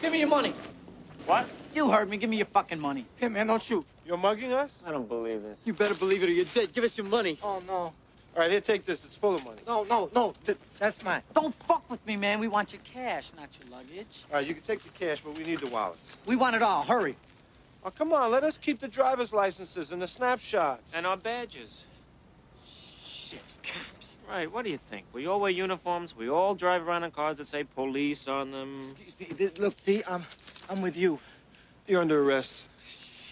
Give me your money. What? You heard me. Give me your fucking money. Hey, man, don't shoot. You're mugging us? I don't believe this. You better believe it or you're dead. Give us your money. Oh, no. All right, here, take this. It's full of money. No, no, no. Th- that's mine. Don't fuck with me, man. We want your cash, not your luggage. All right, you can take the cash, but we need the wallets. We want it all. Hurry. Oh, come on. Let us keep the driver's licenses and the snapshots. And our badges. Shit, cops. Right, what do you think? We all wear uniforms. We all drive around in cars that say police on them. Excuse me. Look, see, I'm, I'm with you. You're under arrest.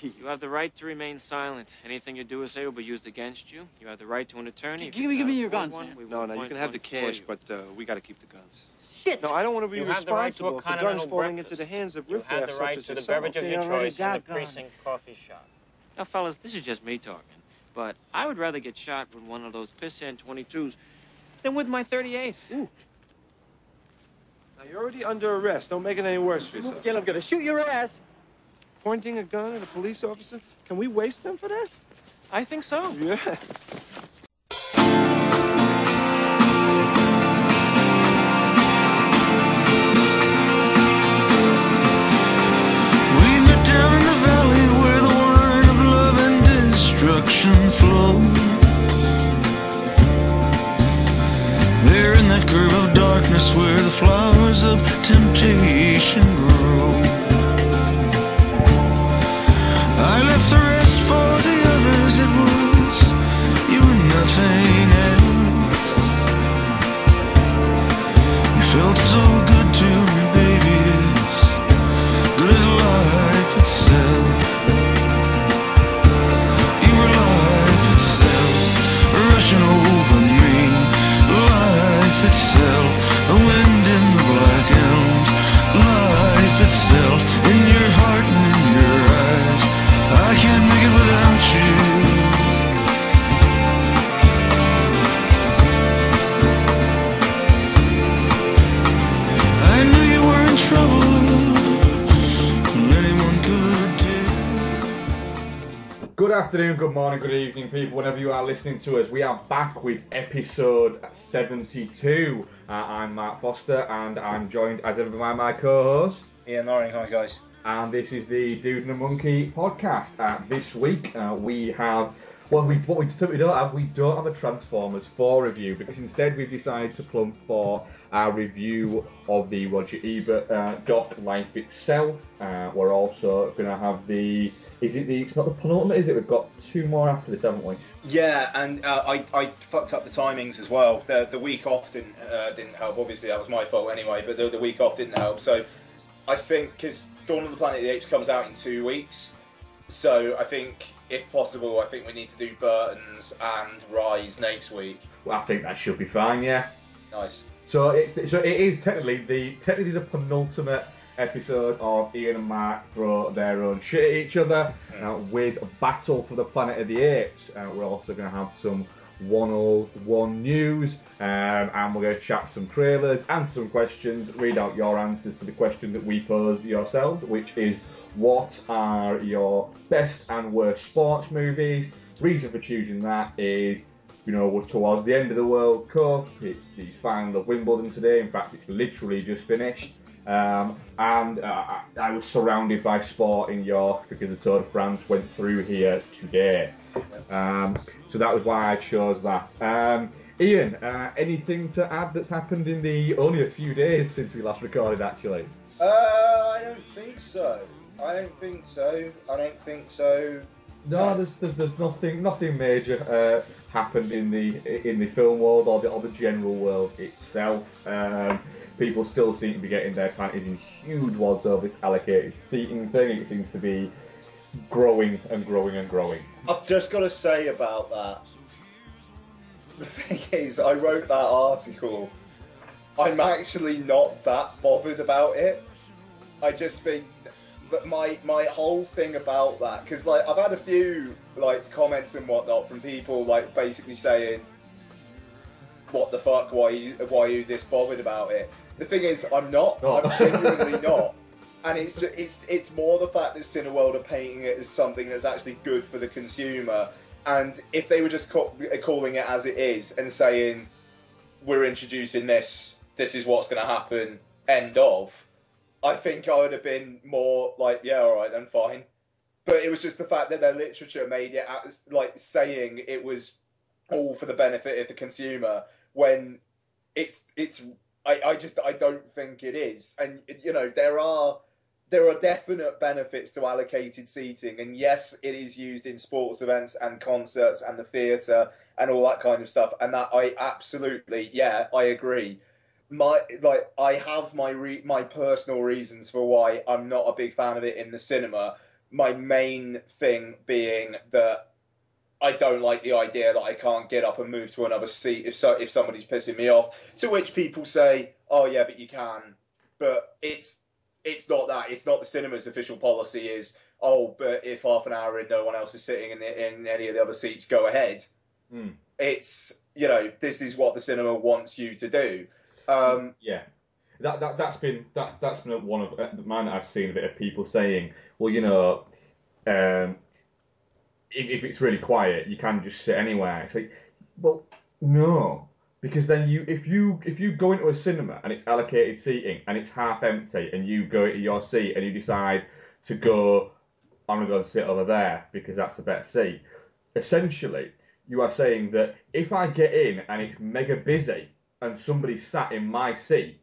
You have the right to remain silent. Anything you do or say will be used against you. You have the right to an attorney. If Give you me- give me your guns, one, man. No, no, you can have the cash, but uh, we got to keep the guns. Shit. No, I don't want to be You have the right to a responsible for guns falling into the hands of riffraff such as You have the right to the beverage of They your choice in the got precinct coffee shop. Now, fellas, this is just me talking, but I would rather get shot with one of those pissant 22s than with my 38. Now, you're already under arrest. Don't make it any worse for yourself. Again, I'm gonna shoot your ass. Pointing a gun at a police officer? Can we waste them for that? I think so. Yeah. Darkness where the flowers of temptation grow. I left the rest for the others, it was you and nothing else. You felt so good to me, baby. It's good as life itself. You were life itself, rushing over me. Life itself, afternoon, good morning, good evening, people, whenever you are listening to us. We are back with episode 72. Uh, I'm Mark Foster, and I'm joined as ever by my co host. Ian Loring, hi guys. And this is the Dude and the Monkey podcast. Uh, this week, uh, we have. Well, we, what we, we don't have, we don't have a Transformers 4 review because instead we've decided to plump for our review of the Roger Ebert uh, doc Life Itself. Uh, we're also going to have the. Is it the. It's not the penultimate, is it? We've got two more after this, haven't we? Yeah, and uh, I, I fucked up the timings as well. The, the week off didn't uh, didn't help. Obviously, that was my fault anyway. But the, the week off didn't help. So I think because Dawn of the Planet of the Apes comes out in two weeks, so I think if possible, I think we need to do Burton's and Rise next week. Well, I think that should be fine, yeah. Nice. So it's so it is technically the technically the penultimate episode of Ian and Mark throw their own shit at each other uh, with battle for the Planet of the Apes. Uh, we're also going to have some 101 news, um, and we're going to chat some trailers, answer some questions, read out your answers to the question that we posed yourselves, which is what are your best and worst sports movies? Reason for choosing that is you know, we're towards the end of the World Cup. It's the final of Wimbledon today. In fact, it's literally just finished. Um, and uh, I, was surrounded by sport in York because the Tour de France went through here today. Um, so that was why I chose that. Um, Ian, uh, anything to add that's happened in the only a few days since we last recorded, actually? Uh, I don't think so. I don't think so. I don't think so. No, there's, there's there's nothing nothing major uh, happened in the in the film world or the or the general world itself. Um, people still seem to be getting their panties in huge wads over this allocated seating thing. It seems to be growing and growing and growing. I've just got to say about that. The thing is, I wrote that article. I'm actually not that bothered about it. I just think that my my whole thing about that, because like I've had a few like comments and whatnot from people like basically saying, "What the fuck? Why you why are you this bothered about it?" The thing is, I'm not. Oh. I'm genuinely not. And it's it's it's more the fact that Cineworld are painting it as something that's actually good for the consumer. And if they were just ca- calling it as it is and saying, "We're introducing this. This is what's going to happen." End of. I think I would have been more like, yeah, all right, then fine. But it was just the fact that their literature made it as, like saying it was all for the benefit of the consumer when it's it's I, I just I don't think it is. And you know there are there are definite benefits to allocated seating, and yes, it is used in sports events and concerts and the theatre and all that kind of stuff. And that I absolutely yeah I agree. My like I have my re- my personal reasons for why I'm not a big fan of it in the cinema. My main thing being that I don't like the idea that I can't get up and move to another seat if so if somebody's pissing me off. To which people say, "Oh yeah, but you can." But it's it's not that. It's not the cinema's official policy. Is oh, but if half an hour and no one else is sitting in the, in any of the other seats, go ahead. Hmm. It's you know this is what the cinema wants you to do. Um, Yeah, that that that's been that that's been one of uh, mine. I've seen a bit of people saying, well, you know, um, if, if it's really quiet, you can just sit anywhere. It's like, well, no, because then you if you if you go into a cinema and it's allocated seating and it's half empty and you go to your seat and you decide to go, I'm gonna go and sit over there because that's the better seat. Essentially, you are saying that if I get in and it's mega busy and somebody sat in my seat,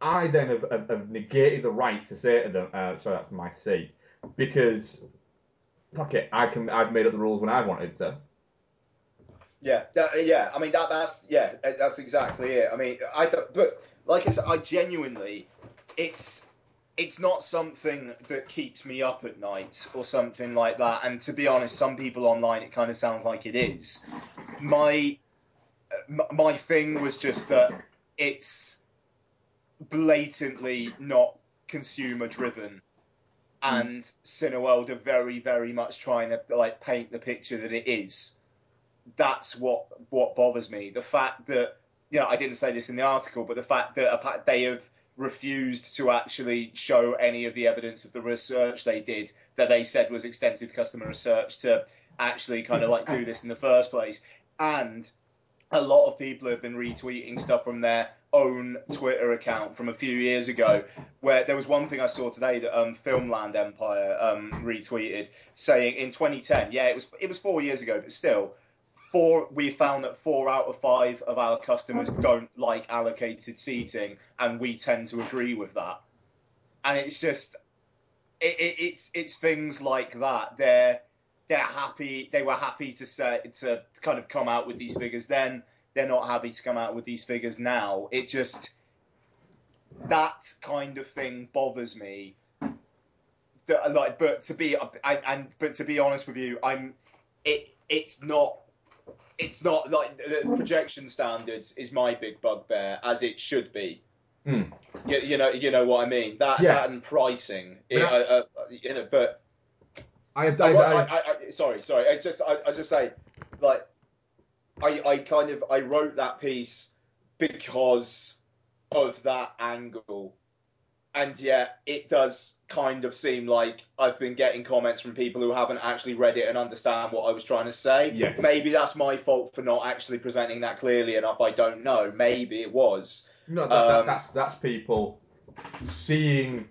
I then have, have, have negated the right to say to them, uh, "Sorry, that's my seat," because fuck it, I can. I've made up the rules when I wanted to. Yeah, that, yeah. I mean that that's yeah, that's exactly it. I mean, I but like I said, I genuinely, it's it's not something that keeps me up at night or something like that. And to be honest, some people online it kind of sounds like it is. My my thing was just that it's blatantly not consumer driven. Mm. And Cineworld are very, very much trying to like paint the picture that it is. That's what what bothers me. The fact that you know I didn't say this in the article, but the fact that they have refused to actually show any of the evidence of the research they did that they said was extensive customer research to actually kind of like do mm. this in the first place, and a lot of people have been retweeting stuff from their own Twitter account from a few years ago, where there was one thing I saw today that um, Filmland Empire um, retweeted saying in 2010, yeah, it was it was four years ago, but still, four we found that four out of five of our customers don't like allocated seating, and we tend to agree with that. And it's just, it, it, it's it's things like that. They're they're happy. They were happy to say to kind of come out with these figures then. They're not happy to come out with these figures now. It just that kind of thing bothers me. That, like, but to be and, and but to be honest with you, I'm it. It's not it's not like the projection standards is my big bugbear as it should be. Hmm. You, you know, you know what I mean. That Yeah. that and pricing. It- I- uh, uh, you know, but I, I, I, I, I, I, sorry, sorry. It's just I, I just say, like, I I kind of I wrote that piece because of that angle, and yet it does kind of seem like I've been getting comments from people who haven't actually read it and understand what I was trying to say. Yes. Maybe that's my fault for not actually presenting that clearly enough. I don't know. Maybe it was. No, that, that, Um, that's that's people seeing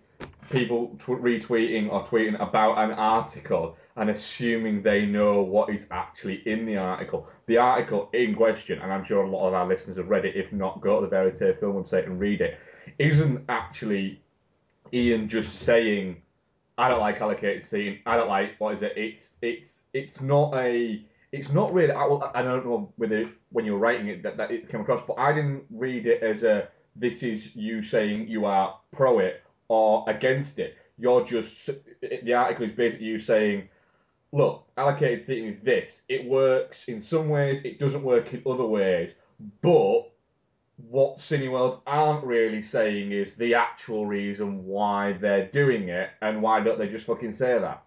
people tw- retweeting or tweeting about an article and assuming they know what is actually in the article. The article in question, and I'm sure a lot of our listeners have read it. If not, go to the Verite Film website and read it. Isn't actually Ian just saying, "I don't like allocated seating. I don't like what is it? It's it's it's not a it's not really. I, I don't know whether when you were writing it that, that it came across, but I didn't read it as a this is you saying you are pro it or against it. You're just the article is basically you saying, look, allocated seating is this. It works in some ways. It doesn't work in other ways. But what Cineworld aren't really saying is the actual reason why they're doing it, and why don't they just fucking say that?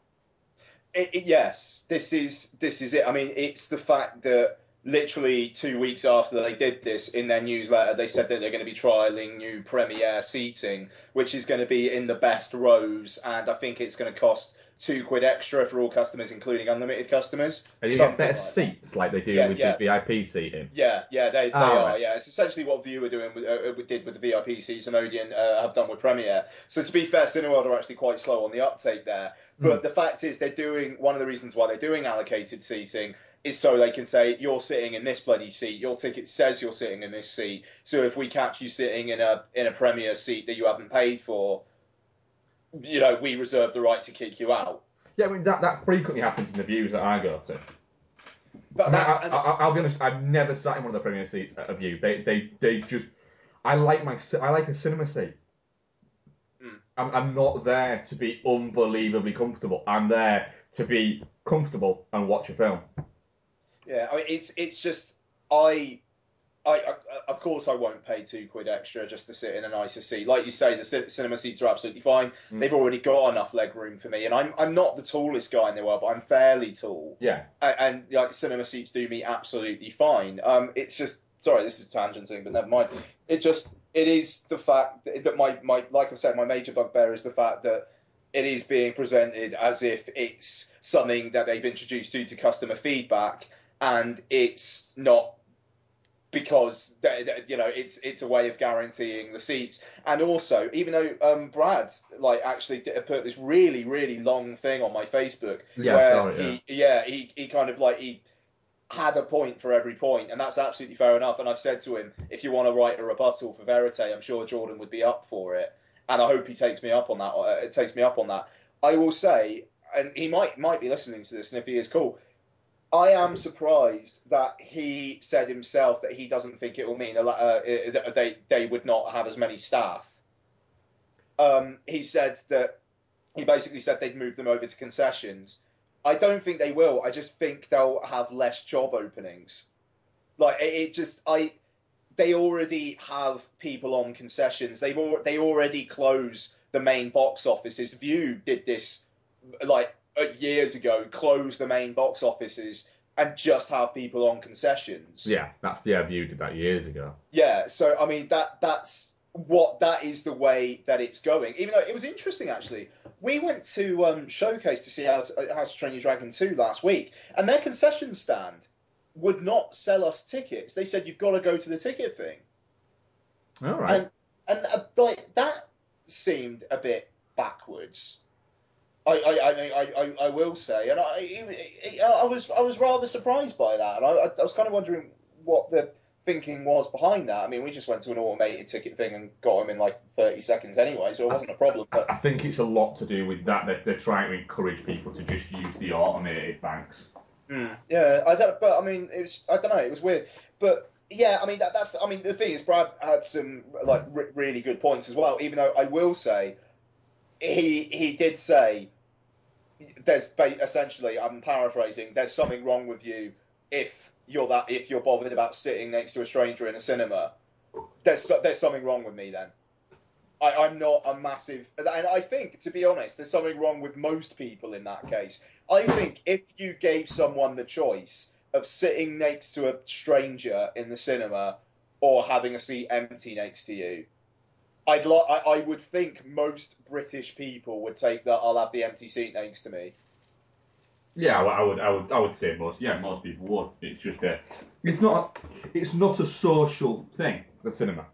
It, it- yes, this is this is it. I mean, it's the fact that literally two weeks after they did this in their newsletter, they said that they're going to be trialing new Premiere seating, which is going to be in the best rows, and I think it's going to cost two quid extra for all customers, including unlimited customers. And you get better like that. seats like they do Yeah, with yeah. the VIP seating. Yeah, yeah, they, they Oh, are. right. Yeah, it's essentially what Vue are doing with, uh, did with the VIP seats and Odeon uh, have done with Premiere. So to be fair, Cineworld are actually quite slow on the uptake there. But the fact is, they're doing one of the reasons why they're doing allocated seating is so they can say you're sitting in this bloody seat. Your ticket says you're sitting in this seat. So if we catch you sitting in a in a premier seat that you haven't paid for, you know, we reserve the right to kick you out. Yeah, I mean that, that frequently happens in the Vues that I go to. But I mean, that's I, I, I'll be honest. I've never sat in one of the premier seats at a Vue. They, they, they just. I like my. I like a cinema seat. Hmm. I'm, I'm not there to be unbelievably comfortable. I'm there to be comfortable and watch a film. Yeah, I mean, it's it's just I, I, I of course I won't pay two quid extra just to sit in a nicer seat. Like you say, the ci- cinema seats are absolutely fine. Mm. They've already got enough leg room for me, and I'm I'm not the tallest guy in the world, but I'm fairly tall, Yeah. and, and like cinema seats do me absolutely fine. Um, it's just sorry, this is tangenting, but never mind. It just it is the fact that, that my my like I said, my major bugbear is the fact that it is being presented as if it's something that they've introduced due to customer feedback, and it's not because you know it's it's a way of guaranteeing the seats. And also, even though um, Brad like actually did, put this really really long thing on my Facebook Yeah, where sorry, he yeah he he kind of like he had a point for every point, and that's absolutely fair enough. And I've said to him, if you want to write a rebuttal for Verite, I'm sure Jordan would be up for it, and I hope he takes me up on that. Uh, it takes me up on that. I will say, and he might might be listening to this, and if he is, cool. I am surprised that he said himself that he doesn't think it will mean a uh, they they would not have as many staff. Um, he said that he basically said they'd move them over to concessions. I don't think they will. I just think they'll have less job openings. Like it, it just I they already have people on concessions. They've al- they already close the main box offices. Vue did this like years ago, close the main box offices and just have people on concessions. Yeah. That's yeah. Vue did that years ago. Yeah, so I mean that that's what that is the way that it's going. Even though it was interesting actually, we went to um, showcase to see how to, how to Train Your Dragon two last week, and their concession stand would not sell us tickets. They said you've got to go to the ticket thing, All right. and and uh, like that seemed a bit backwards. I I, I, mean, I, I, I will say, and I, it- I was I was rather surprised by that, and I, I was kind of wondering what the thinking was behind that. I mean, we just went to an automated ticket thing and got them in like 30 seconds anyway, so it wasn't a problem. But I think it's a lot to do with that. They're, they're trying to encourage people to just use the automated banks. Hmm. yeah, I don't. But I mean, it was I don't know. It was weird, but. Yeah, I mean that, that's. I mean the thing is, Brad had some like re- really good points as well. Even though I will say, he he did say there's essentially I'm paraphrasing. There's something wrong with you if you're that if you're bothered about sitting next to a stranger in a cinema. There's there's something wrong with me then. I, I'm not a massive, and I think to be honest, there's something wrong with most people in that case. I think if you gave someone the choice of sitting next to a stranger in the cinema or having a seat empty next to you, I'd li- I, I would think most British people would take that. I'll have the empty seat next to me. Yeah, well, I would, I would, I would say most. Yeah, most people would. It's just a, it's not, it's not a social thing. The cinema,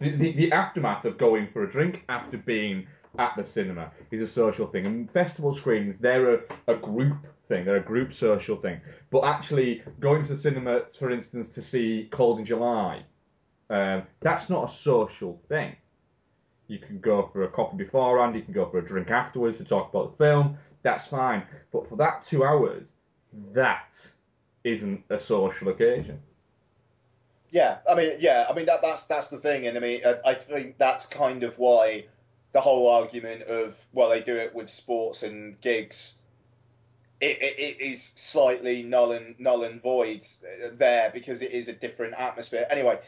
the, the, the aftermath of going for a drink after being at the cinema is a social thing. And festival screenings, they're a, a group thing. They're a group social thing. But actually, going to the cinema, for instance, to see Cold in July, um, that's not a social thing. You can go for a coffee beforehand. You can go for a drink afterwards to talk about the film. That's fine. But for that two hours, that isn't a social occasion. Yeah, I mean, yeah, I mean that that's that's the thing, and I mean, I, I think that's kind of why the whole argument of well, they do it with sports and gigs. It, it, it is slightly null and null and void there because it is a different atmosphere. Anyway,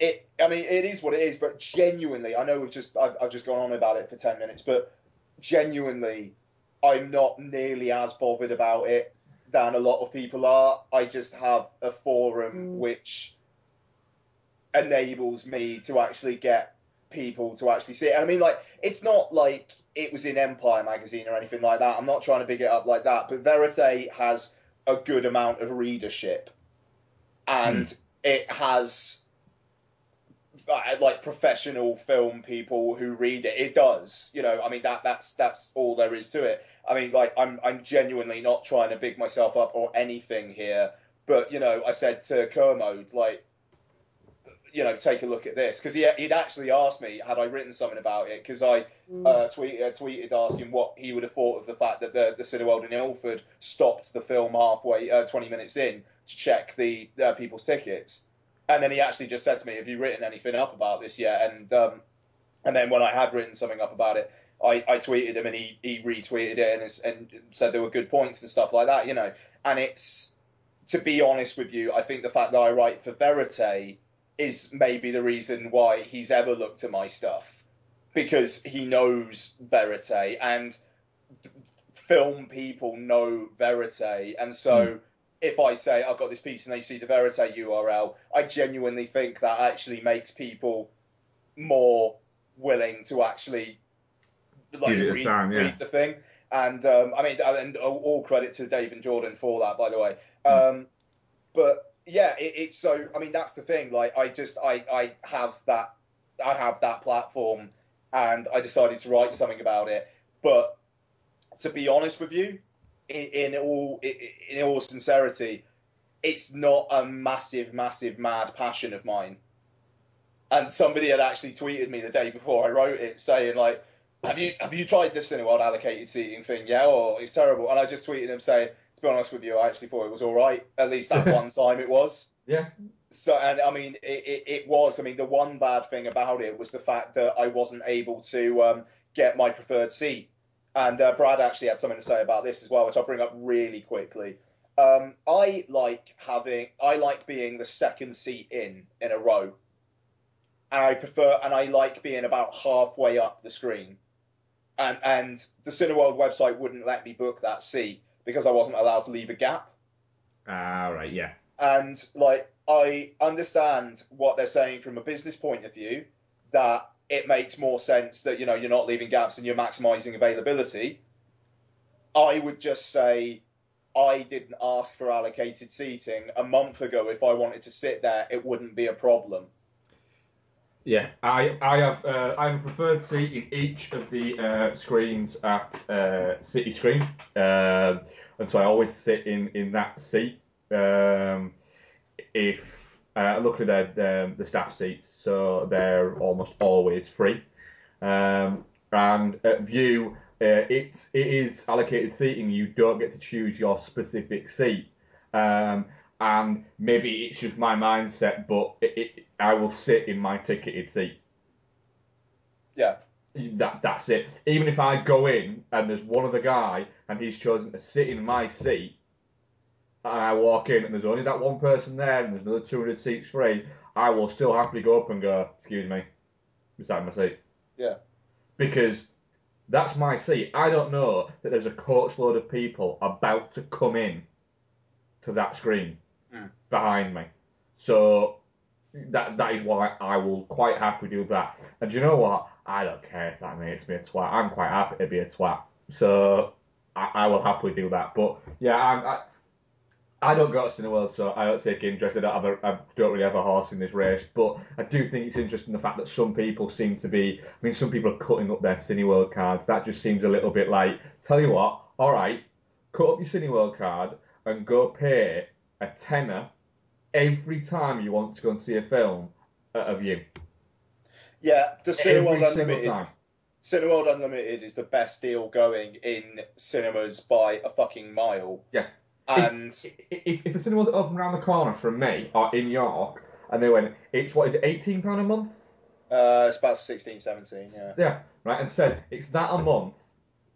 it I mean it is what it is, but genuinely, I know we've just I've, I've just gone on about it for ten minutes, but genuinely, I'm not nearly as bothered about it than a lot of people are. I just have a forum hmm. which enables me to actually get people to actually see it. And I mean, like, it's not like it was in Empire magazine or anything like that. I'm not trying to big it up like that, but Verite has a good amount of readership, and hmm. it has like professional film people who read it. It does, you know. I mean, that that's that's all there is to it. I mean, like, I'm I'm genuinely not trying to big myself up or anything here, but you know, I said to Kermode, like, you know, take a look at this because he he'd actually asked me had I written something about it because I uh, tweeted uh, tweeted asking what he would have thought of the fact that the the Cineworld in Ilford stopped the film halfway, uh, 20 minutes in to check the uh, people's tickets, and then he actually just said to me, "Have you written anything up about this yet?" And um, and then when I had written something up about it, I, I tweeted him and he, he retweeted it and, and said there were good points and stuff like that, you know. And it's to be honest with you, I think the fact that I write for Verite is maybe the reason why he's ever looked at my stuff because he knows Verite and film people know Verite, and so if I say I've got this piece and they see the Verite URL, I genuinely think that actually makes people more willing to actually like Give it a read, time, yeah. read the thing. And um, I mean, and all all credit to Dave and Jordan for that, by the way. Um, but yeah, it, it's so. I mean, that's the thing. Like, I just, I, I have that, I have that platform, and I decided to write something about it. But to be honest with you, in, in all, in, in all sincerity, it's not a massive, massive, mad passion of mine. And somebody had actually tweeted me the day before I wrote it, saying like, "Have you have you tried this Cineworld allocated seating thing? Yeah, or it's terrible." And I just tweeted him saying, "To be honest with you, I actually thought it was all right. At least that one time it was." Yeah. So, and I mean, it, it, it was. I mean, the one bad thing about it was the fact that I wasn't able to um, get my preferred seat. And uh, Brad actually had something to say about this as well, which I'll bring up really quickly. Um, I like having, I like being the second seat in in a row, and I prefer, and I like being about halfway up the screen. And and the Cineworld website wouldn't let me book that seat because I wasn't allowed to leave a gap Ah, right, yeah. and like I understand what they're saying from a business point of view that it makes more sense that you know you're not leaving gaps and you're maximizing availability. I would just say I didn't ask for allocated seating a month ago. If I wanted to sit there, it wouldn't be a problem. Yeah, I I have uh, I have a preferred seat in each of the uh, screens at uh, City Screen, um, and so I always sit in in that seat. Um, if uh, luckily they're, they're the staff seats, so they're almost always free. Um, and at Vue, uh, it it is allocated seating. You don't get to choose your specific seat. Um, and maybe it's just my mindset, but it, it, I will sit in my ticketed seat. Yeah, That that's it. Even if I go in and there's one other guy and he's chosen to sit in my seat, and I walk in and there's only that one person there and there's another 200 seats free, I will still happily go up and go, excuse me, beside my seat. yeah, Because that's my seat. I don't know that there's a coachload of people about to come in to that screen Mm. behind me. So that that is why I will quite happily do that. And do you know what? I don't care if that makes me a twat. I'm quite happy to be a twat. So I, I will happily do that. But yeah, I'm, I I don't go to Cineworld, so I don't take interest. I don't, have a, I don't really have a horse in this race. But I do think it's interesting the fact that some people seem to be. I mean, some people are cutting up their Cineworld cards. That just seems a little bit like, tell you what, all right, cut up your Cineworld card and go pay a tenner every time you want to go and see a film at a Vue. yeah. The Cineworld Unlimited. Cineworld Unlimited is the best deal going in cinemas by a fucking mile. Yeah. And If, if a cinema was open around the corner from me or in York, and they went, it's what is it, eighteen pound a month? uh, it's about 16, 17, yeah. Yeah, right, and said it's that a month,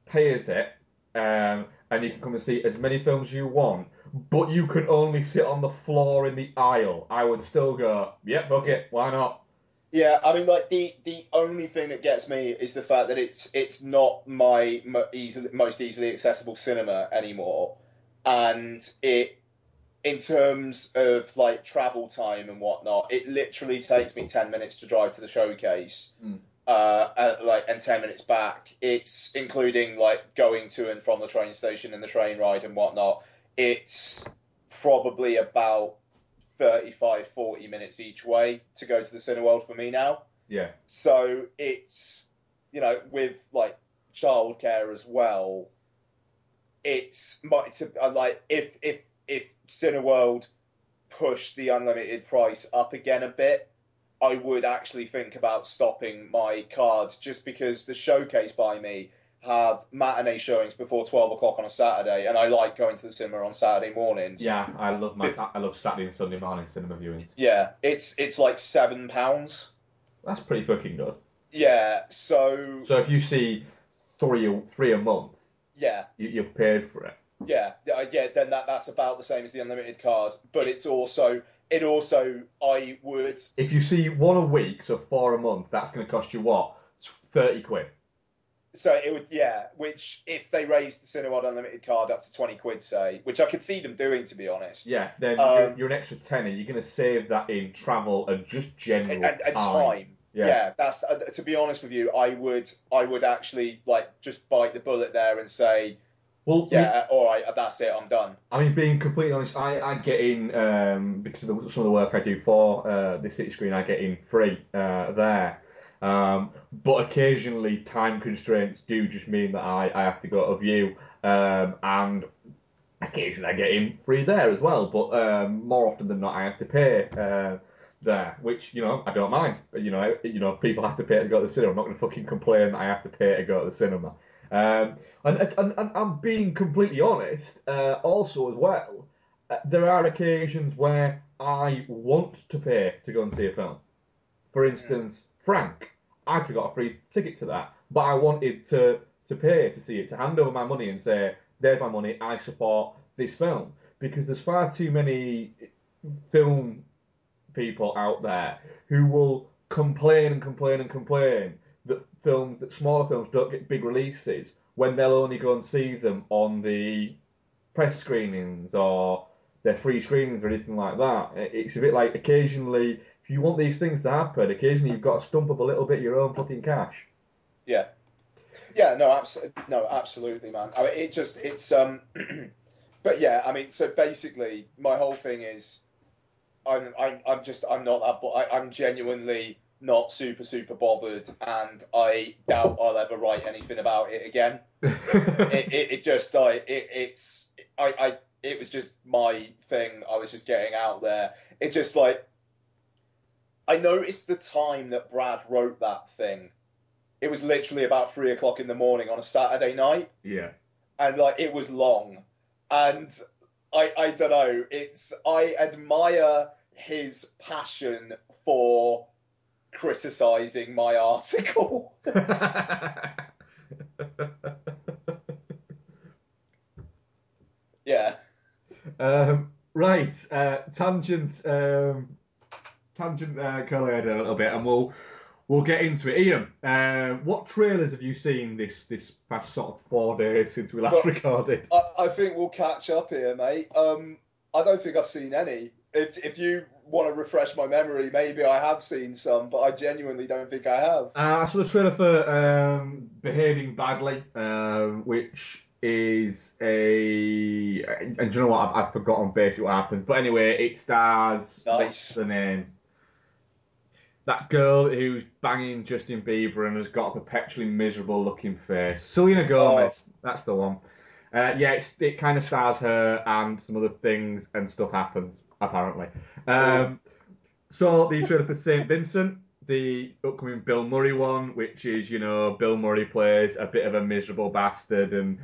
pay us it, um, and you can come and see as many films you want, but you can only sit on the floor in the aisle. I would still go, yep, book it, why not? Yeah, I mean, like the the only thing that gets me is the fact that it's it's not my mo- easily, most easily accessible cinema anymore, and it in terms of like travel time and whatnot, it literally takes me ten minutes to drive to the showcase, Mm. uh, at, like and ten minutes back. It's including like going to and from the train station and the train ride and whatnot. It's probably about 35, 40 minutes each way to go to the Cineworld for me now. Yeah. So it's you know with like childcare as well. It's uh, like if if if Cineworld push the unlimited price up again a bit, I would actually think about stopping my card just because the showcase by me have matinee showings before twelve o'clock on a Saturday, and I like going to the cinema on Saturday mornings. Yeah, I love my I love Saturday and Sunday morning cinema viewings. Yeah, it's it's like seven pounds. That's pretty fucking good. Yeah, so So if you see three three a month, yeah, you, you've paid for it. yeah, uh, yeah. Then that that's about the same as the unlimited card, but it's also it also I would If you see one a week, so four a month, that's going to cost you what? Thirty quid. So it would, yeah. Which, if they raised the Cineworld Unlimited card up to twenty quid, say, which I could see them doing, to be honest. Yeah, then Um, you're, you're an extra tenner. You're going to save that in travel and just general And, and, and time. time. Yeah. that's uh, to be honest with you, I would, I would actually like just bite the bullet there and say, Well, yeah, all right, that's it, I'm done. I mean, being completely honest, I, I get in um, because of the, some of the work I do for uh, the City Screen. I get in free uh, there, um, but occasionally time constraints do just mean that I, I have to go to Vue, um, and occasionally I get in free there as well. But um, more often than not, I have to pay uh, there, which you know I don't mind. But, you know, I, you know, people have to pay to go to the cinema. I'm not going to fucking complain that I have to pay to go to the cinema. Um, and, and, and I'm being completely honest, uh, also as well, uh, there are occasions where I want to pay to go and see a film. For instance, Frank, I could have got a free ticket to that, but I wanted to, to pay to see it, to hand over my money and say, there's my money, I support this film. Because there's far too many film people out there who will complain and complain and complain that films, that smaller films don't get big releases when they'll only go and see them on the press screenings or their free screenings or anything like that. It's a bit like occasionally, if you want these things to happen, occasionally you've got to stump up a little bit of your own fucking cash. Yeah, yeah, no, absolutely, no, absolutely, man. I mean, it just, it's, um, but yeah, I mean, so basically, my whole thing is, I'm, I'm, I'm just, I'm not that, but I, I'm genuinely not super, super bothered, and I doubt I'll ever write anything about it again. it, it, it just, I, it, it's, I, I, it was just my thing. I was just getting out there. It just like, I noticed the time that Brad wrote that thing. It was literally about three o'clock in the morning on a Saturday night, yeah. and like it was long. And I, I don't know. It's I admire his passion for criticizing my article. yeah. Um, right, uh, tangent, um, tangent, uh, a little bit, and we'll we'll get into it. Ian, uh, what trailers have you seen this this past sort of four days since we last Well- recorded? I, I think we'll catch up here, mate. Um, I don't think I've seen any. If if you want to refresh my memory, maybe I have seen some, but I genuinely don't think I have. Uh, I saw the trailer for um, Behaving Badly, um, which is a. And do you know what? I've, I've forgotten basically what happens. But anyway, it stars. Nice. What's the name? That girl who's banging Justin Bieber and has got a perpetually miserable looking face. Selena Gomez. That's the one. Uh, yeah, it's, it kind of stars her and some other things and stuff happens, apparently. Um, so the trailer for St. Vincent, the upcoming Bill Murray one, which is, you know, Bill Murray plays a bit of a miserable bastard and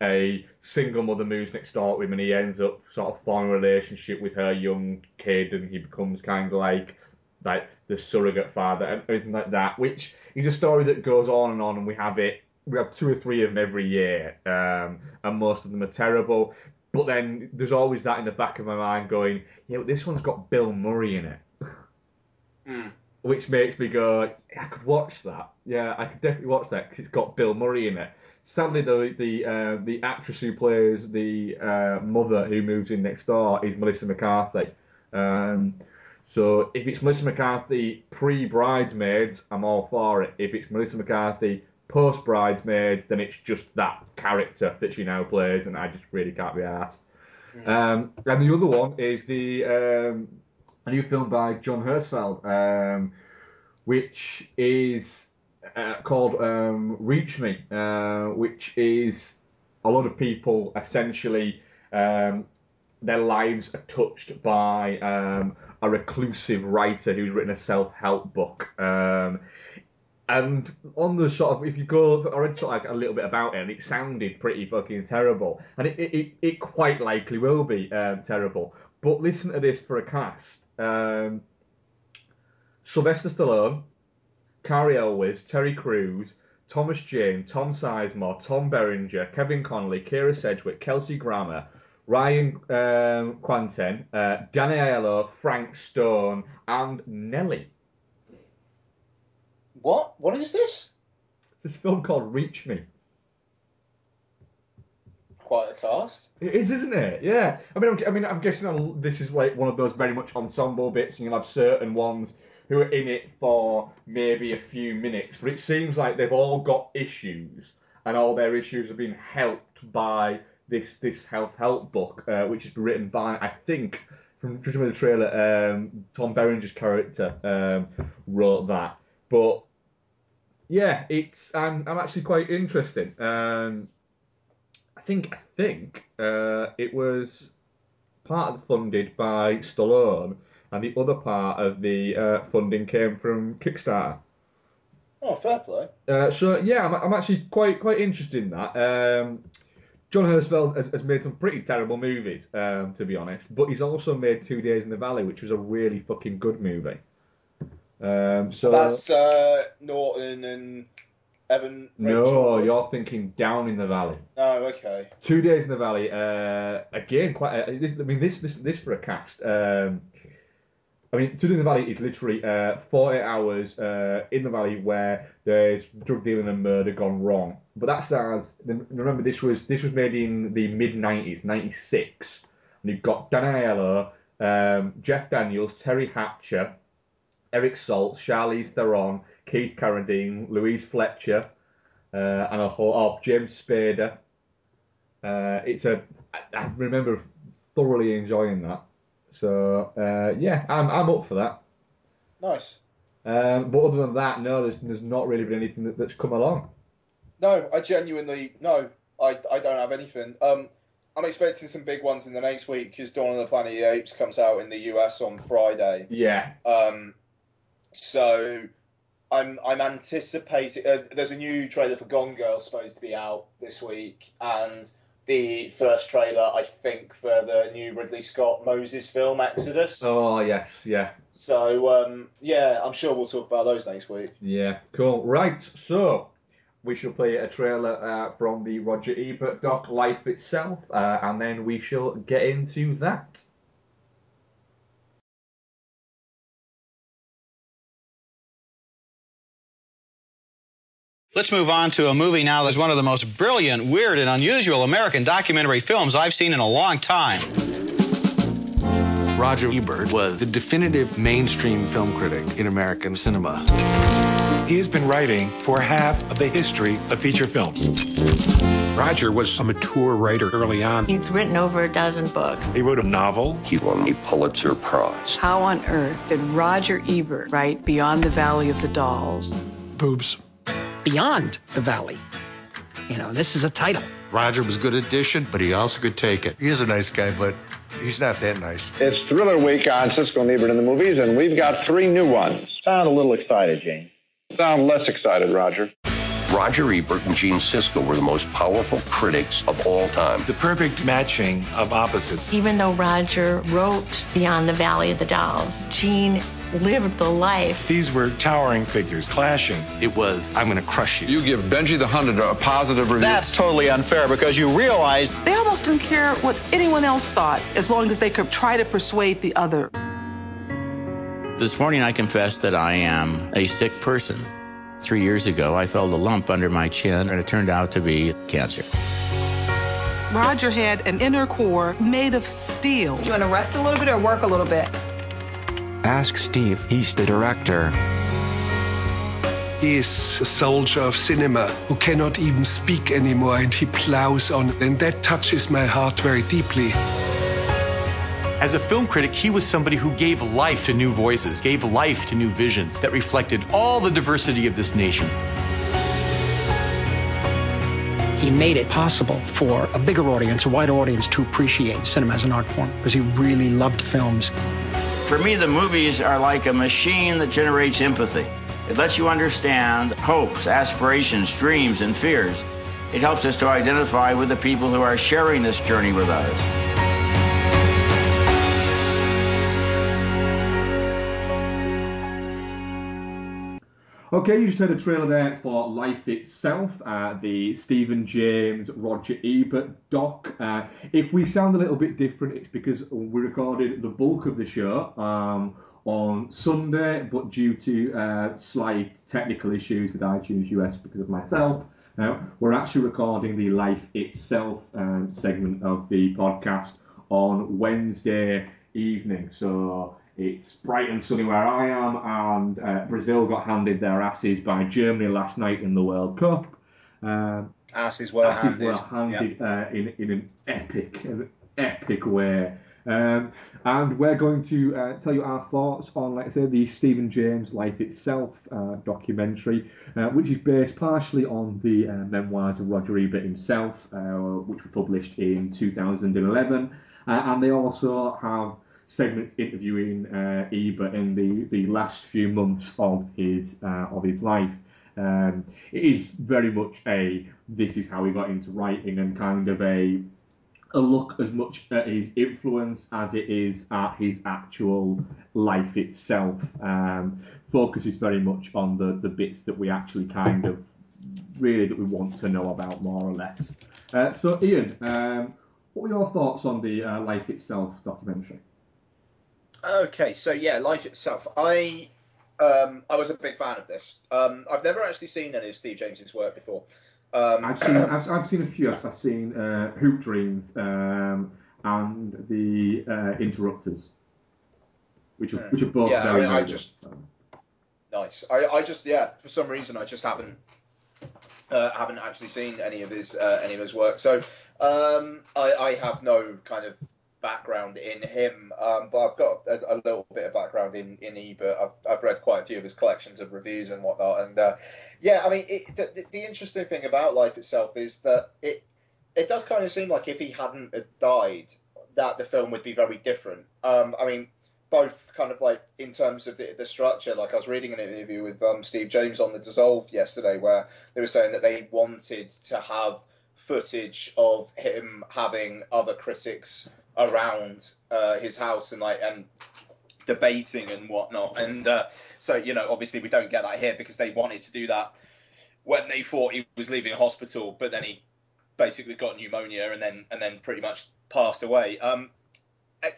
a single mother moves next door to him and he ends up sort of forming a relationship with her young kid and he becomes kind of like like the surrogate father and everything like that, which is a story that goes on and on and we have it we have two or three of them every year, um, and most of them are terrible. But then there's always that in the back of my mind going, yeah, but this one's got Bill Murray in it Hmm. which makes me go, I could watch that. Yeah, I could definitely watch that because it's got Bill Murray in it. Sadly, though, the uh, the actress who plays the uh, mother who moves in next door is Melissa McCarthy. Um, So if it's Melissa McCarthy pre Bridesmaids, I'm all for it. If it's Melissa McCarthy post Bridesmaids, then it's just that character that she now plays, and I just really can't be asked. Um, and the other one is the um, a new film by John Herzfeld, um, which is uh, called um, Reach Me, uh, which is a lot of people essentially um, their lives are touched by um, a reclusive writer who's written a self-help book. Um, and on the sort of, if you go, I read sort of like a little bit about it, and it sounded pretty fucking terrible, and it it, it, it quite likely will be um, terrible. But listen to this for a cast: um, Sylvester Stallone, Cary Elwes, Terry Crews, Thomas Jane, Tom Sizemore, Tom Berenger, Kevin Connolly, Kyra Sedgwick, Kelsey Grammer, Ryan um, Kwanten, uh, Danny Aiello, Frank Stone, and Nelly. What? What is this? This film called Reach Me. Quite a cast. It is, isn't it? Yeah. I mean, I'm, I mean, I'm guessing I'll- this is like one of those very much ensemble bits, and you'll have certain ones who are in it for maybe a few minutes, but it seems like they've all got issues, and all their issues have been helped by this this self help book, uh, which has been written by I think from judging by the trailer, um, Tom Berenger's character um, wrote that, but. Yeah, it's I'm I'm actually quite interested. Um, I think I think uh, it was part of the funded by Stallone, and the other part of the uh, funding came from Kickstarter. Oh, fair play. Uh, so yeah, I'm, I'm actually quite quite interested in that. Um, John Herzfeld has, has made some pretty terrible movies, um, to be honest, but he's also made Two Days in the Valley, which was a really fucking good movie. Um, so That's uh, Norton and Evan. no, Rachel. you're thinking Down in the Valley. Oh, okay. Two Days in the Valley. Uh, again, quite. Uh, this, I mean, this this this for a cast. Um, I mean, Two in the Valley is literally uh, 40 hours uh, in the valley where there's drug dealing and murder gone wrong. But that stars. Remember, this was this was made in the mid 90s, 96, and you've got Dan um, Jeff Daniels, Teri Hatcher, Eric Salt, Charlize Theron, Keith Carradine, Louise Fletcher, uh, and a whole oh, James Spader. Uh, it's a I, I remember thoroughly enjoying that. So uh, yeah, I'm I'm up for that. Nice. Um, but other than that, no, there's there's not really been anything that, that's come along. No, I genuinely no. I, I don't have anything. Um, I'm expecting some big ones in the next week because Dawn of the Planet of the Apes comes out in the US on Friday. Yeah, Um, so I'm I'm anticipating. Uh, there's a new trailer for Gone Girl supposed to be out this week, and the first trailer I think for the new Ridley Scott Moses film Exodus. Oh yes, yeah, So um, yeah, I'm sure we'll talk about those next week. yeah, cool. Right, so we shall play a trailer uh, from the Roger Ebert doc Life Itself, uh, and then we shall get into that. Let's move on to a movie now that's one of the most brilliant, weird, and unusual American documentary films I've seen in a long time. Roger Ebert was the definitive mainstream film critic in American cinema. He has been writing for half of the history of feature films. Roger was a mature writer early on. He's written over a dozen books. He wrote a novel. He won a Pulitzer Prize. How on earth did Roger Ebert write Beyond the Valley of the Dolls? Boobs. Beyond the Valley. You know, this is a title. Roger was a good at dishing, but he also could take it. He is a nice guy, but he's not that nice. It's Thriller Week on Siskel and Ebert in the movies, and we've got three new ones. Sound a little excited, Gene. Sound less excited, Roger. Roger Ebert and Gene Siskel were the most powerful critics of all time. The perfect matching of opposites. Even though Roger wrote Beyond the Valley of the Dolls, Gene lived the life. These were towering figures clashing. It was, I'm going to crush you. You give Benji the Hunter a positive review. That's totally unfair because you realize They almost didn't care what anyone else thought as long as they could try to persuade the other. This morning I confess that I am a sick person. Three years ago, I felt a lump under my chin, and it turned out to be cancer. Roger had an inner core made of steel. You want to rest a little bit or work a little bit? Ask Steve, he's the director. He is a soldier of cinema who cannot even speak anymore and he plows on, and that touches my heart very deeply. As a film critic, he was somebody who gave life to new voices, gave life to new visions that reflected all the diversity of this nation. He made it possible for a bigger audience, a wider audience, to appreciate cinema as an art form because he really loved films. For me, the movies are like a machine that generates empathy. It lets you understand hopes, aspirations, dreams, and fears. It helps us to identify with the people who are sharing this journey with us. Okay, you just heard a trailer there for Life Itself, uh, the Stephen James, Roger Ebert doc. Uh, if we sound a little bit different, it's because we recorded the bulk of the show um, on Sunday, but due to uh, slight technical issues with iTunes US because of myself, uh, we're actually recording the Life Itself um, segment of the podcast on Wednesday evening. So it's bright and sunny where I am, and uh, Brazil got handed their asses by Germany last night in the World Cup. Um, asses were asses handed. were handed uh, in, in an epic, an epic way. Um, and we're going to uh, tell you our thoughts on, like I said, the Stephen James Life Itself uh, documentary, uh, which is based partially on the uh, memoirs of Roger Ebert himself, uh, which were published in 2011. Uh, and they also have segments interviewing uh, Ebert in the, the last few months of his uh, of his life. Um, it is very much a this is how he got into writing and kind of a a look as much at his influence as it is at his actual life itself. Um, focuses very much on the, the bits that we actually kind of really that we want to know about more or less. Uh, so Ian, um, what were your thoughts on the uh, life itself documentary? Okay, so yeah, life itself. I um, I was a big fan of this. Um, I've never actually seen any of Steve James's work before. Um, I've seen I've, I've seen a few. I've seen uh, Hoop Dreams um, and the uh, Interrupters, which are which are both yeah, very I, mean, I just nice. I, I just yeah, for some reason I just haven't uh, haven't actually seen any of his uh, any of his work. So um, I, I have no kind of background in him, um, but I've got a, a, little bit of background in in Ebert. I've, I've read quite a few of his collections of reviews and whatnot, and uh, yeah, I mean, it, the, the interesting thing about life itself is that it it does kind of seem like if he hadn't died, that the film would be very different. Um, I mean, both kind of like in terms of the, the structure. Like I was reading an interview with um, Steve James on the Dissolve yesterday, where they were saying that they wanted to have footage of him having other critics around uh, his house and like and debating and whatnot. And uh, so you know, obviously we don't get that here because they wanted to do that when they thought he was leaving hospital, but then he basically got pneumonia and then and then pretty much passed away. Um,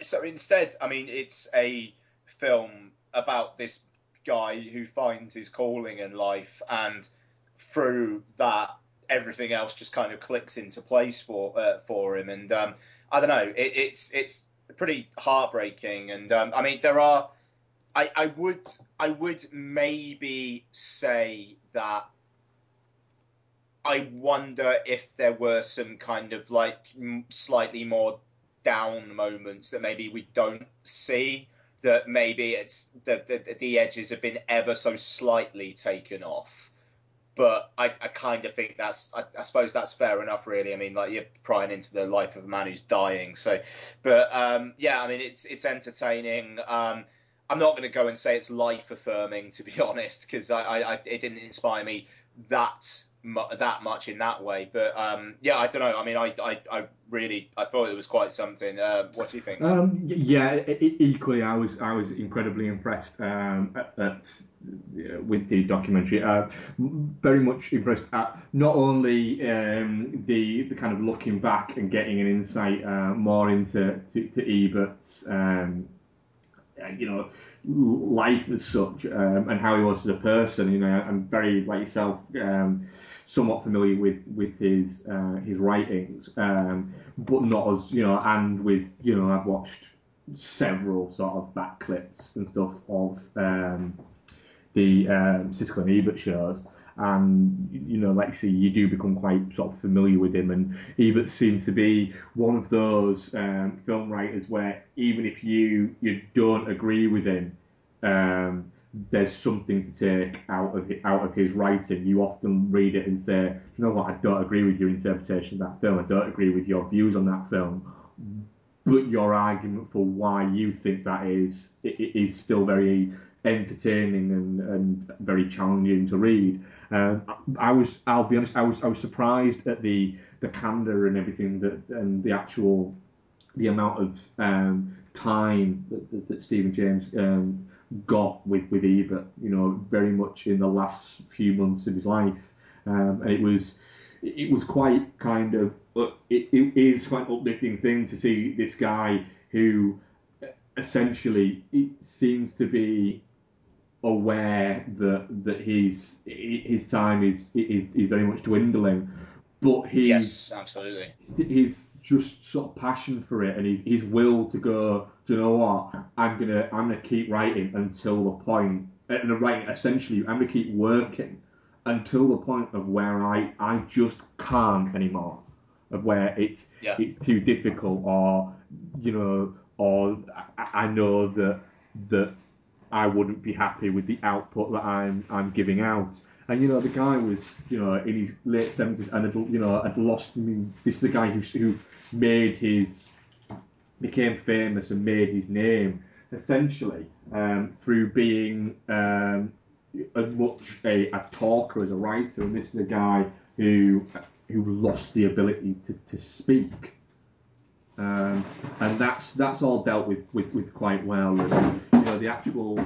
so instead, I mean, it's a film about this guy who finds his calling in life and through that everything else just kind of clicks into place for uh, for him and um, I don't know. It, it's it's pretty heartbreaking. And um, I mean there are I, I would I would maybe say that I wonder if there were some kind of like slightly more down moments that maybe we don't see that maybe it's that the, the edges have been ever so slightly taken off but I, I kind of think that's I, I, suppose that's fair enough really. I mean like you're prying into the life of a man who's dying so but um, yeah i mean it's it's entertaining. Um, i'm not going to go and say it's life affirming to be honest because I, I, it didn't inspire me that that much in that way. But um, yeah, I don't know. I mean, I, I, I really I thought it was quite something. Uh, what do you think? Um, yeah, equally, I was I was incredibly impressed um, at, at with the documentary. Uh, very much impressed at not only um, the the kind of looking back and getting an insight uh, more into to, to Ebert's um, you know life as such um, and how he was as a person. You know, I'm very like yourself, um, somewhat familiar with with his uh, his writings, um, but not as you know, and with you know, I've watched several sort of back clips and stuff of um, the um, Siskel and Ebert shows. And you know, like I say, you do become quite sort of familiar with him. And Ebert seems to be one of those um, film writers where even if you you don't agree with him, um, there's something to take out of out of his writing. You often read it and say, you know what, I don't agree with your interpretation of that film. I don't agree with your views on that film. But your argument for why you think that is it, it is still very entertaining and, and very challenging to read. Um, I was, I'll be honest, I was I was surprised at the the candor and everything that and the actual the amount of um, time that, that, that Stephen James um, got with with Ebert. You know, very much in the last few months of his life, um, and it was it was quite kind of uh, it, it is quite an uplifting thing to see this guy who essentially it seems to be aware that that his his time is is, is very much dwindling, but he's Yes, absolutely. his just sort of passion for it and his, his will to go, do you know what? I'm gonna I'm gonna keep writing until the point uh, and writing essentially I'm gonna keep working until the point of where I, I just can't anymore. Of where it's Yeah. it's too difficult or you know or I, I know that that I wouldn't be happy with the output that I'm I'm giving out. And you know, the guy was you know in his late seventies and had, you know had lost. I mean, this is a guy who who made his became famous and made his name essentially um, through being um, as much a, a talker as a writer. And this is a guy who who lost the ability to, to speak. Um, and that's that's all dealt with, with, with quite well. And, you know, the actual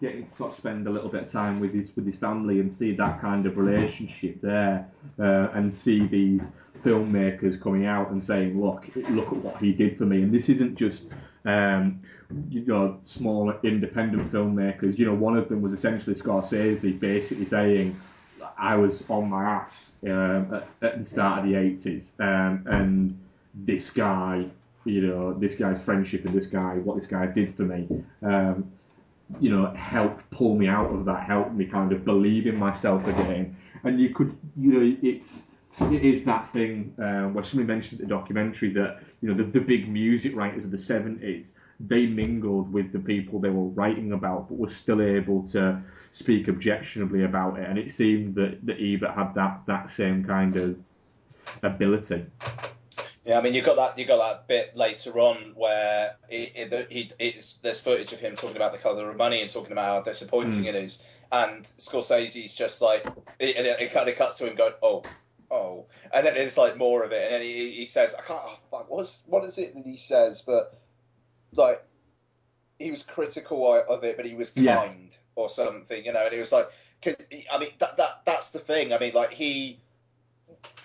getting to sort of spend a little bit of time with his with his family and see that kind of relationship there, uh, and see these filmmakers coming out and saying, "Look, look at what he did for me." And this isn't just um, you know small independent filmmakers. You know, one of them was essentially Scorsese, basically saying, "I was on my ass um, at, at the start of the '80s, um, and this guy." You know, this guy's friendship and this guy, what this guy did for me, um, you know, helped pull me out of that, helped me kind of believe in myself again. And you could, you know, it's it is that thing um, where somebody mentioned the documentary that you know the, the big music writers of the 70s they mingled with the people they were writing about but were still able to speak objectionably about it and it seemed that, that Ebert had that that same kind of ability Yeah, I mean, you got that. You got that bit later on where it, it, he, it's, there's footage of him talking about the colour of money and talking about how disappointing Mm. it is, and Scorsese's just like it, it, it kind of cuts to him going, "Oh, oh," and then it's like more of it, and then he, he says, "I can't. Oh, fuck, what's what is it that he says?" But like, he was critical of it, but he was kind Yeah. or something, you know. And he was like, cause, I mean, that, that that's the thing. I mean, like he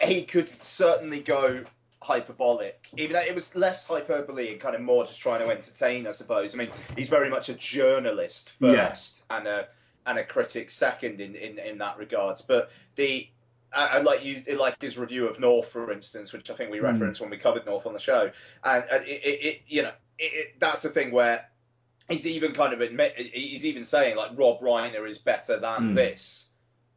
he could certainly go hyperbolic, even though it was less hyperbole and kind of more just trying to entertain, I suppose. I mean, he's very much a journalist Yeah. first and a and a critic second in in, in that regards. But the I, I like you like his review of North, for instance, which I think we Mm. referenced when we covered North on the show, and it, it, it you know it, it, that's the thing where he's even kind of admit he's even saying like Rob Reiner is better than Mm. this.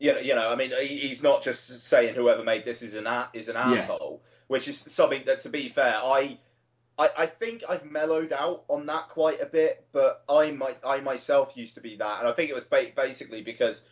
You know, you know, I mean, he's not just saying whoever made this is an a, is an Yeah. asshole, which is something that, to be fair, I, I, I think I've mellowed out on that quite a bit, but I might, I myself used to be that, and I think it was ba- basically because,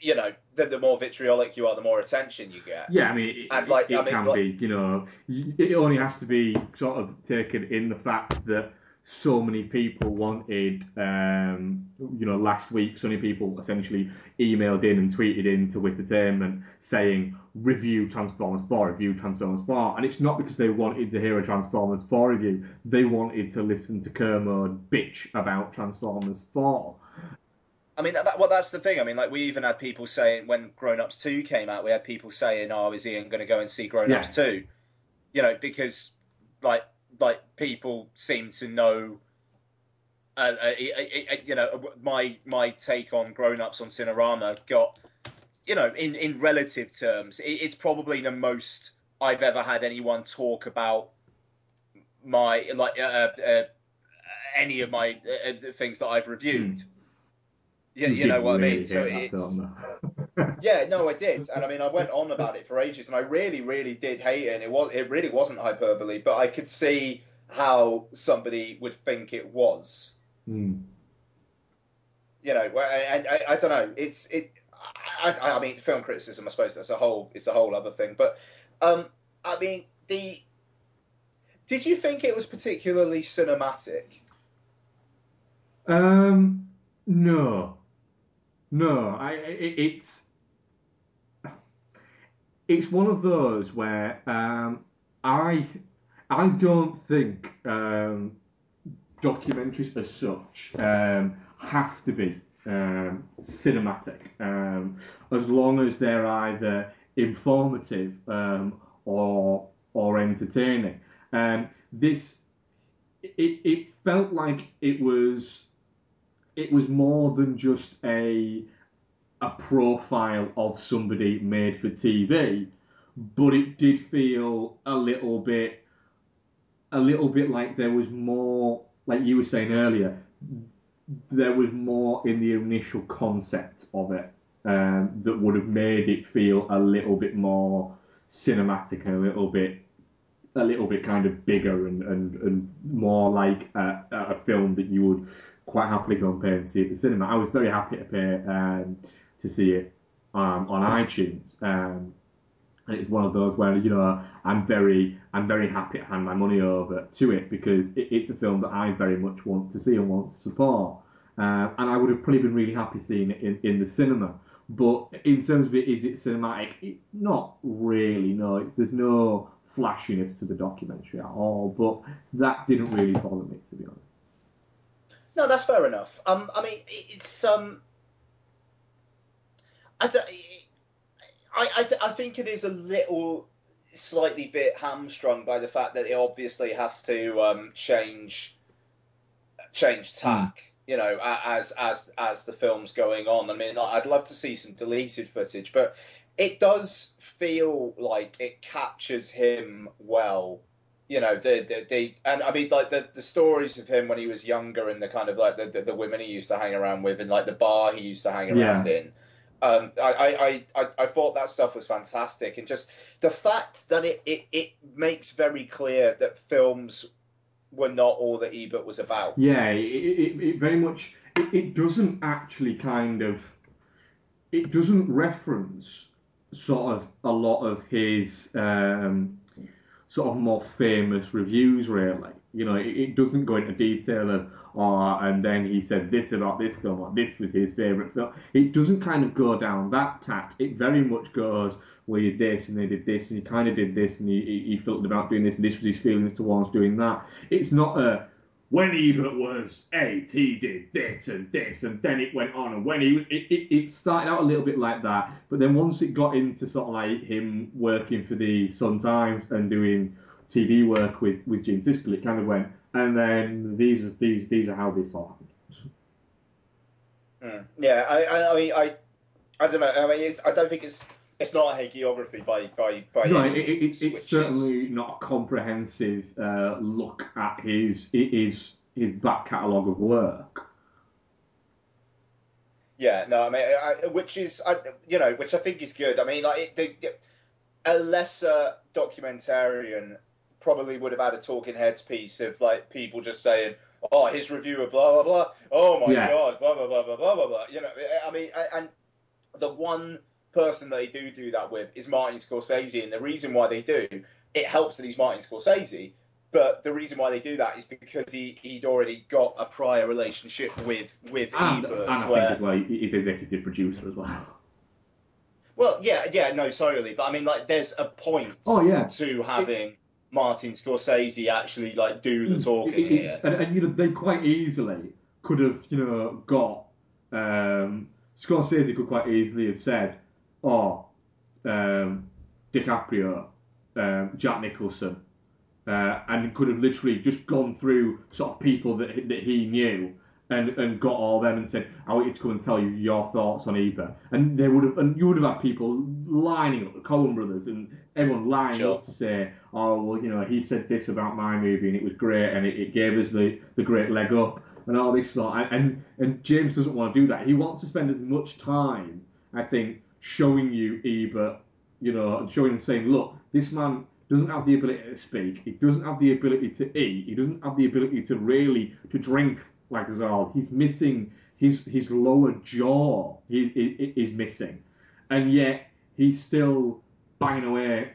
you know, the, the more vitriolic you are, the more attention you get. Yeah, I mean, it, And, like, it I mean, can like- be, you know, it only has to be sort of taken in the fact that so many people wanted, um, you know, last week, so many people essentially emailed in and tweeted into Entertainment saying, review Transformers 4, review Transformers 4. And it's not because they wanted to hear a Transformers 4 review, they wanted to listen to Kermode bitch about Transformers 4. I mean, that, well, that's the thing. I mean, like we even had people saying when Grown Ups Two came out, we had people saying, "Oh, is Ian going to go and see Grown Ups 2? You know, because like like people seem to know. Uh, uh, uh, uh, you know, my my take on Grown Ups on Cinerama got, you know, in in relative terms, it, it's probably the most I've ever had anyone talk about my like uh, uh, any of my uh, uh, things that I've reviewed. Yeah, you, know didn't what I mean. So it's. Yeah, no, I did, and I mean, I went on about it for ages, and I really, really did hate it. And it was, it really wasn't hyperbole, but I could see how somebody would think it was. Hmm. You know, and I, I, I don't know. It's it. I, I, I mean, film criticism. I suppose that's a whole. It's a whole other thing. But um, I mean, the. Did you think it was particularly cinematic? Um, no, no. I it, it's it's one of those where um, I I don't think um, documentaries as such um, have to be um, cinematic um, as long as they're either informative um, or or entertaining. This it, it felt like it was it was more than just a a profile of somebody made for TV, but it did feel a little bit a little bit like there was more like you were saying earlier there was more in the initial concept of it um, that would have made it feel a little bit more cinematic and a little bit a little bit kind of bigger and, and, and more like a, a film that you would quite happily go and pay and see it at the cinema. I was very happy to pay um, to see it um, on iTunes. Um, and it's one of those where you know I'm very I'm very happy to hand my money over to it because it, it's a film that I very much want to see and want to support. Uh, and I would have probably been really happy seeing it in, in the cinema. But in terms of it, is it cinematic? It, not really. No, it's, there's no flashiness to the documentary at all. But that didn't really bother me, to be honest. No, that's fair enough. Um, I mean, it's um, I don't, I I, th- I think it is a little slightly bit hamstrung by the fact that it obviously has to um change change tack. You know, as as as the film's going on. I mean, I'd love to see some deleted footage, but it does feel like it captures him well you know the, the the and I mean like the the stories of him when he was younger and the kind of like the, the, the women he used to hang around with and like the bar he used to hang around Yeah. in. Um, I, I, I, I thought that stuff was fantastic and just the fact that it, it, it makes very clear that films were not all that Ebert was about. Yeah, it, it, it very much. It, it doesn't actually kind of. It doesn't reference sort of a lot of his um, sort of more famous reviews, really. You know, it, it doesn't go into detail of, oh, and then he said this about this film, or this was his favourite film. It doesn't kind of go down that tact. It very much goes, well, he did this, and they did this, and he kind of did this, and he, he felt about doing this, and this was his feelings towards doing that. It's not a, when Ebert was eight, he did this and this, and then it went on. And when he it, it, it started out a little bit like that, but then once it got into sort of like him working for the Sun Times and doing TV work with with Gene Siskel, it kind of went. And then these are these these are how this all happened. Mm. Yeah, I, I, I mean, I, I don't know. I mean, I don't think it's it's not a hagiography by by by. No, it, it, it's is- certainly not a comprehensive uh, look at his his his back catalogue of work. Yeah, no, I mean, I, which is, I, you know, which I think is good. I mean, like, it, the, a lesser documentarian probably would have had a talking heads piece of like people just saying, "Oh, his review of blah blah blah." Oh my Yeah. god, blah blah blah blah blah blah blah. You know, I mean, I- and the one person they do do that with is Martin Scorsese, and the reason why they do it helps that he's Martin Scorsese. But the reason why they do that is because he, he'd already got a prior relationship with with And, Ebert, and I where think as well, he's executive producer as well. Well, yeah, yeah, no, totally. But I mean, like, there's a point Oh, yeah. to having Martin Scorsese actually like do the talking It- here. and, and you know they quite easily could have you know got um, Scorsese could quite easily have said, "Oh, um, DiCaprio, um, Jack Nicholson," uh, and could have literally just gone through sort of people that he- that he knew. And, and got all them and said, I want you to come and tell you your thoughts on either. And they would have, and you would have had people lining up, the Coen brothers, and everyone lining Sure. up to say, oh well, you know, he said this about my movie and it was great and it, it gave us the, the great leg up and all this sort. And, and and James doesn't want to do that. He wants to spend as much time, I think, showing you Ebert, you know, showing and saying, look, this man doesn't have the ability to speak. He doesn't have the ability to eat. He doesn't have the ability to really to drink like all. He's missing his his lower jaw. He, is missing, and yet he's still banging away,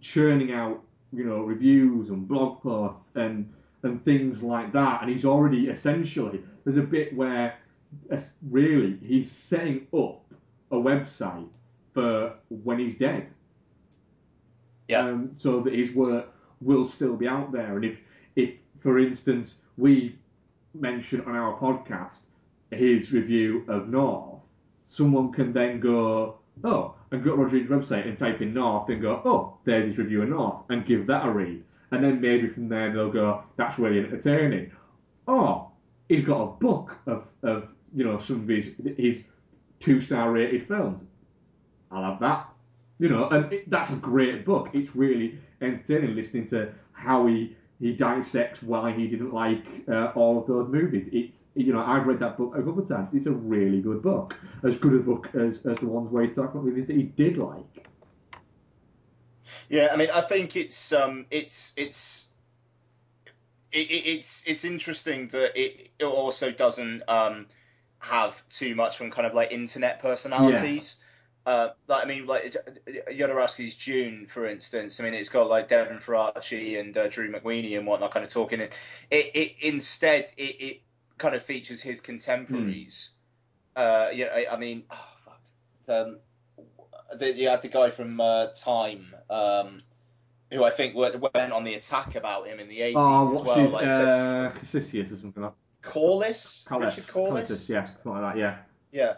churning out you know reviews and blog posts and and things like that. And he's already essentially there's a bit where really he's setting up a website for when he's dead. Yeah. Um, so that his work will still be out there. And if, if for instance, we mention on our podcast his review of North, someone can then go, oh, and go to Roger's website and type in North and go, oh, there's his review of North, and give that a read. And then maybe from there they'll go, that's really entertaining. Oh, he's got a book of, of you know, some of his, his two star rated films. I'll have that. You know, and it, that's a great book. It's really entertaining listening to how he he dissects why he didn't like uh, all of those movies. It's you know I've read that book a couple of times. It's a really good book, as good a book as, as the ones where he talks about movies that he did like. Yeah, I mean, I think it's um, it's it's it, it, it's it's interesting that it, it also doesn't um, have too much from kind of like internet personalities. Uh, like I mean, like Jodorowsky's Dune, for instance. I mean, it's got like Devin Faraci and uh, Drew McWeeny and whatnot, kind of talking. It, it, it instead it, it kind of features his contemporaries. Uh, you know, I, I mean, oh, fuck. Um, the, you had the guy from uh, Time, um, who I think went, went on the attack about him in the eighties Oh, as well. his like, so- uh, Cassius or something like Corliss, that? Richard Corliss. Callitus, yeah, something like that, yeah. Yeah.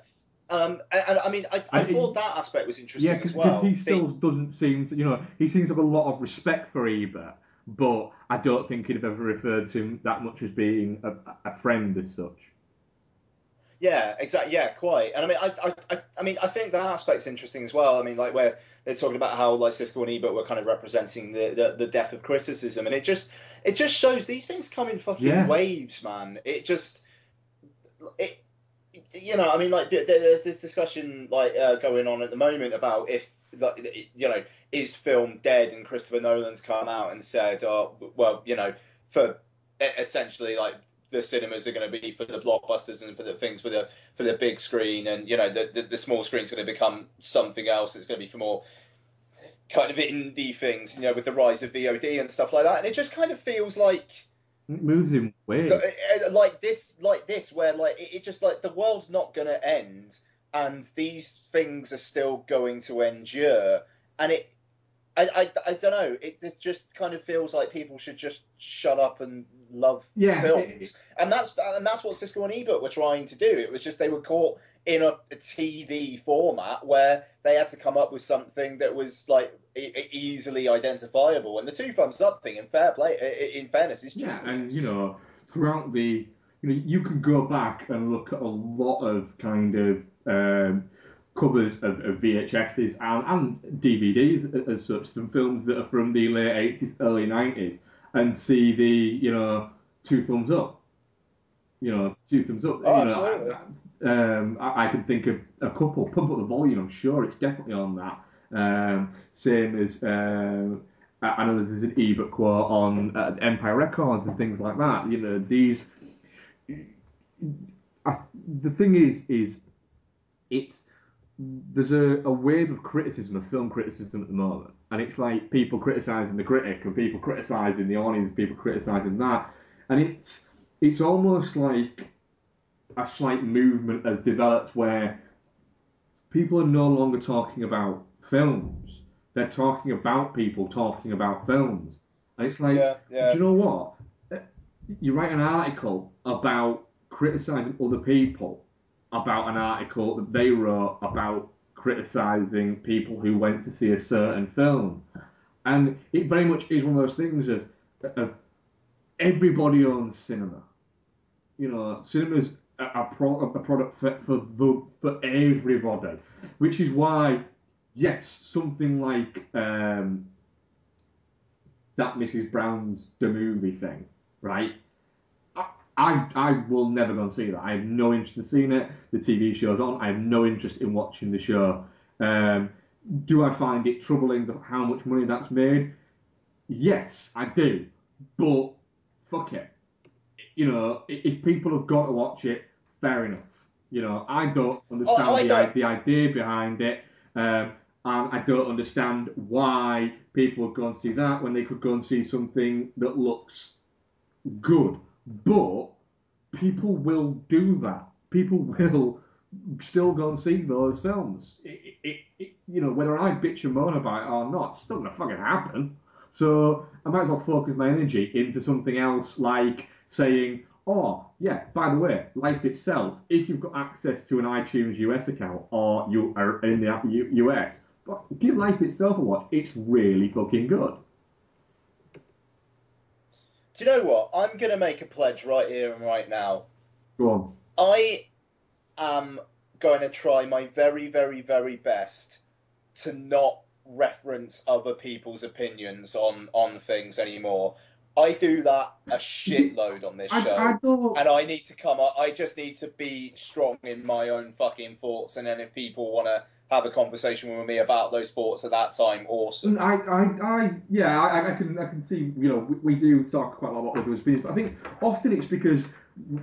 Um, and, and I mean, I, I I thought that aspect was interesting Yeah, as because well. he still doesn't seem to, you know, he seems to have a lot of respect for Ebert, but I don't think he'd have ever referred to him that much as being a, a friend as such. Yeah, exactly. Yeah, quite. And I mean, I, I, I, mean, I think that aspect's interesting as well. I mean, like where they're talking about how like Siskel and Ebert were kind of representing the, the, the death of criticism, and it just it just shows these things come in fucking Yeah. waves, man. It just it you know, I mean, like there's this discussion like uh, going on at the moment about if like, you know is film dead, and Christopher Nolan's come out and said, oh, well, you know, for essentially like the cinemas are going to be for the blockbusters and for the things for the for the big screen, and you know the the, the small screen's going to become something else. It's going to be for more kind of indie things, you know, with the rise of VOD and stuff like that. And it just kind of feels like It moves in ways. uh, uh, like this, like this, where like it, it just like the world's not going to end, and these things are still going to endure, and it. I, I, I don't know. It, it just kind of feels like people should just shut up and love Yeah, films, and that's and that's what Siskel and Ebert were trying to do. It was just they were caught in a, a TV format where they had to come up with something that was like e- easily identifiable. And the two thumbs up thing, in fair play, in fairness, is Yeah, and you know, throughout the, you know, you can go back and look at a lot of kind of um, covers of, of VHSs and, and DVDs as such, some films that are from the late 80s, early 90s, and see the, you know, two thumbs up. You know, two thumbs up. Oh, you know, absolutely. um, I, I can think of a couple. Pump up the volume. I'm sure it's definitely on that. Um, same as um, I know there's an Ebert quote on uh, Empire Records and things like that. You know, these. I, the thing is, is it's there's a, a wave of criticism of film criticism at the moment, and it's like people criticizing the critic and people criticizing the audience, people criticizing that, and it's it's almost like a slight movement has developed where people are no longer talking about films; they're talking about people talking about films, and it's like, Yeah, yeah. do you know what? You write an article about criticizing other people about an article that they wrote about criticizing people who went to see a certain film. And it very much is one of those things of, of everybody owns cinema. You know, cinema's a, a, pro, a product for, for, the, for everybody, which is why yes, something like um, that Mrs. Brown's the movie thing, right? I, I will never go and see that. I have no interest in seeing it. The TV show's on. I have no interest in watching the show. Um, do I find it troubling that how much money that's made? Yes, I do. But fuck it. You know, if people have got to watch it, fair enough. You know, I don't understand Oh, I the, don't- the idea behind it. Um, and I don't understand why people would go and see that when they could go and see something that looks good. But people will do that. People will still go and see those films. It, it, it, you know, whether I bitch and moan about it or not, it's still gonna fucking happen. So I might as well focus my energy into something else, like saying, "Oh, yeah, by the way, Life itself. If you've got access to an iTunes US account or you are in the US, give Life itself a watch. It's really fucking good." Do you know what? I'm going to make a pledge right here and right now. Go on. I am going to try my very, very, very best to not reference other people's opinions on on things anymore. I do that a shitload on this I- show, I and I need to come up. I just need to be strong in my own fucking thoughts, and then if people want to have a conversation with me about those thoughts at that time, awesome. I, I, I, yeah, I, I can, I can see. You know, we, we do talk quite a lot about other opinions, but I think often it's because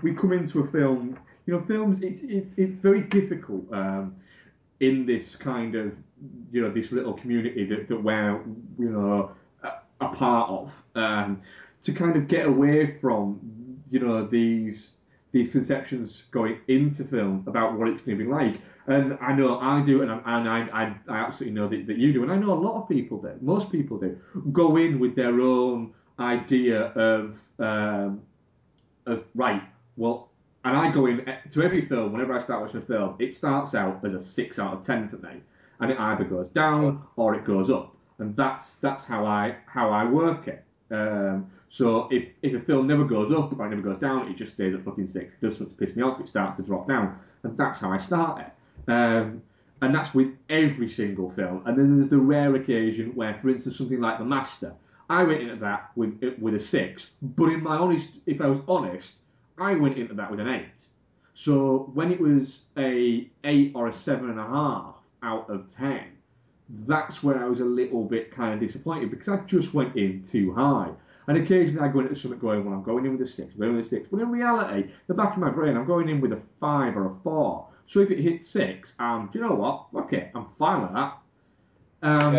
we come into a film. You know, films. It's, it's, it's very difficult um, in this kind of, you know, this little community that, that we're, you know, a, a part of, um, to kind of get away from, you know, these these conceptions going into film about what it's going to be like. And I know I do, and, I, and I, I, I absolutely know that, that you do, and I know a lot of people do. Most people do go in with their own idea of um, of right. Well, and I go in to every film. Whenever I start watching a film, it starts out as a six out of ten for me, and it either goes down or it goes up, and that's that's how I how I work it. Um, so if, if a film never goes up or it never goes down, it just stays at fucking six. It does to piss me off, it starts to drop down, and that's how I start it. Um, and that's with every single film. And then there's the rare occasion where, for instance, something like The Master, I went into that with with a six, but in my honest, if I was honest, I went into that with an eight. So when it was a eight or a seven and a half out of ten, that's where I was a little bit kind of disappointed because I just went in too high. And occasionally I go into something going, well, I'm going in with a six, I'm going with a six. But in reality, the back of my brain, I'm going in with a five or a four. So if it hits six, um, do you know what? Fuck it, I'm fine with that. Um,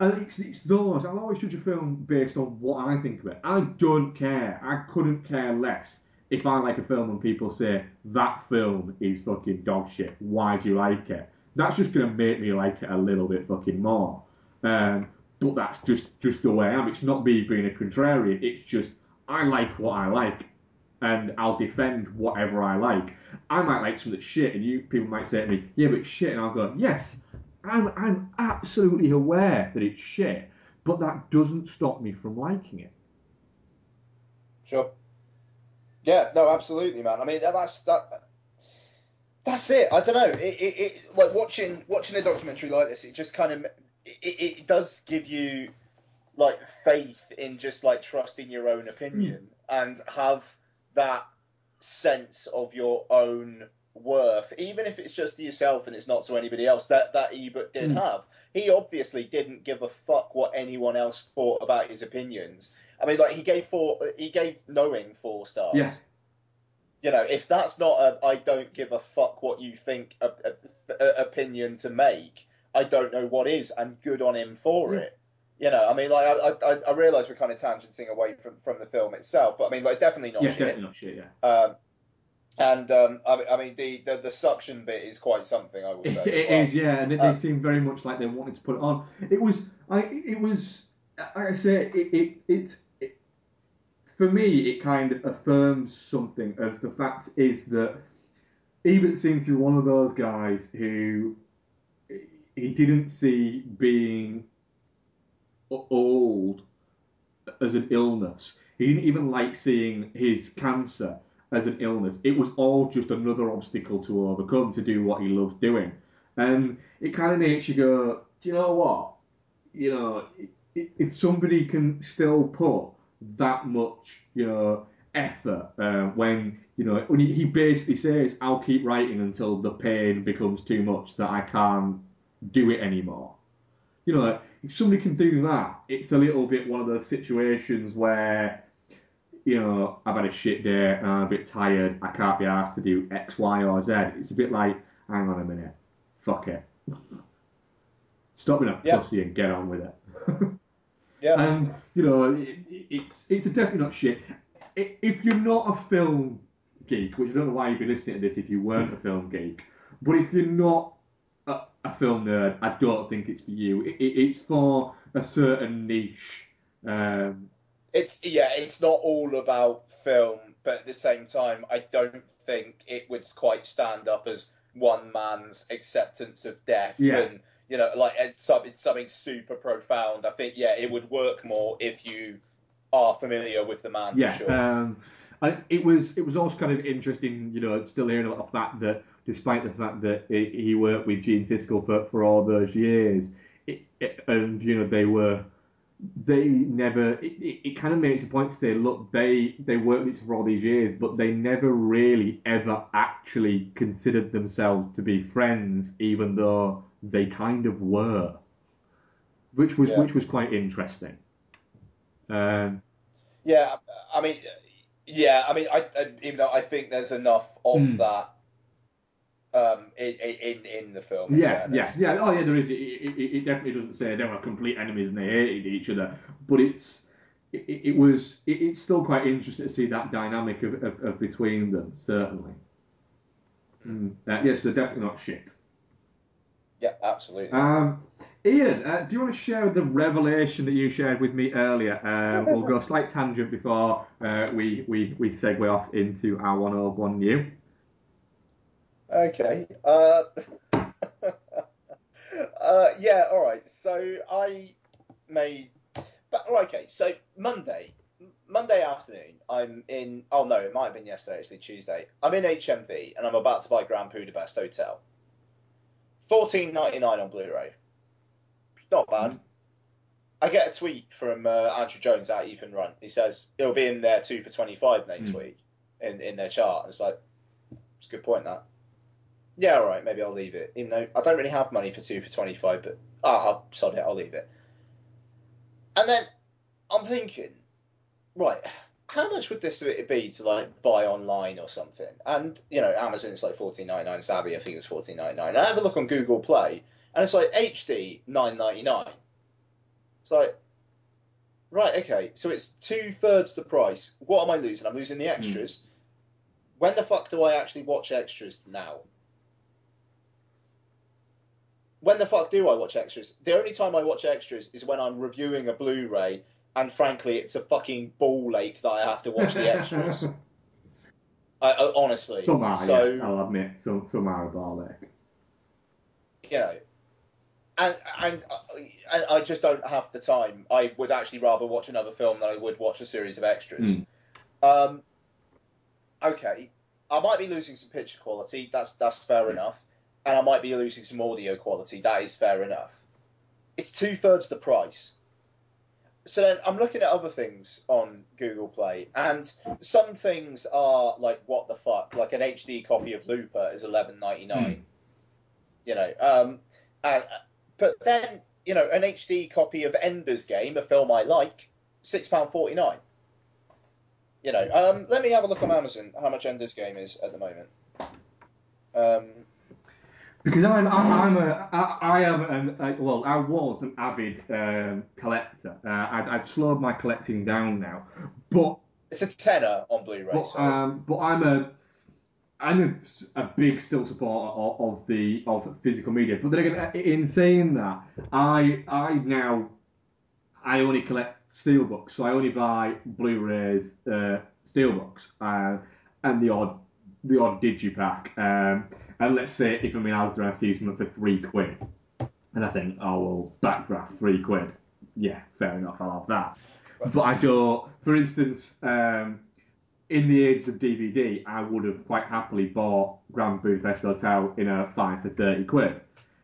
And it's, it's those. I'll always judge a film based on what I think of it. I don't care. I couldn't care less if I like a film and people say that film is fucking dog shit. Why do you like it? That's just gonna make me like it a little bit fucking more. Um, but that's just just the way I am. It's not me being a contrarian. It's just I like what I like, and I'll defend whatever I like. I might like something that's shit, and you people might say to me, "Yeah, but it's shit," and I'll go, "Yes, I'm I'm absolutely aware that it's shit, but that doesn't stop me from liking it." Sure. Yeah, no, absolutely, man. I mean, that's that. That's it. I don't know. It, it, it like watching watching a documentary like this. It just kind of it, it does give you like faith in just like trusting your own opinion hmm. and have that sense of your own worth, even if it's just to yourself and it's not to anybody else. That that Ebert did Mm. have. He obviously didn't give a fuck what anyone else thought about his opinions. I mean, like he gave four, he gave knowing four stars. Yeah. You know, if that's not a I don't give a fuck what you think a, a- a- opinion to make, I don't know what is, and good on him for Yeah. it. You know, I mean, like I I, I realise we're kind of tangenting away from, from the film itself, but I mean, like definitely not yeah, shit. definitely not shit. Yeah. Um, and um, I, I mean, the, the the suction bit is quite something. I would say. It well. is, yeah, and they, Uh, they seem very much like they wanted to put it on. It was, I, it was, like I say, it, it, it, it, for me, it kind of affirms something of the fact is that Ebert seems to be one of those guys who he didn't see being old as an illness. He didn't even like seeing his cancer as an illness. It was all just another obstacle to overcome to do what he loved doing. and it kind of makes you go, do you know what? You know, if somebody can still put that much, you know, effort uh, when you know when he, he basically says, "I'll keep writing until the pain becomes too much that I can't do it anymore." You know, if somebody can do that, it's a little bit one of those situations where you know, I've had a shit day and I'm a bit tired, I can't be asked to do X, Y, or Z. It's a bit like, hang on a minute, fuck it. Stop being a Yeah. pussy and get on with it. Yeah. And, you know, it, it's it's a definitely not shit. If you're not a film geek, which I don't know why you'd be listening to this if you weren't a film geek, but if you're not a, a film nerd, I don't think it's for you. It, it, it's for a certain niche. Um, it's yeah, it's not all about film, but at the same time, I don't think it would quite stand up as one man's acceptance of death Yeah. and you know, like it's something something super profound. I think yeah, it would work more if you are familiar with the man. Yeah, for sure. um, I, it was it was also kind of interesting, you know, still hearing about the fact that despite the fact that he he worked with Gene Siskel for, for all those years, it, it, and you know they were they never it, it, it kind of makes a point to say look they they worked with each other for all these years but they never really ever actually considered themselves to be friends even though they kind of were which was Yeah. which was quite interesting um, Yeah, I mean, yeah, I mean, I, I even though I think there's enough of Mm. that um, in, in in the film. Yeah, yeah, yeah. Oh, yeah. There is. It, it, it definitely doesn't say they were complete enemies and they hated each other, but it's it, it was it, it's still quite interesting to see that dynamic of, of, of between them. Certainly. Mm. Uh, yes, they're definitely not shit. Yeah, absolutely. Um, Ian, uh, do you want to share the revelation that you shared with me earlier? Um, we'll go a slight tangent before uh, we, we, we segue off into our one old one new. Okay. Uh, uh, yeah. All right. So I made, but okay. So Monday, Monday afternoon, I'm in. Oh no, it might have been yesterday. Actually, Tuesday. I'm in HMV and I'm about to buy Grand Budapest Hotel. Fourteen ninety nine on Blu-ray. Not bad. I get a tweet from uh, Andrew Jones at Ethan Run. He says it'll be in there two for twenty five next Mm. week in in their chart. And it's like, it's a good point that. Yeah, all right, maybe I'll leave it. Even though I don't really have money for two for twenty five, but ah, I'll sod it, I'll leave it. And then I'm thinking, right, how much would this be to like buy online or something? And you know, Amazon it's like fourteen ninety nine. Savvy, I think it was fourteen ninety nine. I have a look on Google Play, and it's like HD nine ninety nine. It's like, right, okay, so it's two thirds the price. What am I losing? I'm losing the extras. When the fuck do I actually watch extras now? When the fuck do I watch extras? The only time I watch extras is when I'm reviewing a Blu-ray, and frankly, it's a fucking ball lake that I have to watch the extras. I, I, honestly, Some are, so yeah, I'll admit. Some, some are a lick. you know, and and I, I just don't have the time. I would actually rather watch another film than I would watch a series of extras. Mm. Um, okay, I might be losing some picture quality. That's that's fair enough, and I might be losing some audio quality. That is fair enough. It's two thirds the price. So then I'm looking at other things on Google Play, and some things are like what the fuck. Like an HD copy of Looper is eleven ninety nine. You know, um, and, but then you know an HD copy of Ender's Game, a film I like, six pound forty nine. You know, um, let me have a look on Amazon how much Ender's Game is at the moment. Um, Because I'm, I'm, I'm a, I, I am an, uh, well, I was an avid um, collector. Uh, I've, I've slowed my collecting down now, but it's a tenner on Blu-ray. but, so- um, but I'm a I'm a, a big still supporter of, of the of physical media. But then again, in saying that, I I now I only collect steelbooks, so I only buy Blu-rays, uh, steelbooks, uh, and the odd the odd digipack. Um, and let's say if I'm in Asda I see for three quid, and I think, oh well, backdraft three quid, yeah, fair enough, I'll have that. But I don't. For instance, um, in the age of DVD, I would have quite happily bought Grand Budapest Hotel in a five for thirty quid.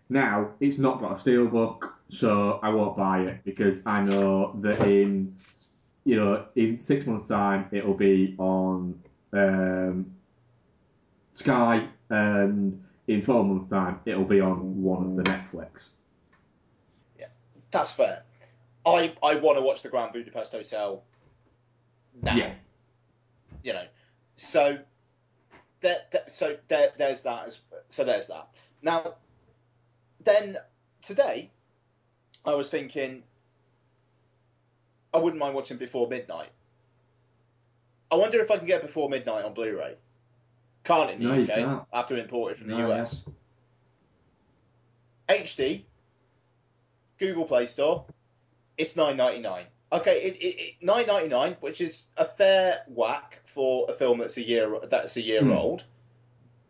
Now it's not got a steelbook, so I won't buy it because I know that in you know in six months' time it'll be on um, Sky, and in twelve months' time it'll be on one of the mm. Netflix. Yeah, that's fair. I I want to watch the Grand Budapest Hotel now. Yeah. You know, so there, there- so there, there's that. As, so there's that. Now, then today, I was thinking, I wouldn't mind watching Before Midnight. I wonder if I can get Before Midnight on Blu-ray. Can't in the No, you UK can't. after imported from the No, US. HD, Google Play Store, it's nine ninety nine. Okay, it, it, it nine ninety nine, which is a fair whack for a film that's a year that's a year Hmm. old,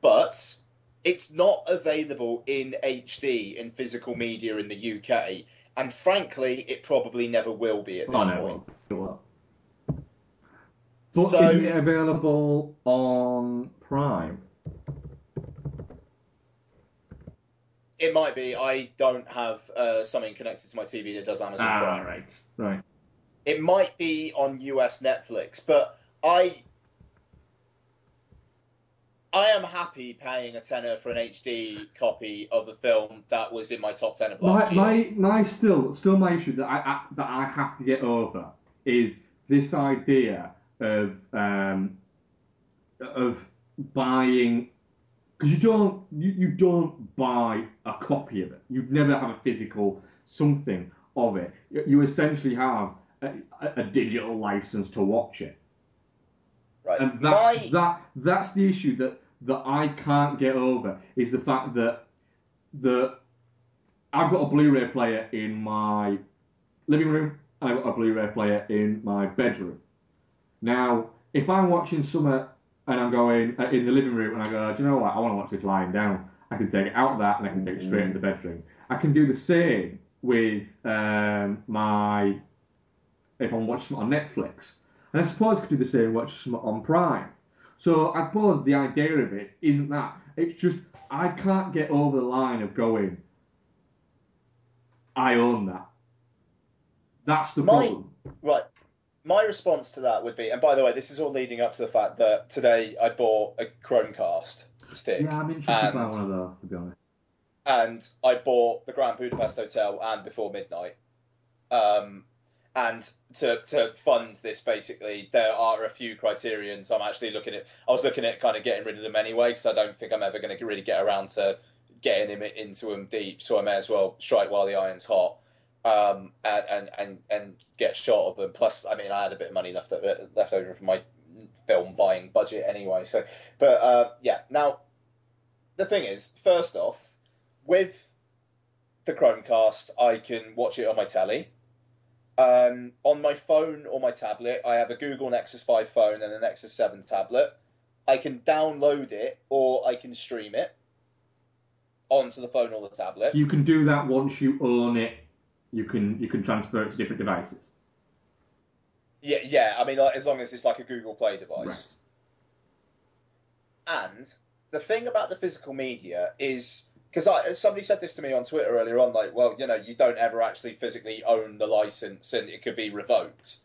but it's not available in HD in physical media in the UK, and frankly, it probably never will be at this Oh no, point. it. But So- isn't it available on Prime? It might be. I don't have uh, something connected to my TV that does Amazon Ah, Prime. right, right. It might be on US Netflix, but I I am happy paying a tenner for an HD copy of a film that was in my top ten of last My, year. my my still still my issue that I, I that I have to get over is this idea of um of buying because you don't you, you don't buy a copy of it. You never have a physical something of it. You, you essentially have a, a, digital license to watch it. Right. And that's that that's the issue that that I can't get over is the fact that that I've got a Blu-ray player in my living room and I've got a Blu-ray player in my bedroom. Now, if I'm watching something and I'm going uh, in the living room and I go, do you know what? I want to watch this lying down. I can take it out of that and I can take it straight into the bedroom. I can do the same with um, my if I'm watching on Netflix. And I suppose I could do the same watch on Prime. So I suppose the idea of it isn't that. It's just I can't get over the line of going. I own that. That's the My- problem. Right. My response to that would be, and by the way, this is all leading up to the fact that today I bought a Chromecast stick. Yeah, I'm interested and, by one of those to be honest. and I bought the Grand Budapest Hotel and Before Midnight. Um, and to, to fund this, basically, there are a few criterions I'm actually looking at. I was looking at kind of getting rid of them anyway, because I don't think I'm ever going to really get around to getting him into them deep. So I may as well strike while the iron's hot, um, and, and and get shot of them. Plus, I mean, I had a bit of money left left over from my film buying budget anyway. So, but uh, yeah. Now, the thing is, first off, with the Chromecast, I can watch it on my telly. Um, on my phone or my tablet, I have a Google Nexus 5 phone and a Nexus 7 tablet. I can download it or I can stream it onto the phone or the tablet. You can do that once you own it. You can you can transfer it to different devices. Yeah, yeah. I mean, like, as long as it's like a Google Play device. And the thing about the physical media is because somebody said this to me on Twitter earlier on, like, well, you know, you don't ever actually physically own the license and it could be revoked.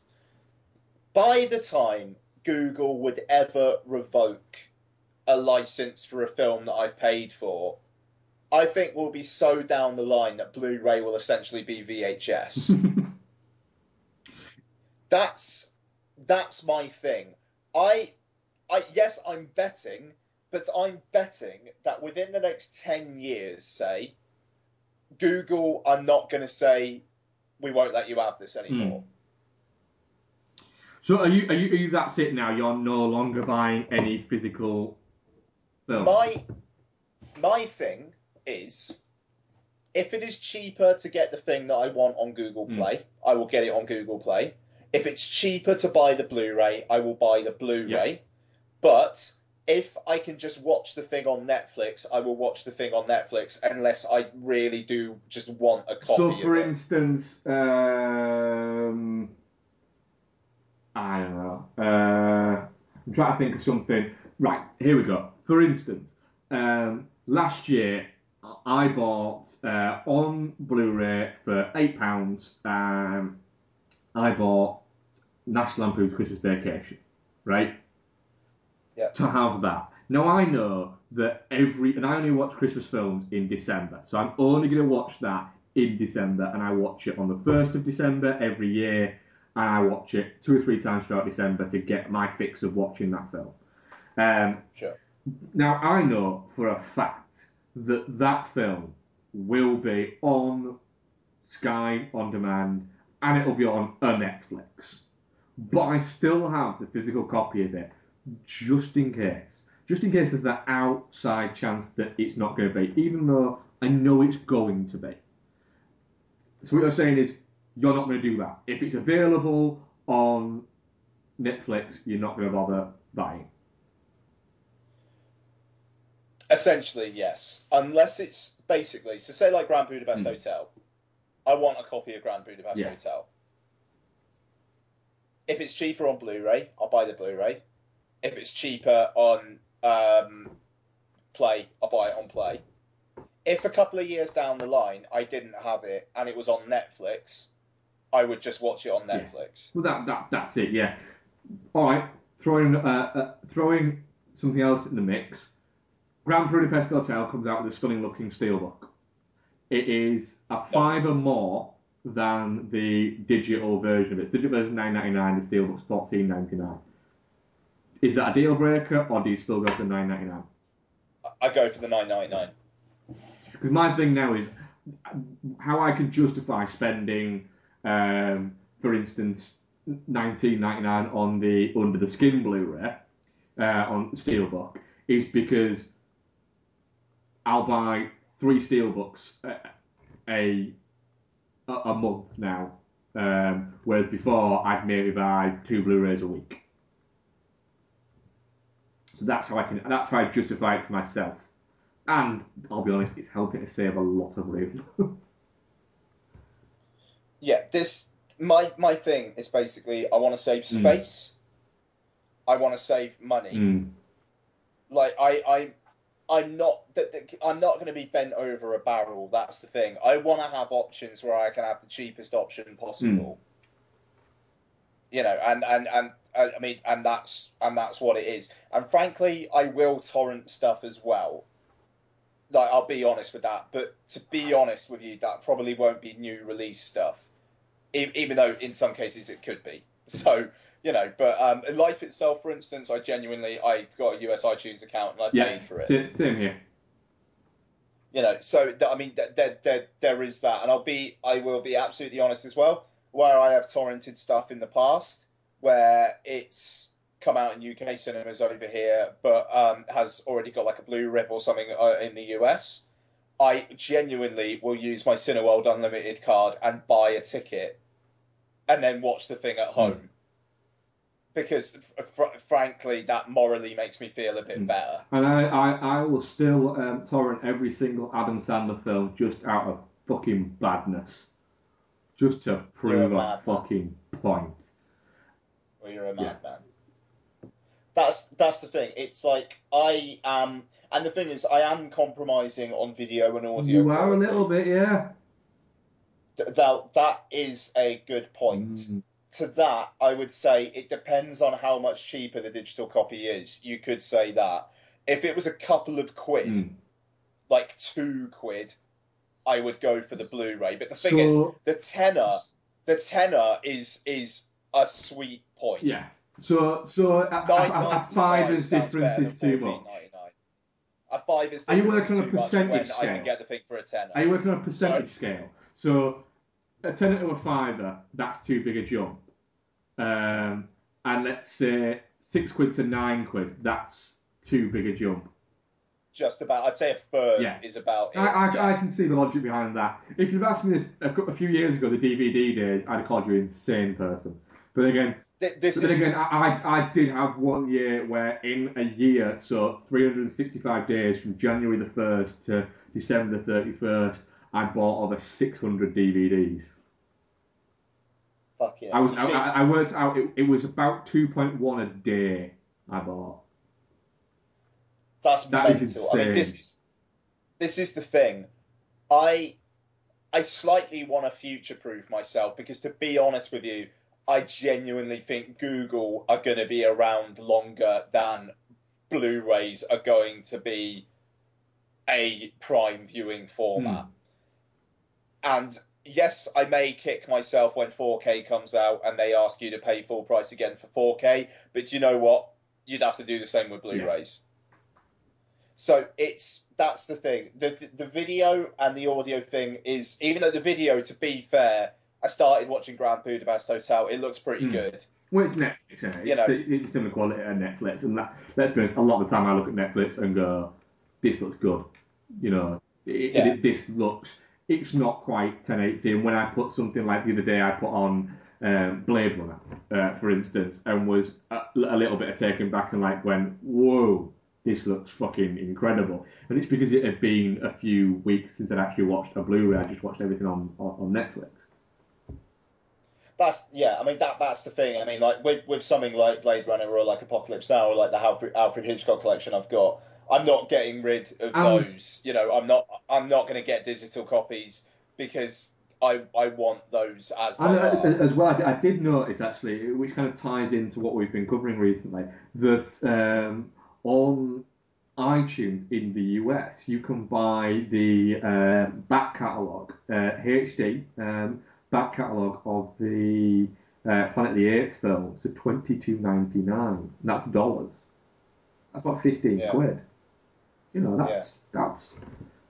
By the time Google would ever revoke a license for a film that I've paid for, I think we'll be so down the line that Blu-ray will essentially be VHS. that's that's my thing. I, I yes, I'm betting, but I'm betting that within the next ten years, say, Google are not going to say we won't let you have this hmm. anymore. So are you are you are you that's it now? You're no longer buying any physical film. My my thing is if it is cheaper to get the thing that I want on Google Play, I will get it on Google Play. If it's cheaper to buy the Blu-ray, I will buy the Blu-ray. But if I can just watch the thing on Netflix, I will watch the thing on Netflix unless I really do just want a copy So, of for it. instance, um, I don't know. Uh, I'm trying to think of something. Right, here we go. For instance, um, last year I bought uh, on Blu-ray for eight pounds. Um, I bought National Lampoon's Christmas Vacation, right? Yeah. To have that. Now I know that every, and I only watch Christmas films in December, so I'm only going to watch that in December, and I watch it on the first of December every year, and I watch it two or three times throughout December to get my fix of watching that film. Um, Sure. now I know for a fact that that film will be on Sky on demand and it'll be on a Netflix. But I still have the physical copy of it just in case. Just in case there's that outside chance that it's not going to be, even though I know it's going to be. So what you're saying is you're not going to do that. If it's available on Netflix, you're not going to bother buying. Essentially, yes. Unless it's basically so. Say like Grand Budapest Hotel. I want a copy of Grand Budapest. Yeah. Hotel. If it's cheaper on Blu-ray, I'll buy the Blu-ray. If it's cheaper on um, Play, I'll buy it on Play. If a couple of years down the line I didn't have it and it was on Netflix, I would just watch it on Netflix. Well, that, that that's it. Yeah. All right. Throwing uh, uh, throwing something else in the mix. Grand Budapest Hotel comes out with a stunning looking steelbook. It is a fiver more than the digital version of it. The digital version nine ninety nine. The steelbook's fourteen ninety nine. Is that a deal breaker, or do you still go for the nine ninety nine? I go for the nine ninety nine. Because my thing now is how I can justify spending, um, for instance, nineteen ninety nine on the Under the Skin Blu-ray uh, on Steelbook is because I'll buy three Steelbooks a a, a month now, um, whereas before I'd maybe buy two Blu-rays a week. So that's how I can. That's how I justify it to myself. And I'll be honest, it's helping to save a lot of room. yeah, this my my thing is basically I want to save Mm. space. I want to save money. Mm. Like I I I'm not that that- I'm not going to be bent over a barrel. That's the thing. I want to have options where I can have the cheapest option possible. Hmm. You know, and and and I mean, and that's and that's what it is. And frankly, I will torrent stuff as well. Like I'll be honest with that, but to be honest with you, that probably won't be new release stuff. E- even though in some cases it could be. So you know, but um, Life itself, for instance, I genuinely I got a US iTunes account and I yeah, paid for it. sa- same here. You know, so I mean, there there there is that, and I'll be I will be absolutely honest as well. Where I have torrented stuff in the past, where it's come out in UK cinemas over here, but um, has already got like a blue rip or something uh, in the US. I genuinely will use my Cineworld Unlimited card and buy a ticket, and then watch the thing at home. Because, fr- frankly, that morally makes me feel a bit better. And I, I, I will still um, torrent every single Adam Sandler film just out of fucking badness. Just to prove a, madman. fucking point. Well, you're a madman. That's that's the thing. It's like I am, and the thing is, I am compromising on video and audio. You are a little bit, yeah. Th- That that is a good point. Mm. To that, I would say it depends on how much cheaper the digital copy is. You could say that if it was a couple of quid, Mm. like two quid, I would go for the Blu-ray. But the thing So- is, the tenner, the tenner is is a sweet point. Yeah. So, so a, a, Nine a, a ninety fiver's nine difference is too much. $14.99. A fiver's Are you working on a percentage when I scale? can get the thing for a tenner. Are you working on a percentage scale? So, a tenner to a fiver, that's too big a jump. Um, and let's say six quid to nine quid, that's too big a jump. Just about, I'd say a third Yeah. is about it. I, I, yeah. I can see the logic behind that. If you'd asked me this a, a few years ago, the DVD days, I'd have called you an insane person. But again, Th- this but then is- again, I, I, I did have one year where in a year, so 365 days from January the 1st to December the 31st, I bought over 600 DVDs. Fuck yeah. I was You I, see- I, I worked out it, it was about 2.1 a day I bought. That's That is mental. I mean, this is this is the thing. I I slightly want to future proof myself because to be honest with you, I genuinely think Google are going to be around longer than Blu-rays are going to be a prime viewing format. Hmm. And yes, I may kick myself when 4K comes out and they ask you to pay full price again for 4K, but do you know what? You'd have to do the same with Blu-rays. So it's that's the thing. The the video and the audio thing is even though the video, to be fair, I started watching Grand Budapest Hotel. It looks pretty Hmm. good. Well, it's Netflix, isn't it? You It's, know. it's similar quality to Netflix, and that, let's be honest, a lot of the time I look at Netflix and go, "This looks good," you know. It, Yeah. it- this looks. It's not quite 1080. And when I put something like the other day, I put on um, Blade Runner, uh, for instance, and was a, a little bit taken back and like went, "Whoa, this looks fucking incredible." And it's because it had been a few weeks since I'd actually watched a Blu-ray. I just watched everything on on, on Netflix. That's yeah. I mean that that's the thing. I mean like with with something like Blade Runner or like Apocalypse Now or like the Alfred, Alfred Hitchcock collection I've got. I'm not getting rid of And- those. You know, I'm not. I'm not going to get digital copies because I I want those as they And are. uh, as well, I did- I did notice actually, which kind of ties into what we've been covering recently, that um, on iTunes in the US, you can buy the uh, back catalogue, uh, HD um, back catalogue of the uh, Planet of the Apes films for twenty two ninety nine. That's dollars. That's about fifteen Yeah. quid. You know, that's that's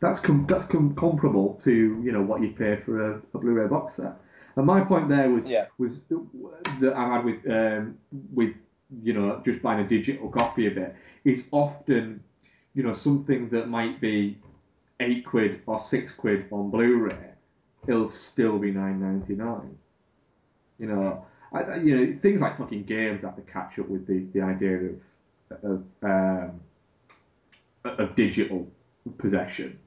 that's com- that's com- comparable to you know what you pay for a, a Blu-ray box set. And my point there was was that I had with um, with you know just buying a digital copy of it. is often you know something that might be eight quid or six quid on Blu-ray, it'll still be nine ninety nine. You know, I, I- you know things like fucking games have to catch up with the, the idea of of um, of digital possession.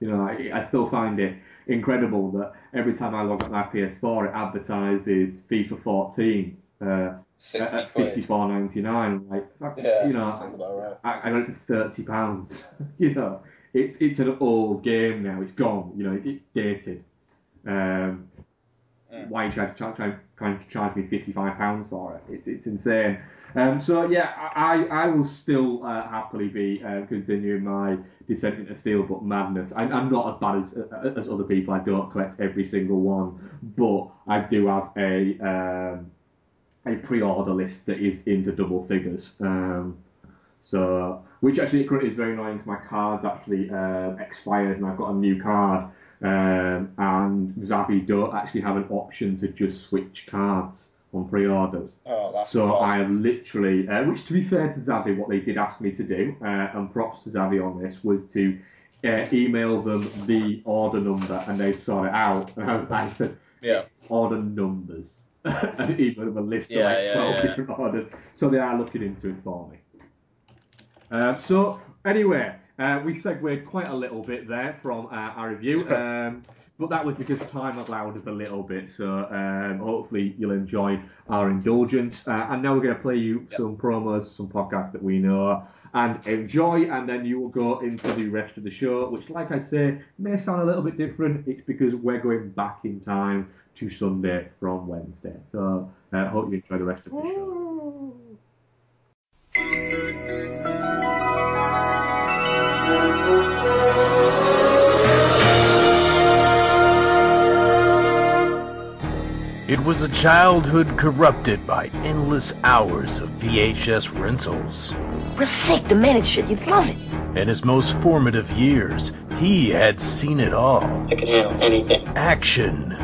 You know, I, I still find it incredible that every time I log up my PS4, it advertises FIFA 14 uh, at quid. 54.99. Like, Yeah, you know, about right. I, I got it for thirty pounds. you know, it's it's an old game now. It's gone. You know, it's, it's dated. Um, Why are you trying to, try, try, trying to charge me fifty five pounds for it? It's it's insane. Um, so yeah, I I will still uh, happily be uh, continuing my descent into steelbook madness. I, I'm not as bad as as other people. I don't collect every single one, but I do have a um, a pre-order list that is into double figures. Um, so, which actually currently is very annoying because my card's actually uh, expired and I've got a new card. Um, and Zavvi don't actually have an option to just switch cards on pre-orders. Oh, so fun. I have literally, uh, which to be fair to Zavvi, what they did ask me to do, uh, and props to Zavvi on this, was to uh, email them the order number and they'd sort it out. And I, was, I said, Yeah. order numbers. and email them a list Yeah, of like 12 yeah. different orders. So they are looking into it for me. Um, so anyway, uh, we segued quite a little bit there from uh, our review, um, but that was because time allowed us a little bit. So um, hopefully you'll enjoy our indulgence. Uh, and now we're going to play you some promos, some podcasts that we know and enjoy, and then you will go into the rest of the show, which, like I say, may sound a little bit different. It's because we're going back in time to Sunday from Wednesday. So I uh, hope you enjoy the rest of the show. It was a childhood corrupted by endless hours of VHS rentals. For sake, the man shit, you'd love it. In his most formative years, he had seen it all. I can handle anything. Action,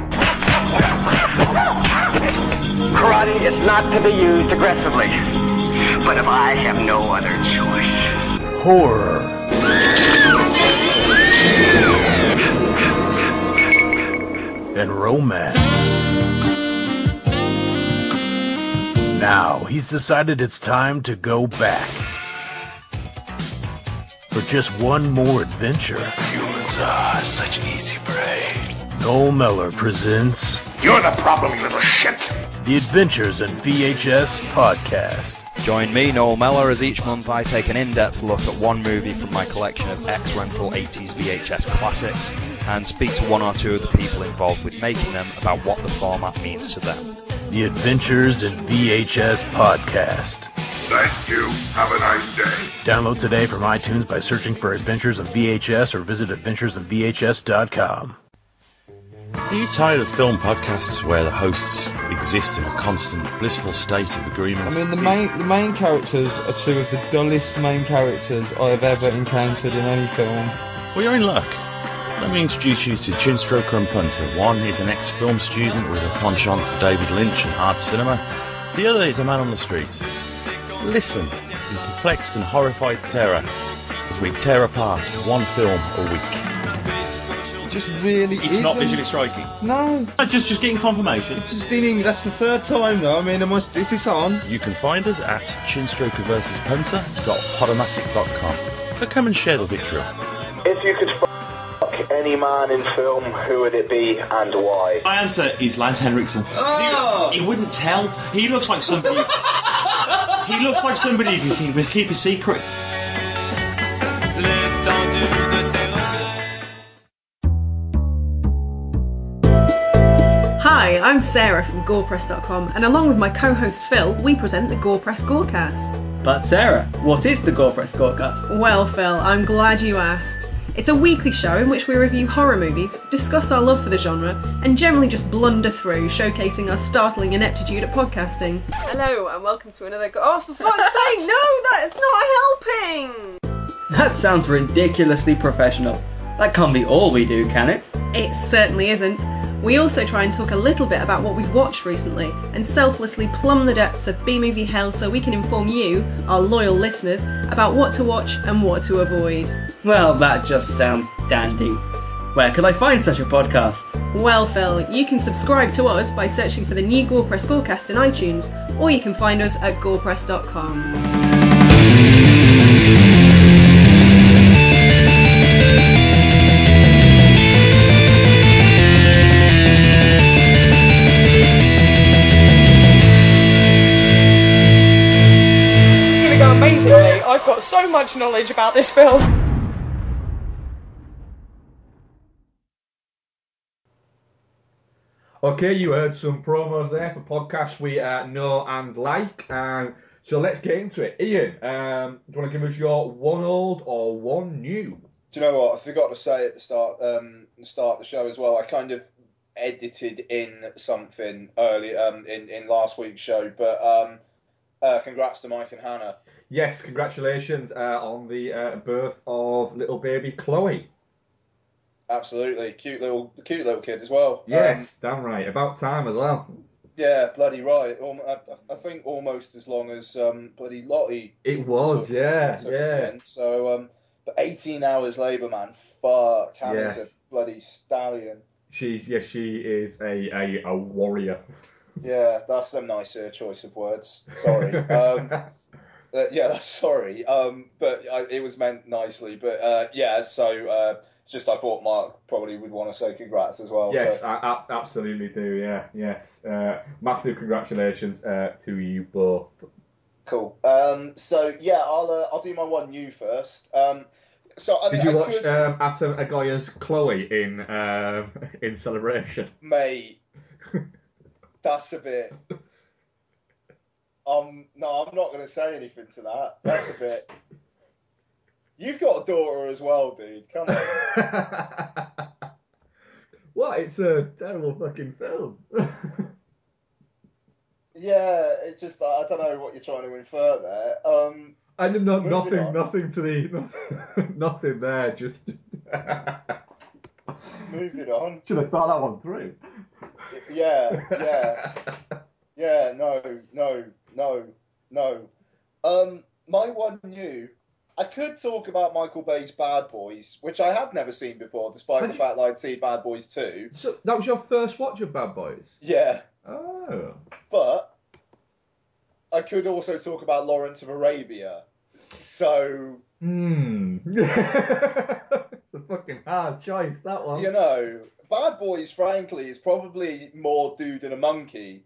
Karate is not to be used aggressively. But if I have no other choice. horror, and romance. Now he's decided it's time to go back. For just one more adventure. Humans are such an easy prey. Noel Mellor presents You're the problem, you little shit. The Adventures in VHS podcast. Join me, Noel Mellor, as each month I take an in-depth look at one movie from my collection of ex-rental 80s VHS classics and speak to one or two of the people involved with making them about what the format means to them. The Adventures in VHS podcast. Thank you. Have a nice day. Download today from iTunes by searching for Adventures in VHS or visit adventuresinvhs.com. Are you tired of film podcasts where the hosts exist in a constant blissful state of agreement? I mean, the main the main characters are two of the dullest main characters I have ever encountered in any film. Well, you're in luck. Let me introduce you to Chinstroker and Punter. One is an ex-film student with a penchant for David Lynch and art cinema. The other is a man on the street. Listen in perplexed and horrified terror as we tear apart one film a week. It just really It's not isn't. visually striking. No. Just just getting confirmation. It's just in That's the third time though. I mean, am I, is this on? You can find us at chinstrokerversuspunter.podomatic.com. So come and share the victory. If you could fuck any man in film, who would it be and why? My answer is Lance Henriksen. Oh! He wouldn't tell. He looks like somebody. he looks like somebody who can keep, keep a secret. I'm Sarah from GorePress.com, and along with my co-host Phil, we present the GorePress Gorecast. But Sarah, what is the GorePress Gorecast? Well, Phil, I'm glad you asked. It's a weekly show in which we review horror movies, discuss our love for the genre, and generally just blunder through, showcasing our startling ineptitude at podcasting. Hello, and welcome to another. Go- oh, for fuck's sake, no, that is not helping! That sounds ridiculously professional. That can't be all we do, can it? It certainly isn't. We also try and talk a little bit about what we've watched recently and selflessly plumb the depths of B movie hell so we can inform you, our loyal listeners, about what to watch and what to avoid. Well, that just sounds dandy. Where could I find such a podcast? Well, Phil, you can subscribe to us by searching for the new Gorepress Gorecast in iTunes, or you can find us at gorepress.com. I've got so much knowledge about this film. Okay, you heard some promos there for podcasts we uh, know and like. Um, so let's get into it. Ian, um, do you want to give us your one old or one new? Do you know what? I forgot to say at the start, um, the start of the show as well. I kind of edited in something early um, in in last week's show, but um, uh, congrats to Mike and Hannah. Yes, congratulations uh, on the uh, birth of little baby Chloe. Absolutely, cute little cute little kid as well. Yes, Um, damn right. About time as well. yeah, bloody right. Alm- I, I think almost as long as um, bloody Lottie. It was, yeah, yeah. So, um, but 18 hours labour, man. Fuck, Hannah's Yes. a bloody stallion. She, yes, she is a, a, a warrior. Yeah, that's a nice uh, choice of words. Sorry. Uh, yeah, sorry. Um, but I, it was meant nicely. But uh, yeah, so uh, it's just I thought Mark probably would want to say congrats as well. Yes, so. I, I absolutely do. Yeah, yes. Uh, massive congratulations uh, to you both. Cool. Um, so yeah, I'll uh, I'll do my one new first. Um, so I mean, Did you I watch could- um, Atom Egoyan's Chloe in in Celebration? mate? That's a bit. Um, no, I'm not going to say anything to that. That's a bit. You've got a daughter as well, dude. Come on. What? It's a terrible fucking film. yeah, it's just I don't know what you're trying to infer there. Um, I did not nothing, on. nothing to the nothing there. Just moving on. should have thought that one through. Yeah, yeah, yeah. No, no, no, no. Um, my one new. I could talk about Michael Bay's Bad Boys, which I had never seen before, despite the fact that I'd seen Bad Boys 2. So that was your first watch of Bad Boys. Yeah, Oh. but I could also talk about Lawrence of Arabia. So, Hmm. it's a fucking hard choice that one. you know, Bad Boys, frankly, is probably more dude than a monkey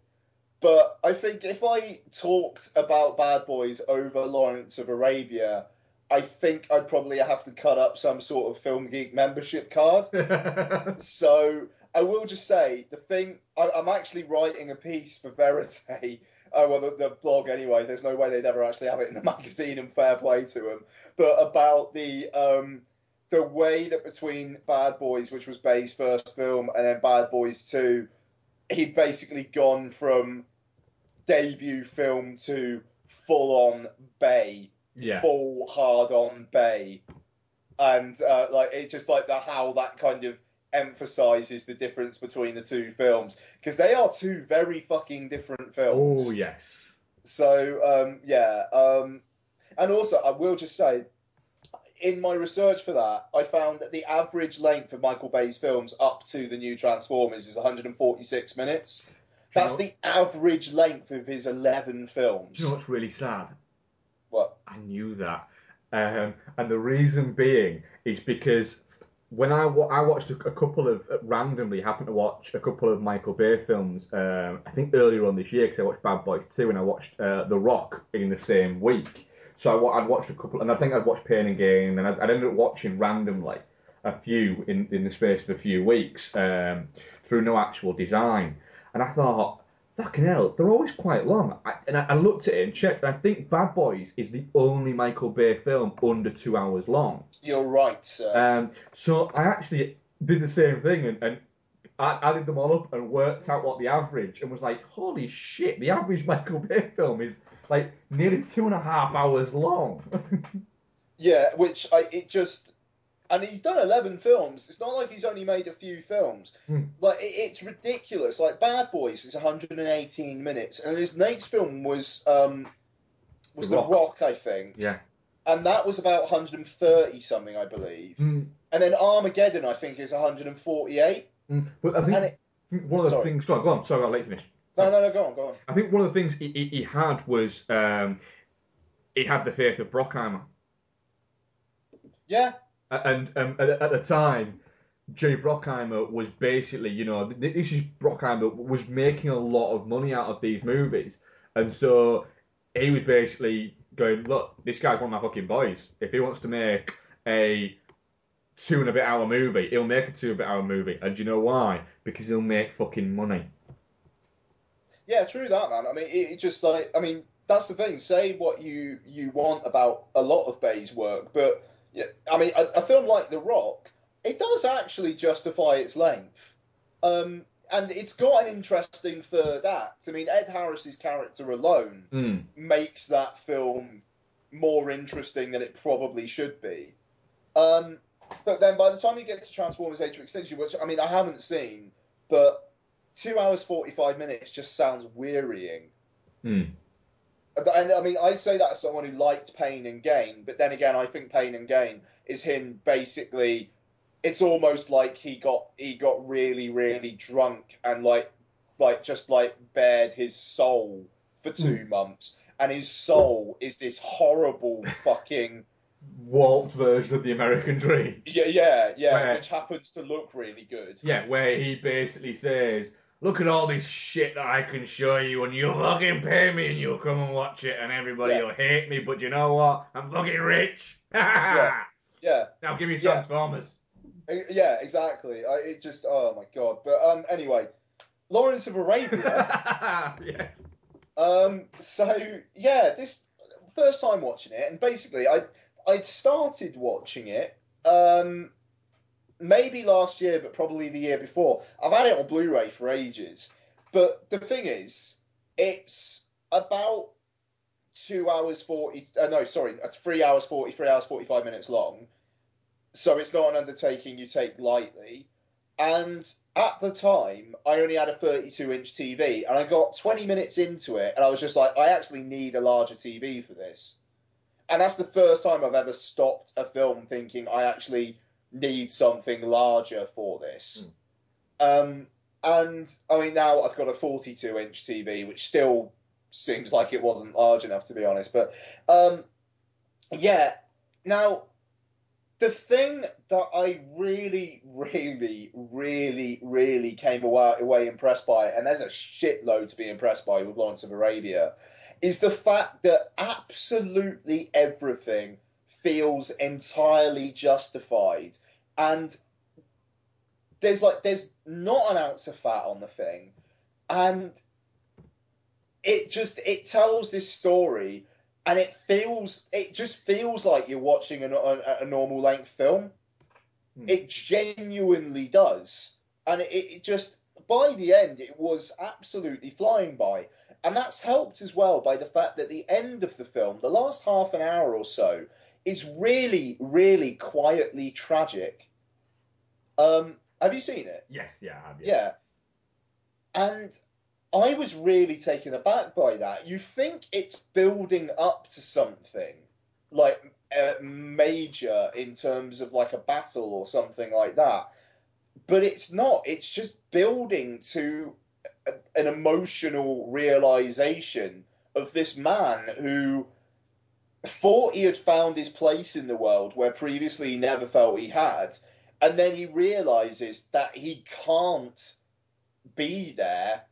But I think if I talked about Bad Boys over Lawrence of Arabia, I think I'd probably have to cut up some sort of Film Geek membership card. so I will just say the thing I, I'm actually writing a piece for Verite. Oh well, the, the blog anyway. There's no way they'd ever actually have it in the magazine, and fair play to them. But about the um, the way that between Bad Boys, which was Bay's first film, and then Bad Boys Two, he'd basically gone from debut film to full on Bay, Yeah. full hard on Bay, and uh, like it's just like the how that kind of emphasizes the difference between the two films because they are two very fucking different films. Oh yes. So um, yeah, um, and also I will just say, in my research for that, I found that the average length of Michael Bay's films up to the new Transformers is 146 minutes. That's the average length of his 11 films. Do you know what's really sad? What? I knew that. Um, and the reason being is because when I, wa- I watched a, a couple of, uh, randomly happened to watch a couple of Michael Bay films, um, I think earlier on this year, because I watched Bad Boys 2 and I watched uh, The Rock in the same week. So I, I'd watched a couple, and I think I'd watched Pain and Gain, and I'd, I'd ended up watching randomly a few in, in the space of a few weeks um, through no actual design. And I thought, fucking hell, they're always quite long. I, and I, I looked at it and checked, and I think Bad Boys is the only Michael Bay film under two hours long. You're right, sir. Um, so I actually did the same thing and, and I added them all up and worked out what the average and was like, holy shit, the average Michael Bay film is like nearly two and a half hours long. Yeah, which I it just and he's done 11 films. It's not like he's only made a few films. Hmm. Like it, it's ridiculous. Like Bad Boys is 118 minutes, and his next film was um was The The Rock. Rock, I think, yeah. and that was about 130 something, I believe. Mm, And then Armageddon, I think, is 148. Mm. But I think it- one of the Sorry. things. Go on, go on. Sorry, I'll let you finish. No, no, no, go on, go on. I think one of the things he, he, he had was um, he had the faith of Bruckheimer. Yeah, and um, at, at the time, Jay Bruckheimer was basically, you know, this is Bruckheimer was making a lot of money out of these movies, and so he was basically going, look, this guy's one of my fucking boys. If he wants to make a two and a bit hour movie, he'll make a two and a bit hour movie, and do you know why? Because he'll make fucking money. Yeah, true that, man. I mean, it, it just like, I mean, that's the thing. Say what you you want about a lot of Bay's work, but yeah, I mean, a, a film like The Rock, it does actually justify its length, um, and it's got an interesting third act. I mean, Ed Harris's character alone Mm. makes that film more interesting than it probably should be. Um, but then by the time you get to Transformers Age of Extinction, which I mean I haven't seen, but two hours forty five minutes just sounds wearying. Mm. And I mean, I say that as someone who liked Pain and Gain, but then again, I think Pain and Gain is him basically. It's almost like he got he got really really drunk and like like just like bared his soul for two months, and his soul is this horrible fucking Walt's version of the American Dream. yeah yeah yeah, Where- which happens to look really good. Yeah, where he basically says, "Look at all this shit that I can show you, and you'll fucking pay me, and you'll come and watch it, and everybody Yeah. will hate me, but you know what? I'm fucking rich. Yeah. Yeah. Now give me Yeah. Transformers." E- Yeah, exactly. I, it just, oh my god. But um, anyway, Lawrence of Arabia. yes. Um, so yeah, this first time watching it, and basically, I I started watching it. Um, maybe last year, but probably the year before. I've had it on Blu-ray for ages. But the thing is, it's about two hours forty. Uh, no, sorry, it's three hours forty, three hours forty-five minutes long. So it's not an undertaking you take lightly. And at the time, I only had a 32 inch TV, and I got 20 minutes into it, and I was just like, I actually need a larger TV for this. And that's the first time I've ever stopped a film thinking I actually need something larger for this. Um, and I mean, now I've got a 42 inch TV, which still seems like it wasn't large enough, to be honest. But um, yeah, now the thing that I really, really, really, really came away, away impressed by, and there's a shitload to be impressed by with Lawrence of Arabia, is the fact that absolutely everything feels entirely justified. And there's like there's not an ounce of fat on the thing. And it just it tells this story and it feels it just feels like you're watching a, a, a normal length film. Hmm. It genuinely does, and it, it just by the end it was absolutely flying by, and that's helped as well by the fact that the end of the film, the last half an hour or so, is really really quietly tragic. Um, have you seen it? Yes, yeah, I have. Yeah. And I was really taken aback by that. You think it's building up to something like uh, major in terms of like a battle or something like that, but it's not. It's just building to an emotional realization of this man who thought he had found his place in the world where previously he never felt he had, and then he realizes that he can't be there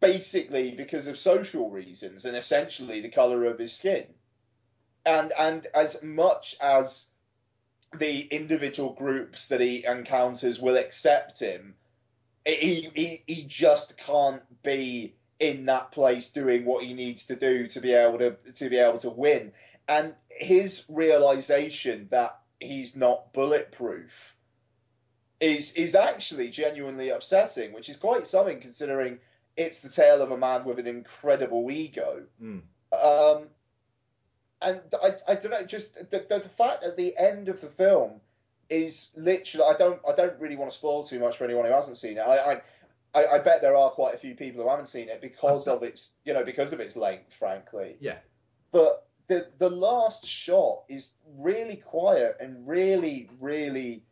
basically because of social reasons and essentially the color of his skin. And and as much as the individual groups that he encounters will accept him, he he, he just can't be in that place doing what he needs to do to be able to to be able to win. And his realization that he's not bulletproof is is actually genuinely upsetting, which is quite something considering it's the tale of a man with an incredible ego. Mm. Um, and I, I don't know, just the, the, the fact at the end of the film is literally. I don't I don't really want to spoil too much for anyone who hasn't seen it. I, I, I bet there are quite a few people who haven't seen it because of its you know because of its length, frankly. Yeah. But the the last shot is really quiet and really really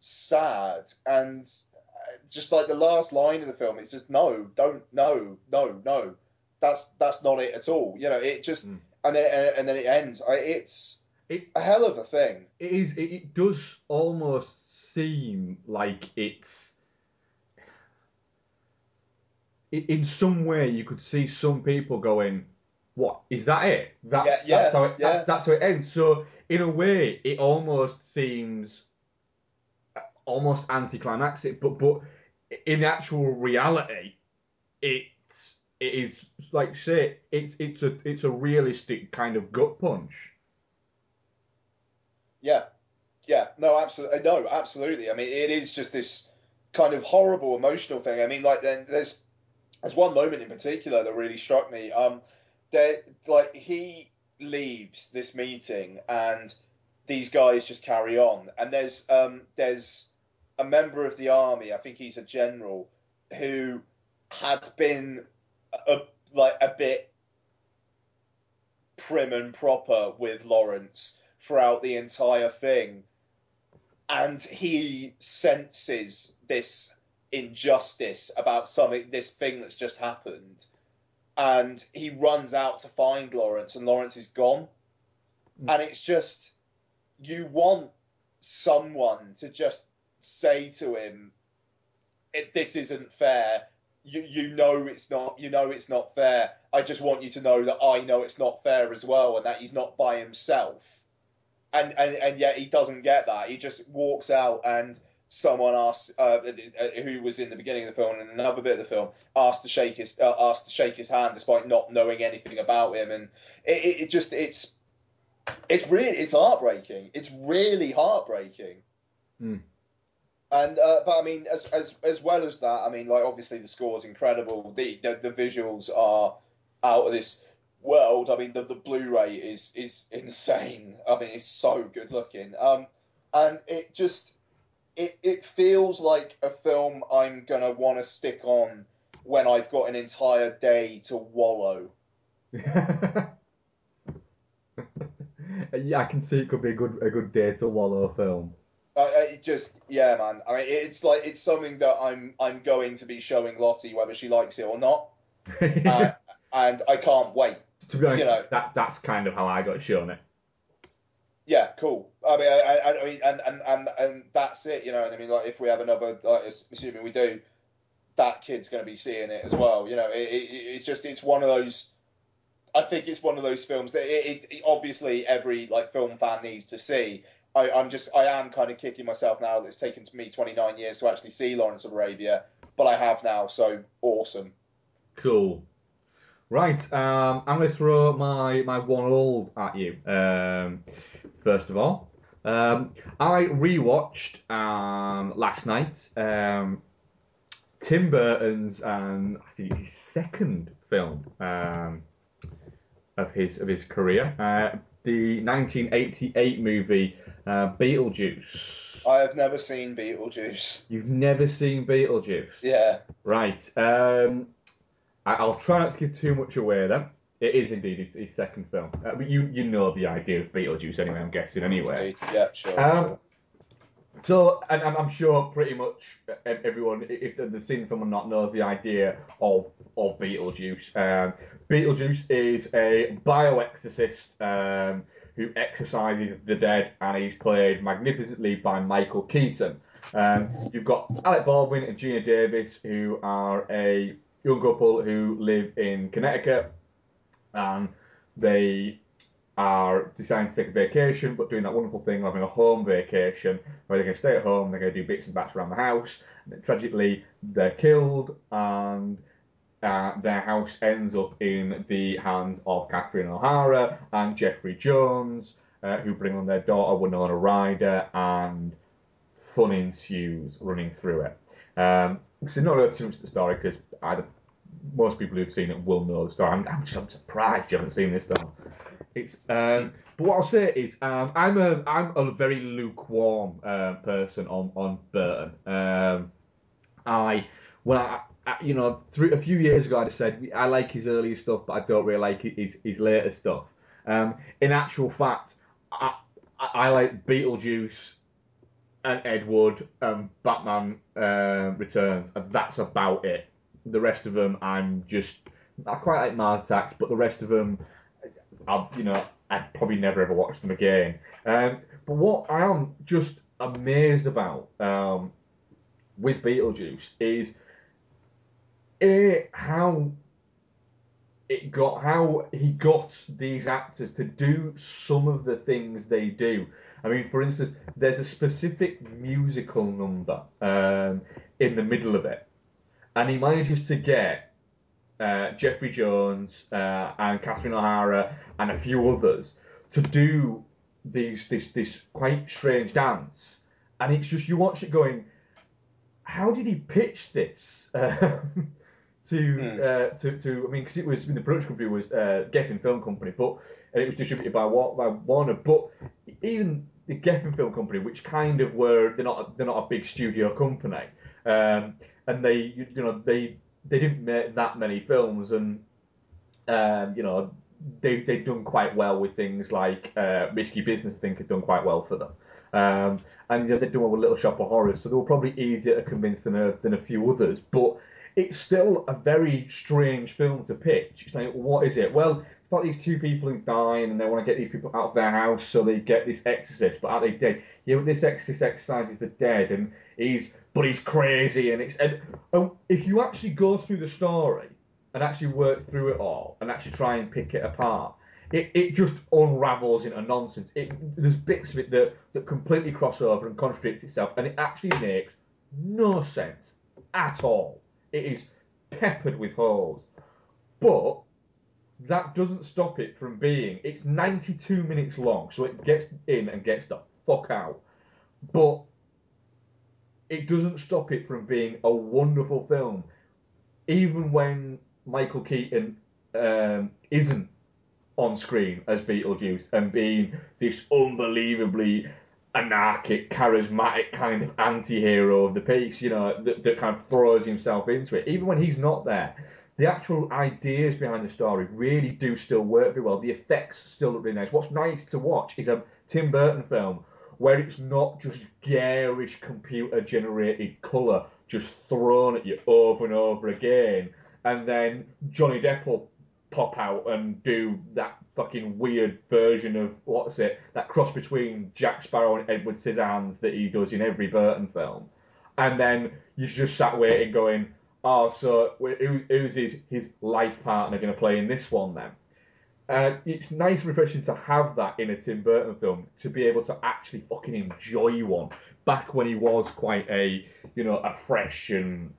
sad and just like the last line of the film is just no, don't, no, no, no. That's that's not it at all. You know, it just Mm. and then and then it ends. I, it's a hell of a thing. It is. It, it does almost seem like it's. In some way, you could see some people going, "What is that? It? That's Yeah, yeah, that's how it, yeah. that's, that's how it ends." So, in a way, it almost seems uh, almost anticlimactic, but but in actual reality, it's it is like say it's it's a it's a realistic kind of gut punch. Yeah, yeah, no, absolutely, no, absolutely. I mean, it is just this kind of horrible emotional thing. I mean, like then there's there's one moment in particular that really struck me. Um, like he leaves this meeting and these guys just carry on, and there's um there's a member of the army, I think he's a general, who had been a, like a bit prim and proper with Lawrence throughout the entire thing. And he senses this injustice about something, this thing that's just happened. And he runs out to find Lawrence, and Lawrence is gone. Hmm. And it's just, you want someone to just say to him, "This isn't fair. You you know it's not. You know it's not fair. I just want you to know that I know it's not fair as well, and that he's not by himself." And and and yet he doesn't get that. He just walks out, and someone asks, uh, who was in the beginning of the film and another bit of the film, asked to shake his uh, asked to shake his hand despite not knowing anything about him, and it, it, it just it's it's really it's heartbreaking. It's really heartbreaking. Mm. And uh, but I mean, as as as well as that, I mean, like obviously the score is incredible. The, the the visuals are out of this world. I mean, the the Blu-ray is is insane. I mean, it's so good looking. Um, and it just it it feels like a film I'm gonna want to stick on when I've got an entire day to wallow. yeah, I can see it could be a good a good day to wallow film. Uh, it just yeah, man. I mean, it's like it's something that I'm I'm going to be showing Lottie whether she likes it or not, uh, and I can't wait. To be honest, You know. that that's kind of how I got shown it. yeah, cool. I mean, I, I, I mean, and, and and and that's it, you know. And I mean, like, if we have another, like, assuming we do, that kid's going to be seeing it as well. You know, it, it, it's just it's one of those. I think it's one of those films that it, it, obviously every like film fan needs to see. I, I'm just I am kind of kicking myself now that it's taken me 29 years to actually see Lawrence of Arabia, but I have now, so awesome. Cool. Right, um, I'm going to throw my, my one old at you. Um, first of all, um, I rewatched um, last night um, Tim Burton's um, I think his second film um, of his of his career, uh, the 1988 movie uh, Beetlejuice. I have never seen Beetlejuice. You've never seen Beetlejuice? Yeah. Right. Um, I, I'll try not to give too much away then. It is indeed his, his second film. Uh, but you you know the idea of Beetlejuice anyway. I'm guessing anyway. Yeah, sure. Um, sure. So, and I'm, I'm sure pretty much everyone, if they've seen the film or not, knows the idea of of Beetlejuice. Um, Beetlejuice is a bioexorcist um, who exorcises the dead, and he's played magnificently by Michael Keaton. Um, you've got Alec Baldwin and Geena Davis, who are a young couple who live in Connecticut, and they are deciding to take a vacation, but doing that wonderful thing of having a home vacation where they're going to stay at home, they're going to do bits and bats around the house. And tragically, they're killed, and uh, their house ends up in the hands of Catherine O'Hara and Jeffrey Jones, uh, who bring on their daughter Winona Ryder, and fun ensues running through it. Um, so not really too much of the story because most people who've seen it will know the story. I'm, I'm, I'm surprised you haven't seen this film. It's, um, but what I'll say is, um, I'm a I'm a very lukewarm uh, person on on Burton. Um, I when I, I you know three, a few years ago I said I like his earlier stuff, but I don't really like his his later stuff. Um, in actual fact, I, I, I like Beetlejuice and Ed Wood and Batman uh, Returns, and that's about it. The rest of them, I'm just I quite like Mars Attacks, but the rest of them, I'll you know I'd probably never ever watch them again. Um, but what I am just amazed about um, with Beetlejuice is a how it got how he got these actors to do some of the things they do. I mean, for instance, there's a specific musical number um, in the middle of it, and he manages to get uh, Jeffrey Jones uh, and Catherine O'Hara and a few others to do these this this quite strange dance, and it's just you watch it going, how did he pitch this? Um, to, uh, to to I mean, because it was the production company was uh, Geffen Film Company, but and it was distributed by, by Warner. But even the Geffen Film Company, which kind of were they're not they're not a big studio company, um, and they you, know they they didn't make that many films, and um, you know they they've done quite well with things like uh, Risky Business. I think had done quite well for them. Um, and you know, done well with Little Shop of Horrors, so they were probably easier to convince than a, than a few others. But it's still a very strange film to pitch. It's like, what is it? Well, it's about these two people who die and they want to get these people out of their house, so they get this exorcist. But are they dead? Yeah, but this exorcist exercises the dead, and he's but he's crazy, and it's and, and if you actually go through the story and actually work through it all and actually try and pick it apart. It, it just unravels into nonsense. It, there's bits of it that, that completely cross over and contradict itself, and it actually makes no sense at all. It is peppered with holes. But that doesn't stop it from being. It's 92 minutes long, so it gets in and gets the fuck out. But it doesn't stop it from being a wonderful film, even when Michael Keaton um, isn't on screen as Beetlejuice and being this unbelievably anarchic, charismatic kind of anti-hero of the piece, you know, that, that kind of throws himself into it. Even when he's not there, the actual ideas behind the story really do still work very well. The effects still look really nice. What's nice to watch is a Tim Burton film where it's not just garish computer-generated colour just thrown at you over and over again, and then Johnny Depp will pop out and do that fucking weird version of what's it that cross between Jack Sparrow and Edward Scissorhands that he does in every Burton film, and then you just sat waiting going, oh, so who, who's his his life partner going to play in this one then? Uh, it's nice and refreshing to have that in a Tim Burton film to be able to actually fucking enjoy one. Back when he was quite a you know a fresh and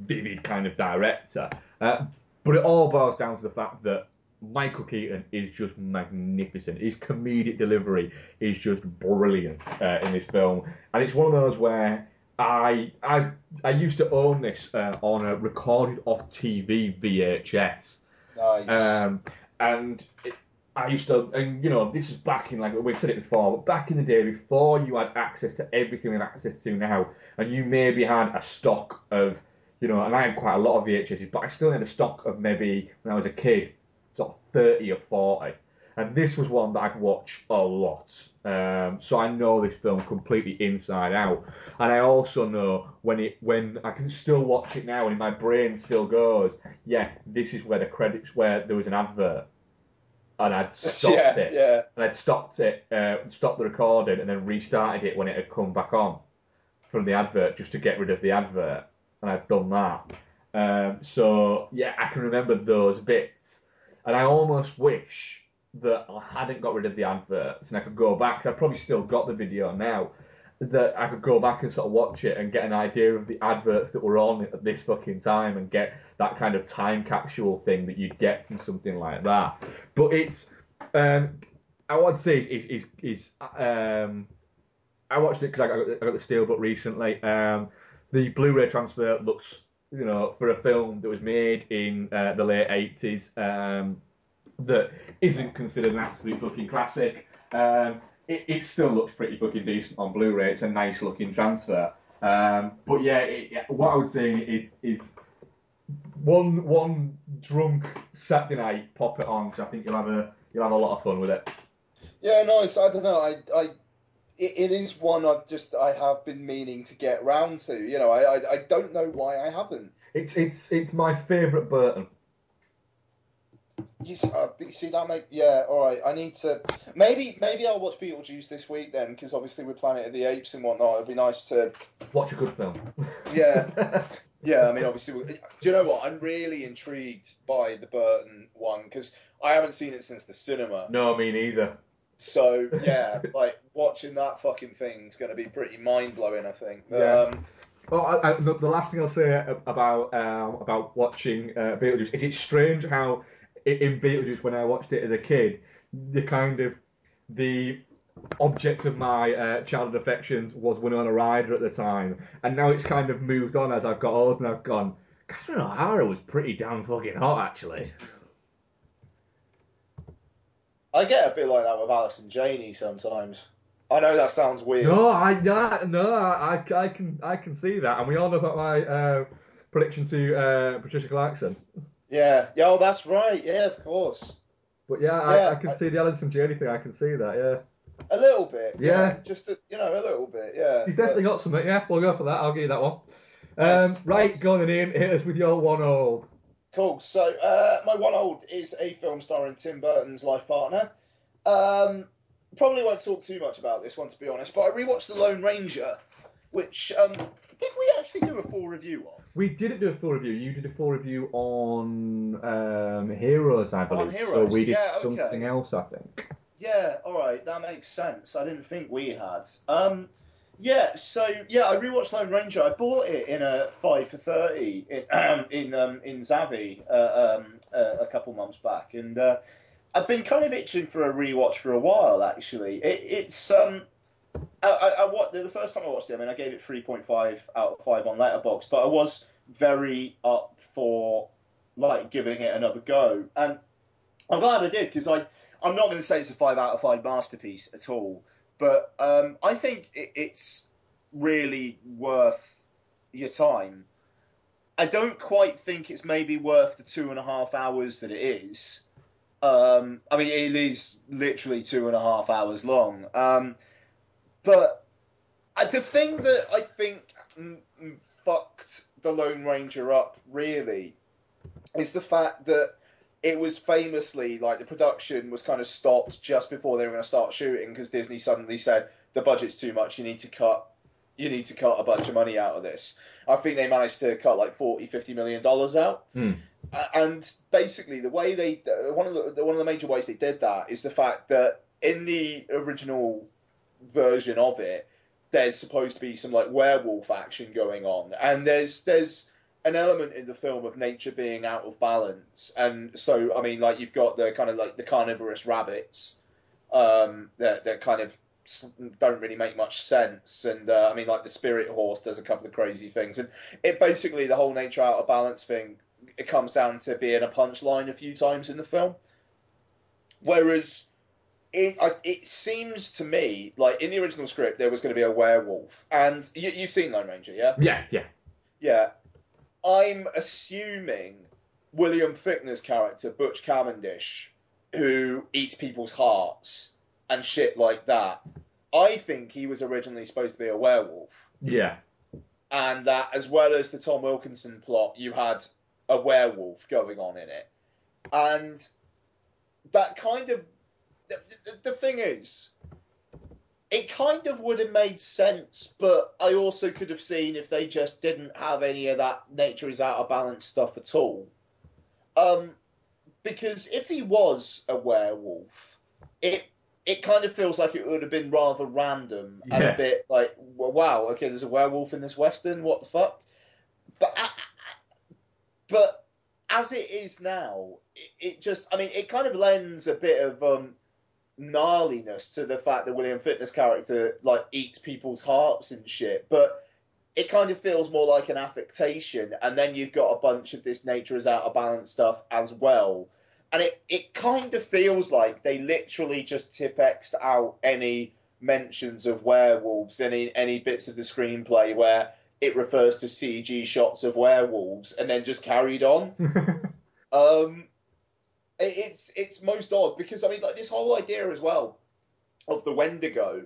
vivid kind of director. Uh, but it all boils down to the fact that Michael Keaton is just magnificent. His comedic delivery is just brilliant uh, in this film, and it's one of those where I I I used to own this uh, on a recorded off TV VHS. Nice. Um, and it, I used to, and you know, this is back in like we've said it before, but back in the day before you had access to everything we have access to now, and you maybe had a stock of, you know, and I had quite a lot of VHSs, but I still had a stock of maybe when I was a kid, sort of thirty or forty, and this was one that I'd watch a lot. Um, so I know this film completely inside out, and I also know when it when I can still watch it now, and in my brain still goes, yeah, this is where the credits where there was an advert, and I'd stopped Yeah, it, yeah. and I'd stopped it, uh, stopped the recording, and then restarted it when it had come back on from the advert just to get rid of the advert, and I've done that. Um, so yeah, I can remember those bits, and I almost wish that I hadn't got rid of the adverts and I could go back. I've probably still got the video now. That I could go back and sort of watch it and get an idea of the adverts that were on at this fucking time and get that kind of time capsule thing that you'd get from something like that. But it's, um, I would say is is is um, I watched it because I got, I got the steelbook recently. Um, the Blu-ray transfer looks, you know, for a film that was made in uh, the late eighties, um, that isn't considered an absolute fucking classic. Um, it, it still looks pretty fucking decent on Blu-ray. It's a nice looking transfer. Um, but yeah, it, yeah, what I would say is is one one drunk Saturday night, pop it on. 'cause I think you'll have a you'll have a lot of fun with it. Yeah, nice. I don't know. I, I, it, it is one I've just I have been meaning to get round to. You know, I, I, I don't know why I haven't. It's it's it's my favourite Burton. You, uh, you see that make yeah. All right, I need to maybe maybe I'll watch Beetlejuice this week then because obviously with Planet of the Apes and whatnot, it'd be nice to Watch a good film. yeah. Yeah, I mean, obviously, we- do you know what? I'm really intrigued by the Burton one because I haven't seen it since the cinema. No, me neither. So yeah, like watching that fucking thing's going to be pretty mind blowing. I think. Yeah. Um, Well, I, I, the, the last thing I'll say about um, about watching uh, Beetlejuice is it's strange how i- in Beetlejuice when I watched it as a kid, the kind of the object of my uh, childhood affections was Winona Ryder at the time, and now it's kind of moved on as I've got older and I've gone. Catherine O'Hara was pretty damn fucking hot actually. I get a bit like that with Alison Janney sometimes. I know that sounds weird. No, I no, no I, I can I can see that, and we all know about my uh, prediction to uh, Patricia Clarkson. Yeah, yeah, oh, that's right. Yeah, of course. But yeah, Yeah, I, I can see the Alison Janney thing. I can see that. Yeah. A little bit. you Yeah. know, just a, you know, a little bit. Yeah. He's definitely got something, yeah. We'll go for that. I'll give you that one. Um, Nice, right, go on in. Hit us with your one old. Cool. So uh, my one old is a film starring Tim Burton's life partner. Um, probably won't talk too much about this one to be honest, but I rewatched The Lone Ranger, which um, did we actually do a full review of? We didn't do a full review. You did a full review on um, Heroes, I believe. So Heroes, we did yeah, okay. something else, I think. Yeah, all right, that makes sense. I didn't think we had. Um, yeah, so yeah, I rewatched Lone Ranger. I bought it in a five for thirty in um, in um, in Zavvi uh, um, uh, a couple months back, and uh, I've been kind of itching for a rewatch for a while. Actually, it, it's um, I, I, I what the first time I watched it, I mean, I gave it three point five out of five on Letterboxd, but I was very up for like giving it another go, and I'm glad I did because I I'm not going to say it's a five out of five masterpiece at all, but um, I think it, it's really worth your time. I don't quite think it's maybe worth the two and a half hours that it is. Um, I mean, it is literally two and a half hours long. Um, but uh, the thing that I think fucked the Lone Ranger up really is the fact that it was famously like the production was kind of stopped just before they were going to start shooting because Disney suddenly said the budget's too much. You need to cut. You need to cut a bunch of money out of this. I think they managed to cut like 40, 50 million dollars out. Hmm. And basically the way they one of the one of the major ways they did that is the fact that in the original version of it there's supposed to be some like werewolf action going on. And there's there's an element in the film of nature being out of balance. And so i mean like you've got the kind of like the carnivorous rabbits um that that kind of don't really make much sense. And uh, i mean like the spirit horse does a couple of crazy things. And it basically the whole nature out of balance thing it comes down to being a punchline a few times in the film. Whereas it, I, it seems to me like in the original script there was going to be a werewolf, and you, you've seen Lone Ranger, yeah? Yeah, yeah. Yeah. I'm assuming William Fichtner's character, Butch Cavendish, who eats people's hearts and shit like that. I think he was originally supposed to be a werewolf Yeah. and that as well as the Tom Wilkinson plot, you had a werewolf going on in it, and that kind of the, the, thing is, it kind of would have made sense, but I also could have seen if they just didn't have any of that nature is out of balance stuff at all. Um, because if he was a werewolf, it it kind of feels like it would have been rather random and a bit like, well, wow, okay, there's a werewolf in this western. What the fuck? But I, but as it is now, it, it just, I mean, it kind of lends a bit of um, gnarliness to the fact that William Fichtner's character like eats people's hearts and shit, but it kind of feels more like an affectation, and then you've got a bunch of this nature is out of balance stuff as well. And it, it kind of feels like they literally just tip-exed out any mentions of werewolves, any any bits of the screenplay where it refers to CG shots of werewolves, and then just carried on. um, it's it's most odd because I mean like this whole idea as well of the Wendigo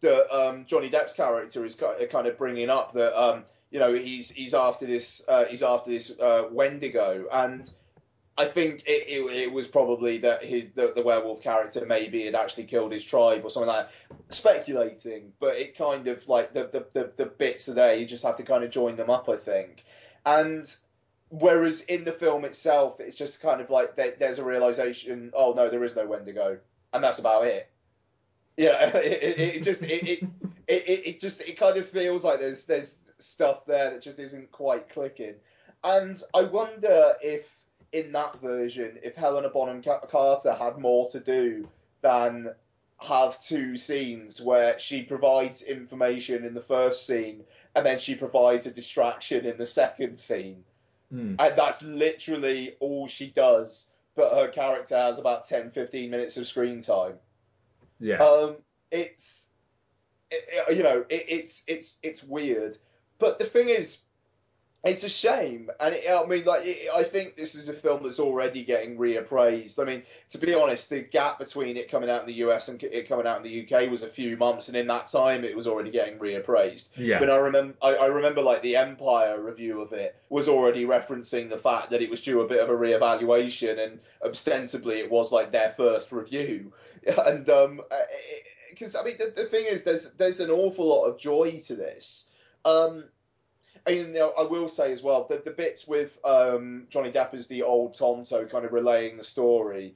that um, Johnny Depp's character is kind of bringing up that um, you know he's he's after this uh, he's after this uh, Wendigo and I think it, it, it was probably that his the, the werewolf character maybe had actually killed his tribe or something like that. Speculating, but it kind of like the, the, the, the bits are there. You just have to kind of join them up, I think. And whereas in the film itself, it's just kind of like there, there's a realization. Oh no, there is no Wendigo, and that's about it. Yeah, it, it, it just it, it, it, it just it kind of feels like there's there's stuff there that just isn't quite clicking. And I wonder if in that version, if Helena Bonham Carter had more to do than have two scenes where she provides information in the first scene and then she provides a distraction in the second scene. Hmm. And that's literally all she does, but her character has about 10 15 minutes of screen time. Yeah. Um, it's it, it- you know it, it's it's it's weird, but the thing is, it's a shame, and it, I mean like it, I think this is a film that's already getting reappraised. I mean, to be honest, the gap between it coming out in the US and it coming out in the UK was a few months, and in that time it was already getting reappraised. Yeah. But I remember I, I remember like the Empire review of it was already referencing the fact that it was due a bit of a reevaluation, and ostensibly it was like their first review. And um, because I mean the, the thing is, there's there's an awful lot of joy to this. Um, and you know, I will say as well that the bits with um, Johnny Depp as the old Tonto kind of relaying the story.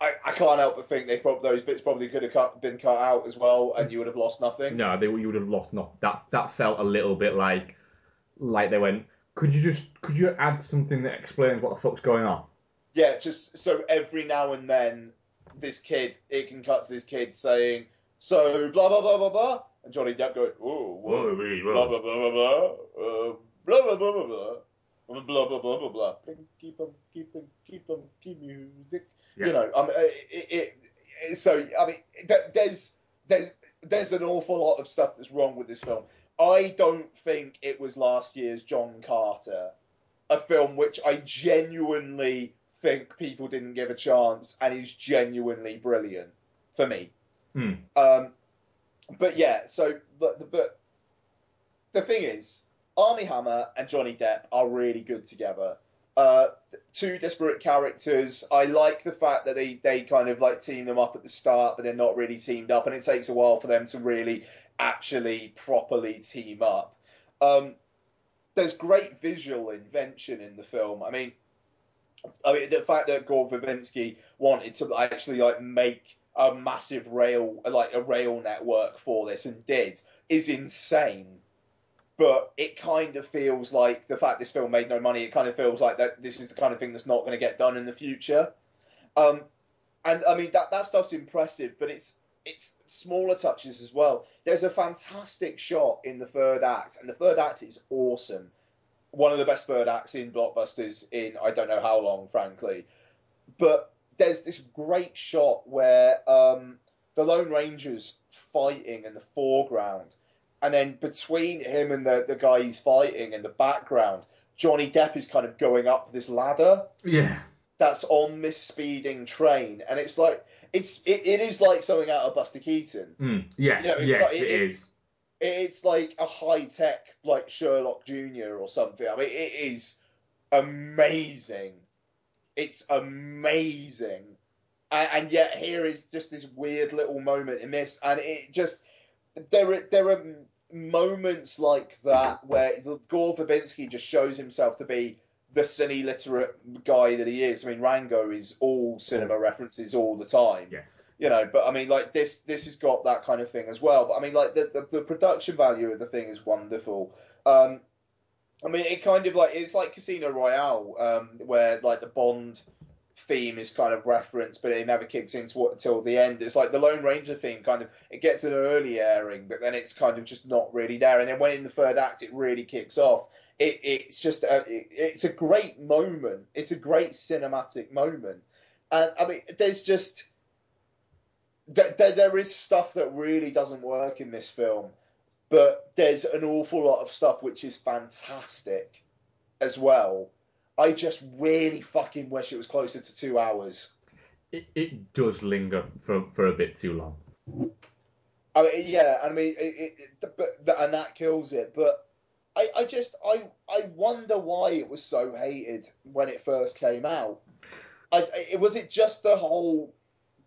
I, I can't help but think they prob- those bits probably could have cut, been cut out as well, and you would have lost nothing. No, they, you would have lost nothing. That that felt a little bit like like they went. Could you just could you add something that explains what the fuck's going on? Yeah, just so every now and then, this kid, it can cut to this kid saying, so blah blah blah blah blah, and Johnny Depp going, oh, whoa, blah blah blah blah blah, uh, blah blah blah blah blah, blah blah blah blah blah blah. Keep 'em, keep 'em, keep 'em, keep them, keep music. Yeah. You know, um, it, it, it, so I mean, there's there's there's an awful lot of stuff that's wrong with this film. I don't think it was last year's John Carter, a film which I genuinely think people didn't give a chance and is genuinely brilliant for me. Hmm. Um, but yeah, so the, the but the thing is, Armie Hammer and Johnny Depp are really good together. Uh, two disparate characters. I like the fact that they, they kind of like team them up at the start, but they're not really teamed up, and it takes a while for them to really actually properly team up. Um, there's great visual invention in the film. I mean, I mean the fact that Gore Verbinski wanted to actually like make a massive rail like a rail network for this and did is insane. But it kind of feels like the fact this film made no money. It kind of feels like that this is the kind of thing that's not going to get done in the future. Um, and I mean that that stuff's impressive, but it's it's smaller touches as well. There's a fantastic shot in the third act, and the third act is awesome. One of the best third acts in blockbusters in I don't know how long, frankly. But there's this great shot where um, the Lone Ranger's fighting in the foreground, and then between him and the, the guy he's fighting in the background, Johnny Depp is kind of going up this ladder Yeah. that's on this speeding train, and it's like it's it, it is like something out of Buster Keaton. Mm. Yes, You know, yes, like- it it- is. It's like a high tech like Sherlock Junior or something. I mean, it is amazing. It's amazing, and, and yet here is just this weird little moment in this, and it just there are there are moments like that where the Gore Verbinski just shows himself to be the cine literate guy that he is. I mean, Rango is all cinema references all the time. Yes. You know, but I mean, like this, this has got that kind of thing as well. But I mean, like the the, the production value of the thing is wonderful. Um, I mean, it kind of like it's like Casino Royale, um, where like the Bond theme is kind of referenced, but it never kicks into what until the end. It's like the Lone Ranger theme, kind of it gets an early airing, but then it's kind of just not really there. And then when in the third act, it really kicks off. It, it's just a, it, it's a great moment. It's a great cinematic moment, and I mean, there's just there, there, there is stuff that really doesn't work in this film, but there's an awful lot of stuff which is fantastic as well. I just really fucking wish it was closer to two hours. It, it does linger for, for a bit too long. I mean, yeah, I mean, it, it, but and that kills it. But I, I just, I, I wonder why it was so hated when it first came out. I, it was it just the whole,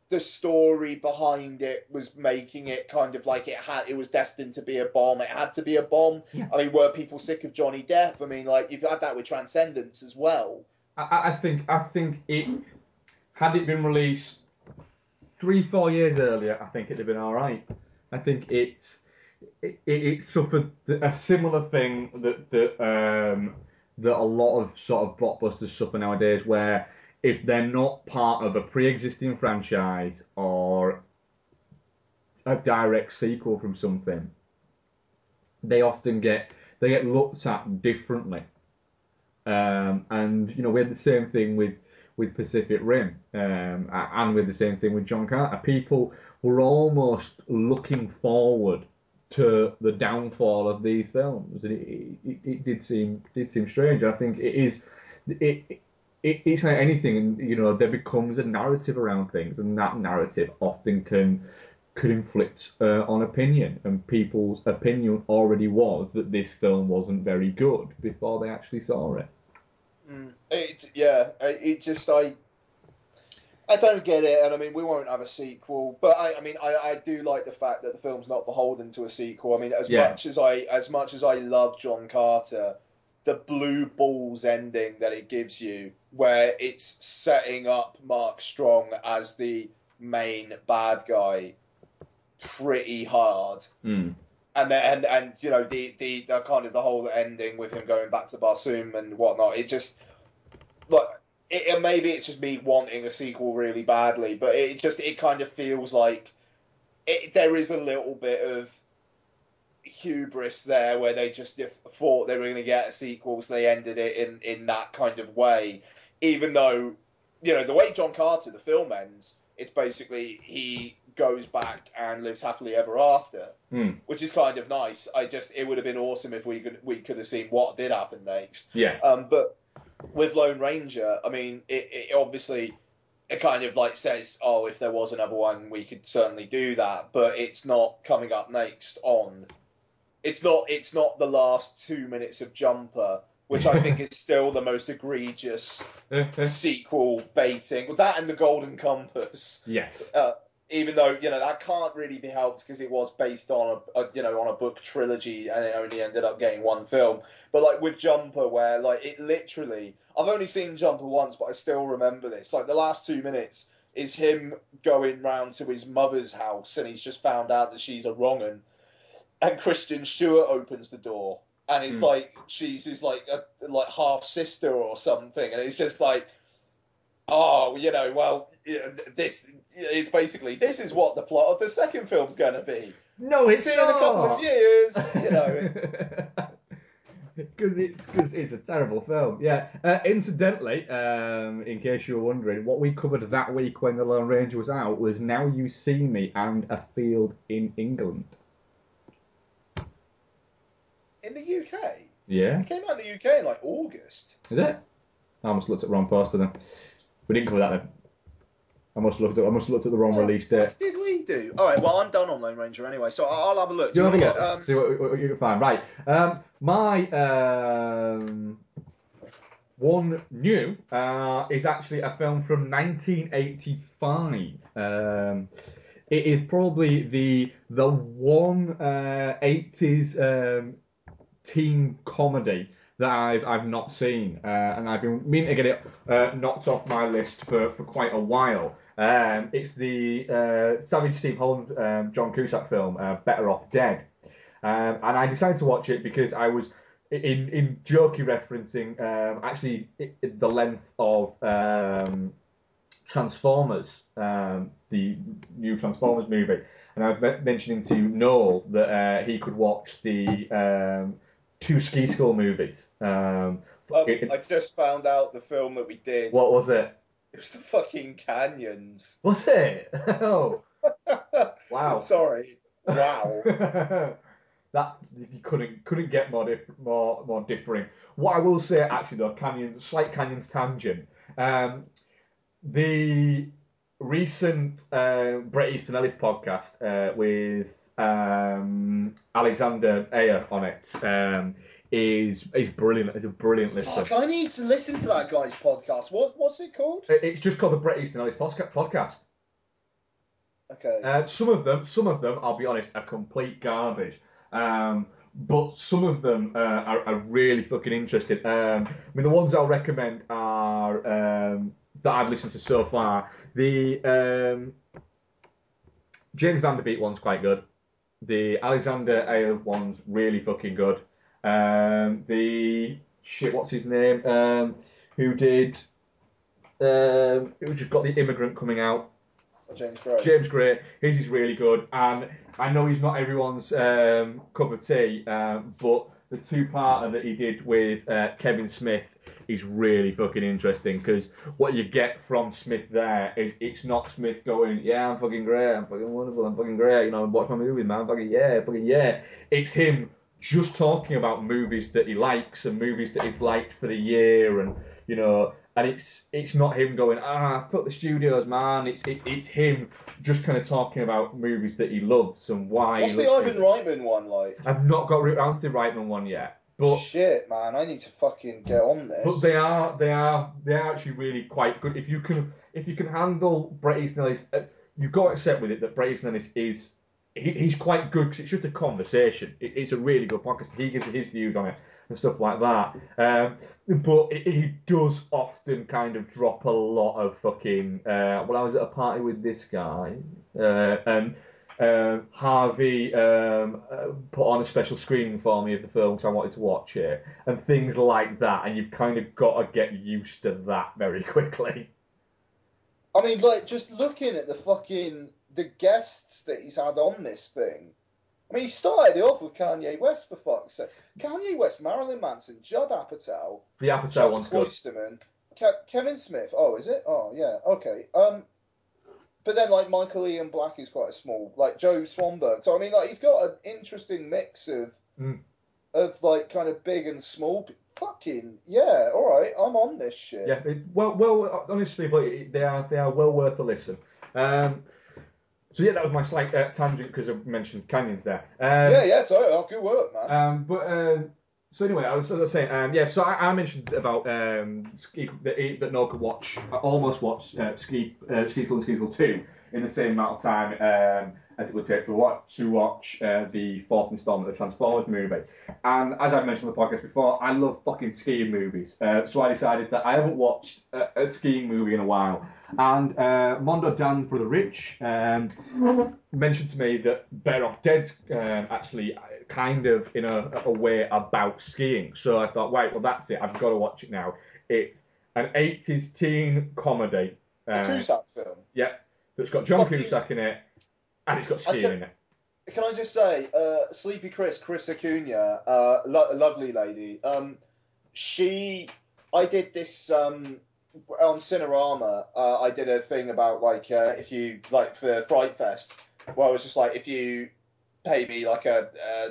the story behind it was making it kind of like it had, it was destined to be a bomb. It had to be a bomb. Yeah. I mean, were people sick of Johnny Depp? I mean, like you've had that with Transcendence as well. I- I, think I think it had it been released three four years earlier, I think it'd have been all right. I think it it, it, it suffered a similar thing that that um, that a lot of sort of blockbusters suffer nowadays, where if they're not part of a pre-existing franchise or a direct sequel from something, they often get they get looked at differently. Um, and you know we had the same thing with with Pacific Rim, um, and with the same thing with John Carter. People were almost looking forward to the downfall of these films, and it, it, it did seem did seem strange. I think it is it, it it's like anything, and you know there becomes a narrative around things, and that narrative often can could inflict uh, on opinion, and people's opinion already was that this film wasn't very good before they actually saw it. It, yeah, it it just I I don't get it, and I mean we won't have a sequel, but I, I mean I, I do like the fact that the film's not beholden to a sequel. I mean as Yeah. much as I as much as I love John Carter, the blue balls ending that it gives you, where it's setting up Mark Strong as the main bad guy, pretty hard Mm. and then and, and you know the, the the kind of the whole ending with him going back to Barsoom and whatnot. It just like it, and maybe it's just me wanting a sequel really badly, but it just it kind of feels like it, there is a little bit of hubris there where they just thought they were going to get a sequel, so they ended it in in that kind of way. Even though you know the way John Carter the film ends, it's basically he goes back and lives happily ever after Mm. which is kind of nice. I just it would have been awesome if we could we could have seen what did happen next. Yeah. Um, but with Lone Ranger, I mean, it, it obviously it kind of like says, oh, if there was another one, we could certainly do that. But it's not coming up next on. It's not. It's not the last two minutes of Jumper which I think is still the most egregious sequel baiting. With that and the Golden Compass. Yes. Uh, even though you know that can't really be helped because it was based on a, a you know on a book trilogy and it only ended up getting one film. But like with Jumper, where like it literally, I've only seen Jumper once, but I still remember this. Like the last two minutes is him going round to his mother's house and he's just found out that she's a wrong and Kristen Stewart opens the door and it's Hmm. like she's his like a like half sister or something, and it's just like oh, you know, well, this it's basically this is what the plot of the second film's going to be. No, it's See you in a couple of years, you know. Because it's, cause it's a terrible film. Yeah. Uh, incidentally, um, in case you were wondering, what we covered that week when The Lone Ranger was out was Now You See Me and A Field in England. In the UK, Yeah. it came out in the UK in like August. Is it? I almost looked at wrong poster then. We didn't cover that then. I must have looked at, I must have looked at the wrong release date. Did we do? All right. Well, I'm done on Lone Ranger anyway, so I'll, have a look. Do you have a look? um, See what, what you can find. Right. Um, my um, one new uh, is actually a film from 1985. Um, it is probably the the one uh, 80s um, teen comedy that I've I've not seen, uh, and I've been meaning to get it uh, knocked off my list for, for quite a while. Um, it's the uh, Savage Steve Holland um, John Cusack film, uh, Better Off Dead, um, and I decided to watch it because I was in in jokey referencing um, actually i i- the length of um, Transformers, um, the new Transformers movie, and I was me- mentioning to Noel that uh, he could watch the two Ski School movies. Um, um, it- I just found out the film that we did. what was it? It was the fucking Canyons. Was it? Oh, wow. Sorry. Wow. that you couldn't couldn't get more diff- more more differing. What I will say actually though, Canyons slight Canyons tangent. Um, the recent uh, Bret Easton Ellis podcast uh, with um, Alexander Ayer on it um, is is brilliant. It's a brilliant listen. Fuck, I need to listen to that guy's podcast. What what's it called? It- It's just called the Bret Easton Ellis podcast. Okay. Uh, some of them, some of them, I'll be honest, are complete garbage. Um, but some of them uh, are, are really fucking interesting. Um, I mean, the ones I'll recommend are um, that I've listened to so far. The um, James Van Der Beek one's quite good. The Alexander Ayer one's really fucking good. Um, the shit, what's his name? Um, who did? Um, who just got the immigrant coming out? James Gray. James Gray, his is really good, and I know he's not everyone's um, cup of tea, um, but the two-parter that he did with uh, Kevin Smith is really fucking interesting because what you get from Smith there is it's not Smith going, yeah, I'm fucking great, I'm fucking wonderful, I'm fucking great, you know, watch my movies, man, fucking yeah, fucking yeah. It's him just talking about movies that he likes and movies that he's liked for the year, and you know, and it's it's not him going, ah, fuck the studios, man. It's it, it's him just kind of talking about movies that he loves and why. What's he the Ivan. Reitman one like? I've not got around to the Reitman one yet, but Shit, man, I need to fucking get on this. but they are they are they are actually really quite good. If you can if you can handle Bret Easton Ellis, uh, you've got to accept with it that Bret Easton Ellis is he, he's quite good because it's just a conversation. It, it's a really good podcast. He gives his views on it and stuff like that. Um, but he does often kind of drop a lot of fucking. Uh, well, I was at a party with this guy, uh, and um, Harvey um, uh, put on a special screening for me of the film because I wanted to watch it, and things like that. And you've kind of got to get used to that very quickly. I mean, like, just looking at the fucking the guests that he's had on this thing. I mean, he started it off with Kanye West, for fuck's sake. Kanye West, Marilyn Manson, Judd Apatow, The Apatow Chuck one's good. Klosterman, Ke- Kevin Smith. Oh, is it? Oh, yeah. Okay. Um, but then like Michael Ian Black is quite a small, like Joe Swanberg. So I mean, like he's got an interesting mix of Mm. of like kind of big and small. Fucking yeah. All right, I'm on this shit. Yeah, it, well, well, honestly, but they are they are well worth a listen. Um, so yeah, that was my slight uh, tangent because I mentioned canyons there. Um, yeah, yeah. So oh, good work, man. Um, but uh, So anyway, I was sort of saying, um, yeah. So I, I mentioned about um, ski, that, that Noel could watch, I almost watch uh, Ski uh, Ski School and Ski School Two in the same amount of time um, as it would take to watch to watch uh, the fourth installment of the Transformers movie. And as I've mentioned on the podcast before, I love fucking skiing movies. Uh, so I decided that I haven't watched a, a skiing movie in a while. And uh, Mondo Dan's brother Rich um, mentioned to me that Better Off Dead um, actually kind of in a, a way about skiing. So I thought, right, well that's it. I've got to watch it now. It's an 80s teen comedy. The Um, Cusack film. yeah, that's got John Cusack in it, and it's got can- in it. Can I just say, uh, Sleepy Chris, Chris Acuna, uh, lo- lovely lady. Um, she, I did this um, on Cinerama. Uh, I did a thing about like uh, if you like for Fright Fest, where I was just like, if you pay me like a,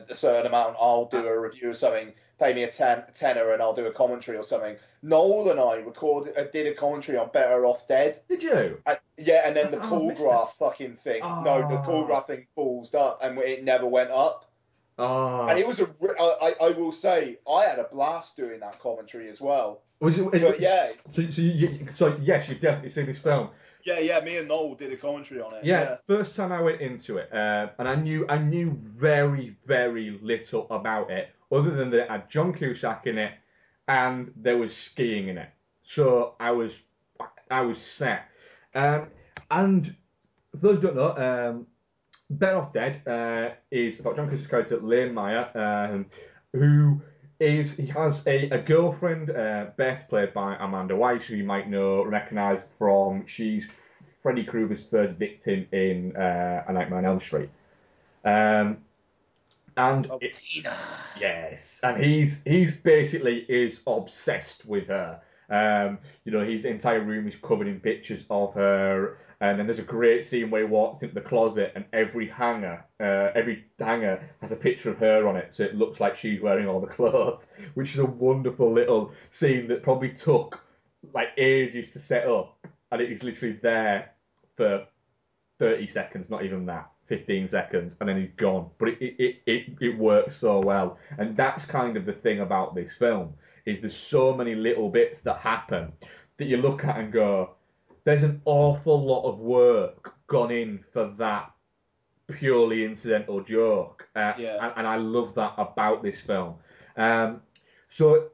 a, a certain amount, I'll do a review of something. Pay me a ten, tenner and I'll do a commentary or something. Noel and I recorded, uh, did a commentary on Better Off Dead. Did you? Uh, yeah, and then the Oh, call missed graph fucking thing. No, the call Oh. graph thing falls up and it never went up. Oh. And it was a. I, I will say, I had a blast doing that commentary as well. Was it, But yeah, So, so, you, so yes, you've definitely seen this film. Yeah, yeah. Me and Noel did a commentary on it. Yeah, first time I went into it, uh, and I knew I knew very very little about it, other than that it had John Cusack in it, and there was skiing in it. So I was I was set. Um, and for those who don't know, um, Better Off Dead uh, is about John Cusack's character Lane Meyer, um, who is he has a, a girlfriend, uh, Beth, played by Amanda Wyss, who you might know recognise from she's Freddy Krueger's first victim in uh, A Nightmare on Elm Street. Um, and it's Yes, and he's he's basically is obsessed with her. Um, you know, his entire room is covered in pictures of her, and then there's a great scene where he walks into the closet, and every hanger, uh, every hanger has a picture of her on it, so it looks like she's wearing all the clothes, which is a wonderful little scene that probably took like ages to set up, and it is literally there for 30 seconds, not even that, 15 seconds, and then he's gone. But it, it, it, it works so well. And that's kind of the thing about this film, is there's so many little bits that happen that you look at and go, there's an awful lot of work gone in for that purely incidental joke. Uh, Yeah. and, and I love that about this film. Um, so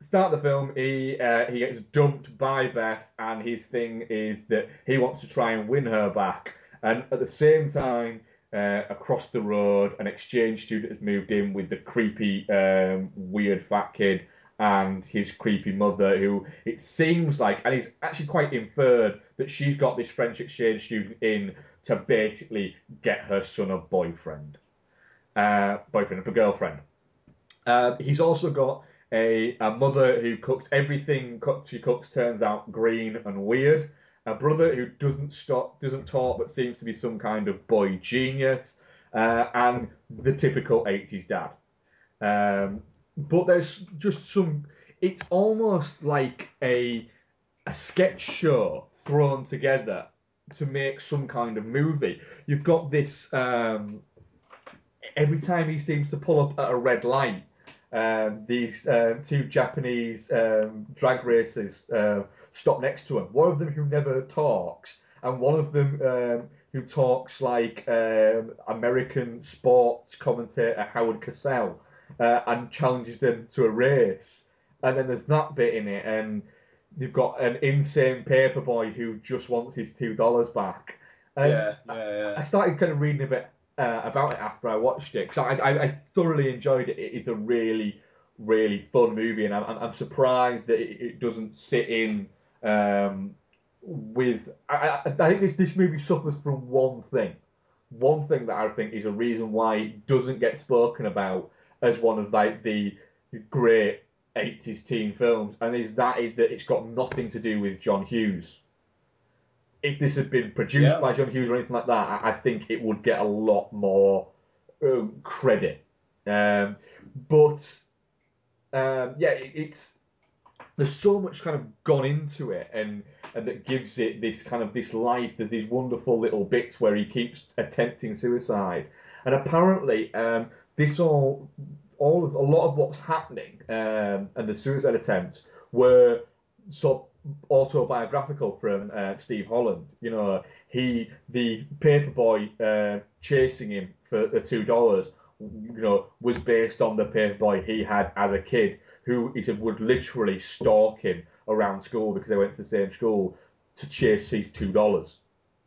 start of the film, he uh, he gets dumped by Beth, and his thing is that he wants to try and win her back. And at the same time, uh, across the road, an exchange student has moved in with the creepy, um, weird fat kid and his creepy mother, who it seems like, and it's actually quite inferred that she's got this French exchange student in to basically get her son a boyfriend, uh, boyfriend, a girlfriend. Uh, he's also got a, a mother who cooks everything she cooks turns out green and weird. A brother who doesn't stop, doesn't talk, but seems to be some kind of boy genius, uh, and the typical 80s dad. Um, but there's just some. It's almost like a a sketch show thrown together to make some kind of movie. You've got this. Um, every time he seems to pull up at a red light, um, these um, two Japanese um, drag racers uh, stop next to him. One of them who never talks, and one of them um, who talks like um, American sports commentator Howard Cosell, uh, and challenges them to a race. And then there's that bit in it, and you've got an insane paperboy who just wants his two dollars back. And yeah, yeah, yeah. I started kind of reading a bit uh, about it after I watched it because I, I, I thoroughly enjoyed it. It is a really, really fun movie, and I'm, I'm- surprised that it, it doesn't sit in um, with. I, I, I think this, this movie suffers from one thing. One thing that I think is a reason why it doesn't get spoken about as one of like the great 80s teen films, and is that is that it's got nothing to do with John Hughes if this had been produced Yeah. by John Hughes or anything like that, I, I think it would get a lot more um, credit. Um, but um, yeah, it, it's there's so much kind of gone into it, and and that gives it this kind of this life. There's these wonderful little bits where he keeps attempting suicide, and apparently um, this all all of a lot of what's happening um, and the suicide attempts were sort of autobiographical from uh, Steve Holland. You know, he the paperboy uh, chasing him for the two dollars. You know, was based on the paperboy he had as a kid, who he said would literally stalk him around school because they went to the same school to chase his two dollars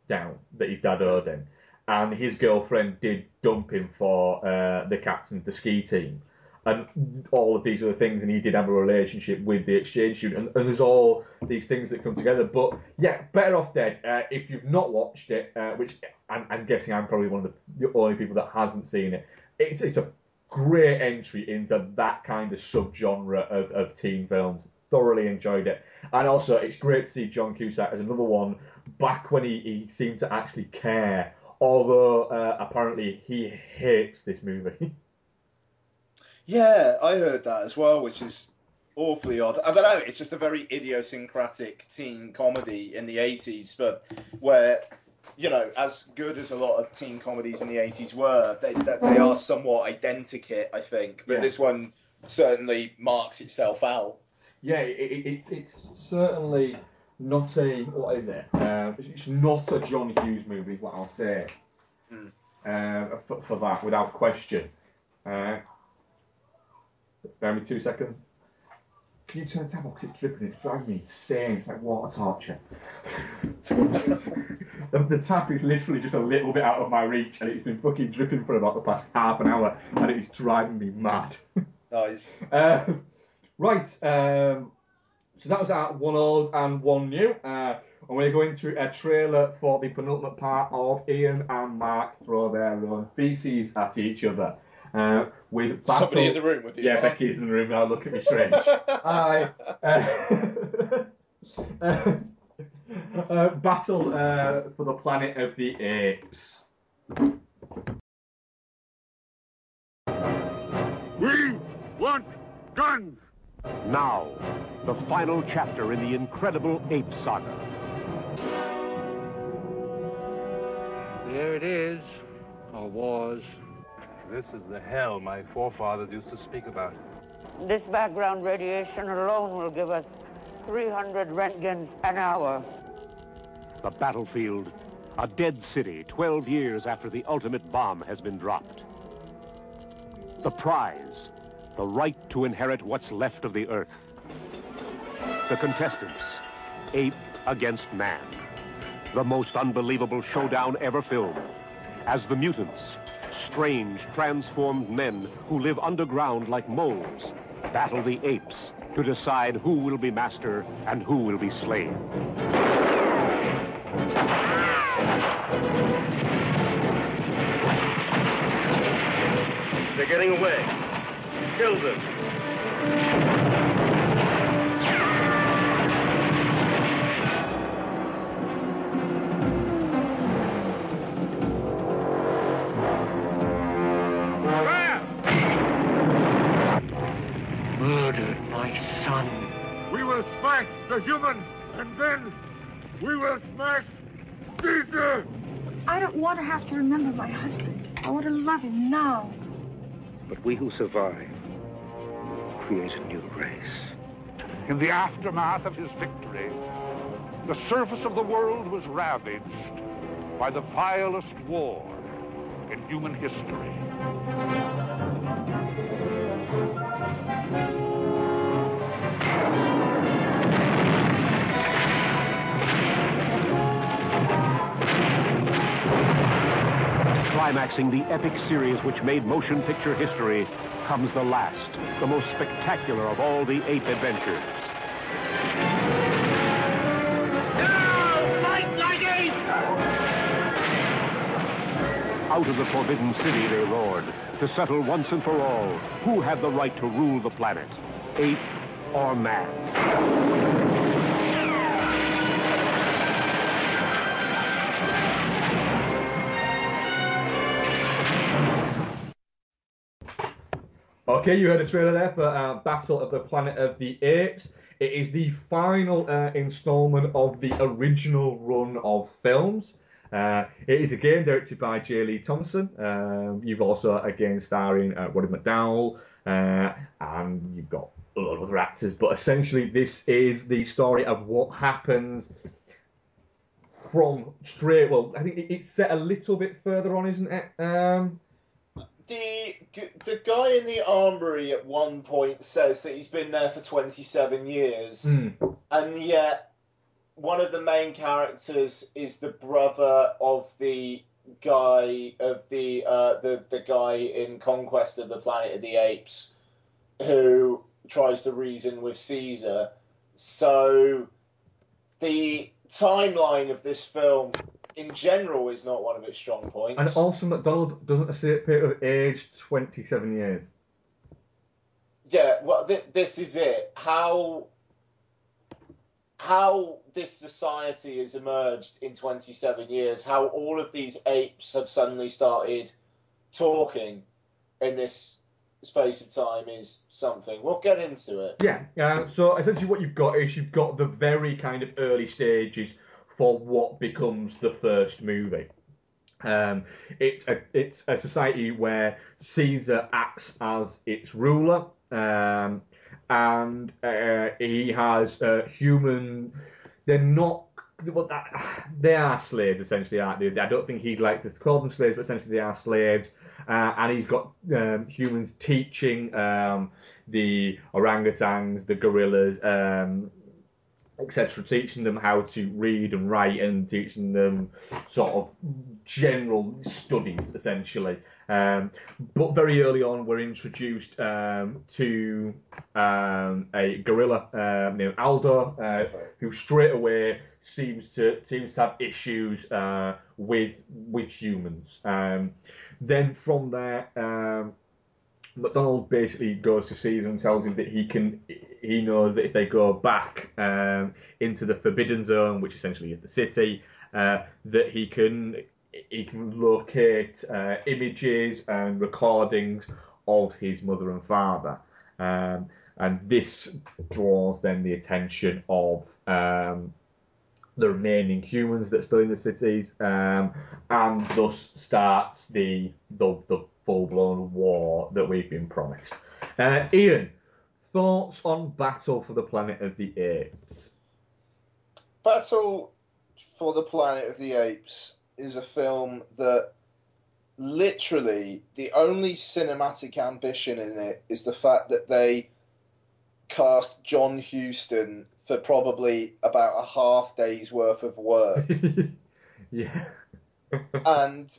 down that his dad owed him. And his girlfriend did dump him for uh, the captain of the ski team. And all of these other things, and he did have a relationship with the exchange student, and, and there's all these things that come together. But yeah, Better Off Dead. Uh, if you've not watched it, uh, which I'm, I'm guessing I'm probably one of the, the only people that hasn't seen it, it's it's a great entry into that kind of subgenre of, of teen films. Thoroughly enjoyed it, and also it's great to see John Cusack as another one back when he, he seemed to actually care. Although uh, apparently he hates this movie. Yeah, I heard that as well, which is awfully odd. I don't know. It's just a very idiosyncratic teen comedy in the 80s, but where you know, as good as a lot of teen comedies in the 80s were, they they, they are somewhat identikit, I think. But Yeah. this one certainly marks itself out. Yeah, it, it, it, it's certainly not a what is it? Uh, it's not a John Hughes movie. What I'll say uh, for, for that, without question. Uh, bear me two seconds. Can you turn the tap off? 'Cause it's dripping. It's driving me insane. It's like water torture. the, the tap is literally just a little bit out of my reach, and it's been fucking dripping for about the past half an hour, and it is driving me mad. Nice. Uh, right, um, so that was our one old and one new. Uh, and we're going to a trailer for the penultimate part of Ian and Mark throw their own feces at each other. Uh, with battle... Somebody in the room with you, Yeah, Mark. Becky's in the room now. Look at me strange. Hi. Uh, uh, uh, battle uh, for the planet of the apes. We want guns! Now, the final chapter in the incredible Ape Saga. There it is, or was. This is the hell my forefathers used to speak about. This background radiation alone will give us 300 roentgens an hour. The battlefield, a dead city 12 years after the ultimate bomb has been dropped. The prize, the right to inherit what's left of the Earth. The contestants, ape against man. The most unbelievable showdown ever filmed. As the mutants, strange, transformed men who live underground like moles, battle the apes to decide who will be master and who will be slain. They're getting away. Kill them. Murdered my son. We will smash the human, and then we will smash Caesar! I don't want to have to remember my husband. I want to love him now. But we who survive create a new race. In the aftermath of his victory, the surface of the world was ravaged by the vilest war in human history. Climaxing the epic series which made motion picture history comes the last, the most spectacular of all the ape adventures. Out of the Forbidden City they roared to settle once and for all who had the right to rule the planet, ape or man. Okay, you heard a trailer there for uh, Battle of the Planet of the Apes. It is the final uh, installment of the original run of films. Uh, it is again directed by J. Lee Thompson. Um, you've also again starring uh, Roddy McDowall, uh, and you've got a lot of other actors. But essentially, this is the story of what happens from straight. Well, I think it's set a little bit further on, isn't it? Um, The the guy in the armory at one point says that he's been there for 27 years, hmm. and yet one of the main characters is the brother of the guy of the uh, the the guy in Conquest of the Planet of the Apes who tries to reason with Caesar. So the timeline of this film in general is not one of its strong points. And also, McDonald doesn't appear to have aged 27 years. Yeah, well, th- this is it. How how this society has emerged in 27 years, how all of these apes have suddenly started talking in this space of time is something. We'll get into it. Yeah. Uh, so essentially, what you've got is you've got the very kind of early stages for what becomes the first movie. Um, it's a it's a society where Caesar acts as its ruler, um, and uh, he has uh, human. They're not. That, they are slaves essentially, aren't they? I don't think he'd like to call them slaves, but essentially they are slaves. Uh, and he's got um, humans teaching um, the orangutans, the gorillas, um, etc., teaching them how to read and write and teaching them sort of general studies, essentially. Um, but very early on, we're introduced um, to um, a gorilla uh, named Aldo, uh, who straight away seems to seems to have issues uh, with with humans. Um, then from there, um, McDonald basically goes to Caesar and tells him that he can. He knows that if they go back um, into the Forbidden Zone, which essentially is the city, uh, that he can he can locate uh, images and recordings of his mother and father, um, and this draws then the attention of um, the remaining humans that still in the cities, um, and thus starts the the, the full blown war that we've been promised. Uh, Ian, thoughts on Battle for the Planet of the Apes? Battle for the Planet of the Apes is a film that literally the only cinematic ambition in it is the fact that they cast John Huston for probably about a half day's worth of work. yeah. and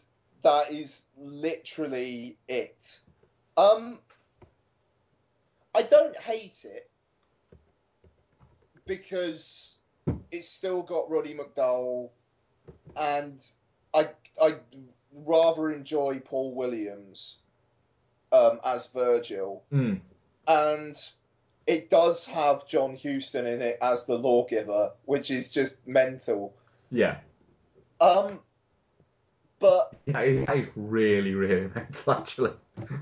that is literally it. Um, I don't hate it because it's still got Roddy McDowall, and I I rather enjoy Paul Williams um, as Virgil, Mm. and it does have John Huston in it as the lawgiver, which is just mental. Yeah. Um, but That is, that is really, really mental, actually.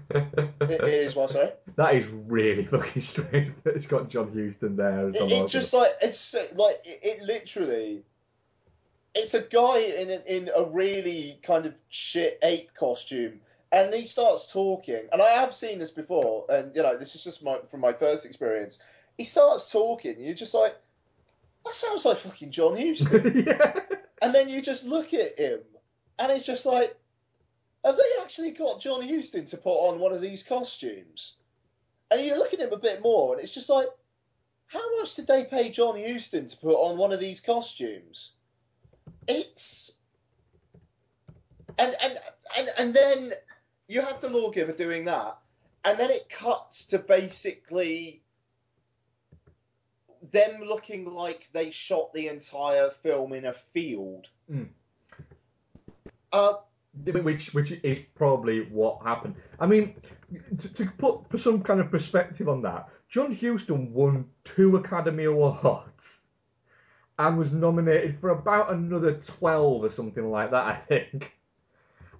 it is what sorry. That is really fucking strange that it's got John Huston there as It, it's just like it's like it, it literally. It's a guy in a, in a really kind of shit ape costume, and he starts talking. And I have seen this before, and you know this is just my from my first experience. He starts talking, and you're just like, that sounds like fucking John Huston. And then you just look at him, and it's just like, have they actually got John Huston to put on one of these costumes? And you look at him a bit more, and it's just like, how much did they pay John Huston to put on one of these costumes? It's and and and, and then you have the lawgiver doing that, and then it cuts to basically them looking like they shot the entire film in a field. Mm. Uh, which which is probably what happened. I mean, to, to put some kind of perspective on that, John Huston won two Academy Awards and was nominated for about another twelve or something like that, I think.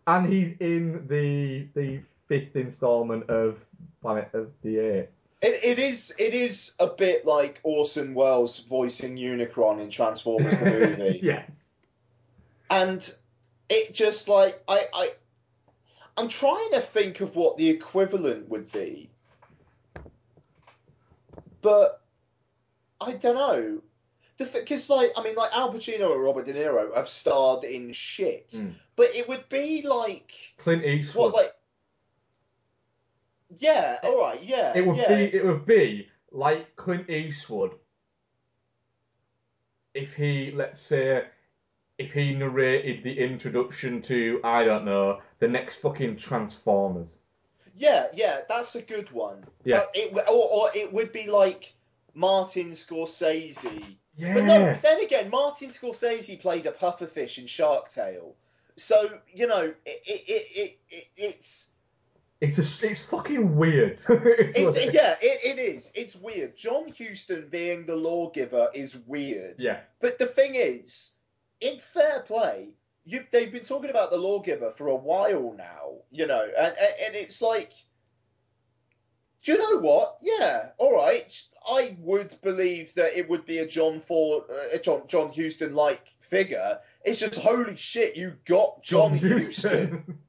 And he's in the the fifth instalment of Planet of the Apes. It, it is it is a bit like Orson Welles voicing Unicron in Transformers the movie. yes. And it just like I, I I'm trying to think of what the equivalent would be. but I don't know. The Because, like, I mean, like Al Pacino and Robert De Niro have starred in shit, Mm. but it would be like Clint Eastwood. what, like, yeah, all right, yeah, it would yeah. be it would be like Clint Eastwood if he let's say if he narrated the introduction to I don't know the next fucking Transformers. Yeah, yeah, that's a good one. Yeah. It, or, or it would be like Martin Scorsese. Yeah. But no, then again, Martin Scorsese played a pufferfish in Shark Tale. So, you know, it, it, it, it, it, it's. It's a it's fucking weird. It's, yeah, it, it is. It's weird. John Huston being the lawgiver is weird. Yeah. But the thing is, in fair play, you, they've been talking about the lawgiver for a while now, you know, and, and, it's like, do you know what? Yeah, all right. I would believe that it would be a John Ford, uh, a John John Huston like figure. It's just holy shit, you got John, Huston.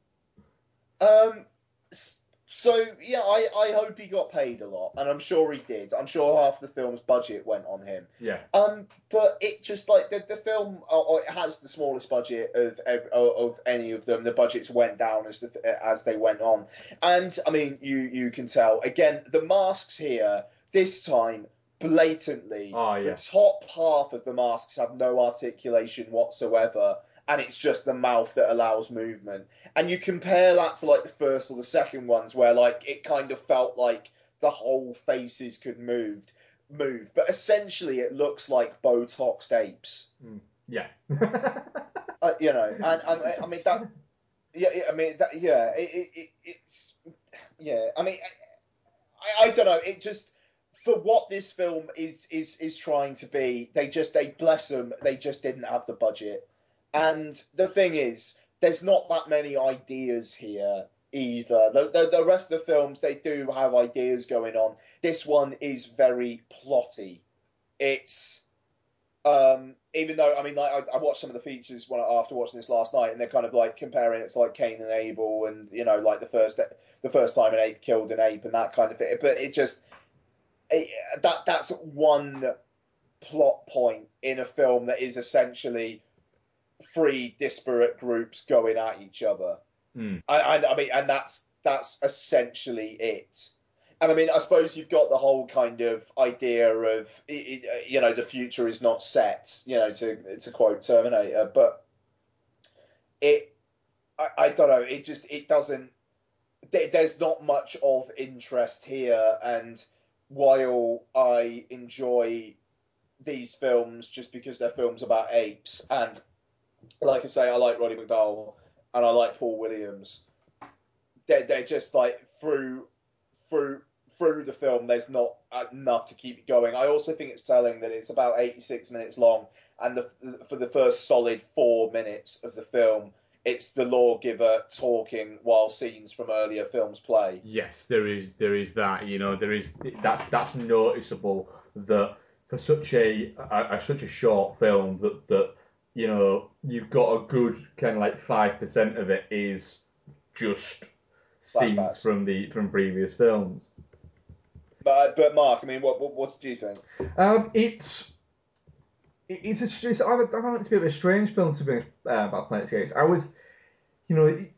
Um, s- so yeah, I, I hope he got paid a lot, and I'm sure he did. I'm sure half the film's budget went on him. yeah. Um, but it just like the, the film, uh, uh, it has the smallest budget of, of of any of them. The budgets went down as the as they went on, and I mean, you you can tell again the masks here this time blatantly. Oh, yeah. The top half of the masks have no articulation whatsoever. And it's just the mouth that allows movement. And you compare that to like the first or the second ones, where like it kind of felt like the whole faces could move, move. But essentially, it looks like Botoxed apes. Yeah. Uh, you know, and, and I mean that. Yeah, yeah, I mean that. Yeah, it, it it's. Yeah, I mean, I, I don't know. It just for what this film is is is trying to be. They just they bless them. They just didn't have the budget. And the thing is, there's not that many ideas here either. The, the, the rest of the films, they do have ideas going on. This one is very plotty. It's um, even though I mean, like I, I watched some of the features when after watching this last night, and they're kind of like comparing it to like Cain and Abel, and you know, like the first the first time an ape killed an ape and that kind of thing. But it just it, that that's one plot point in a film that is essentially three disparate groups going at each other. Mm. I, I, I mean, and that's that's essentially it. And I mean, I suppose you've got the whole kind of idea of you know the future is not set, you know, to to quote Terminator, but it I, I don't know, it just it doesn't. There's not much of interest here, and while I enjoy these films just because they're films about apes, and like I say, I like Roddy McDowall and I like Paul Williams. They're they're just like through through through the film. There's not enough to keep it going. I also think it's telling that it's about 86 minutes long, and the, for the first solid four minutes of the film, it's the lawgiver talking while scenes from earlier films play. Yes, there is there is that. You know, there is that's that's noticeable that for such a, a, a such a short film that that you know you've got a good kind of like five percent of it is just scenes Flashbacks. from the from previous films. But but Mark, I mean, what what, what do you think? Um, it's it's a it's, I found it to be a bit of a strange film to be uh, about Planet Apes. I was, you know, it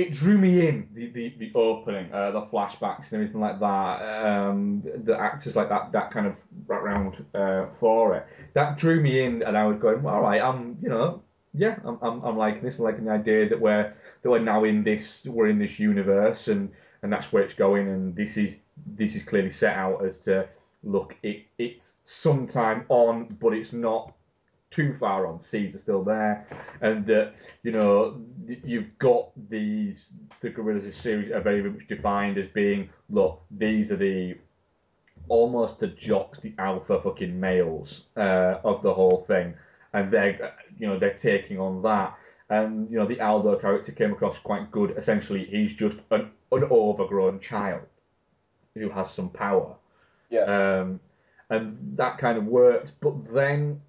it, drew me in the the, the opening, uh, the flashbacks and everything like that. Um, the actors like that that kind of background uh, for it that drew me in, and I was going, well, all right, I'm you know. Yeah, I'm, I'm, I'm liking this. I'm liking the idea that we're that we're now in this we're in this universe and, and that's where it's going. And this is this is clearly set out as to look, it it's sometime on, but it's not too far on. Seeds are still there, and that you know you've got these the gorillas series are very much defined as being look these are the almost the jocks, the alpha fucking males uh, of the whole thing, and they're you know they're taking on that. And you know the Aldo character came across quite good. Essentially, he's just an, an overgrown child who has some power. Yeah. Um, and that kind of worked, but then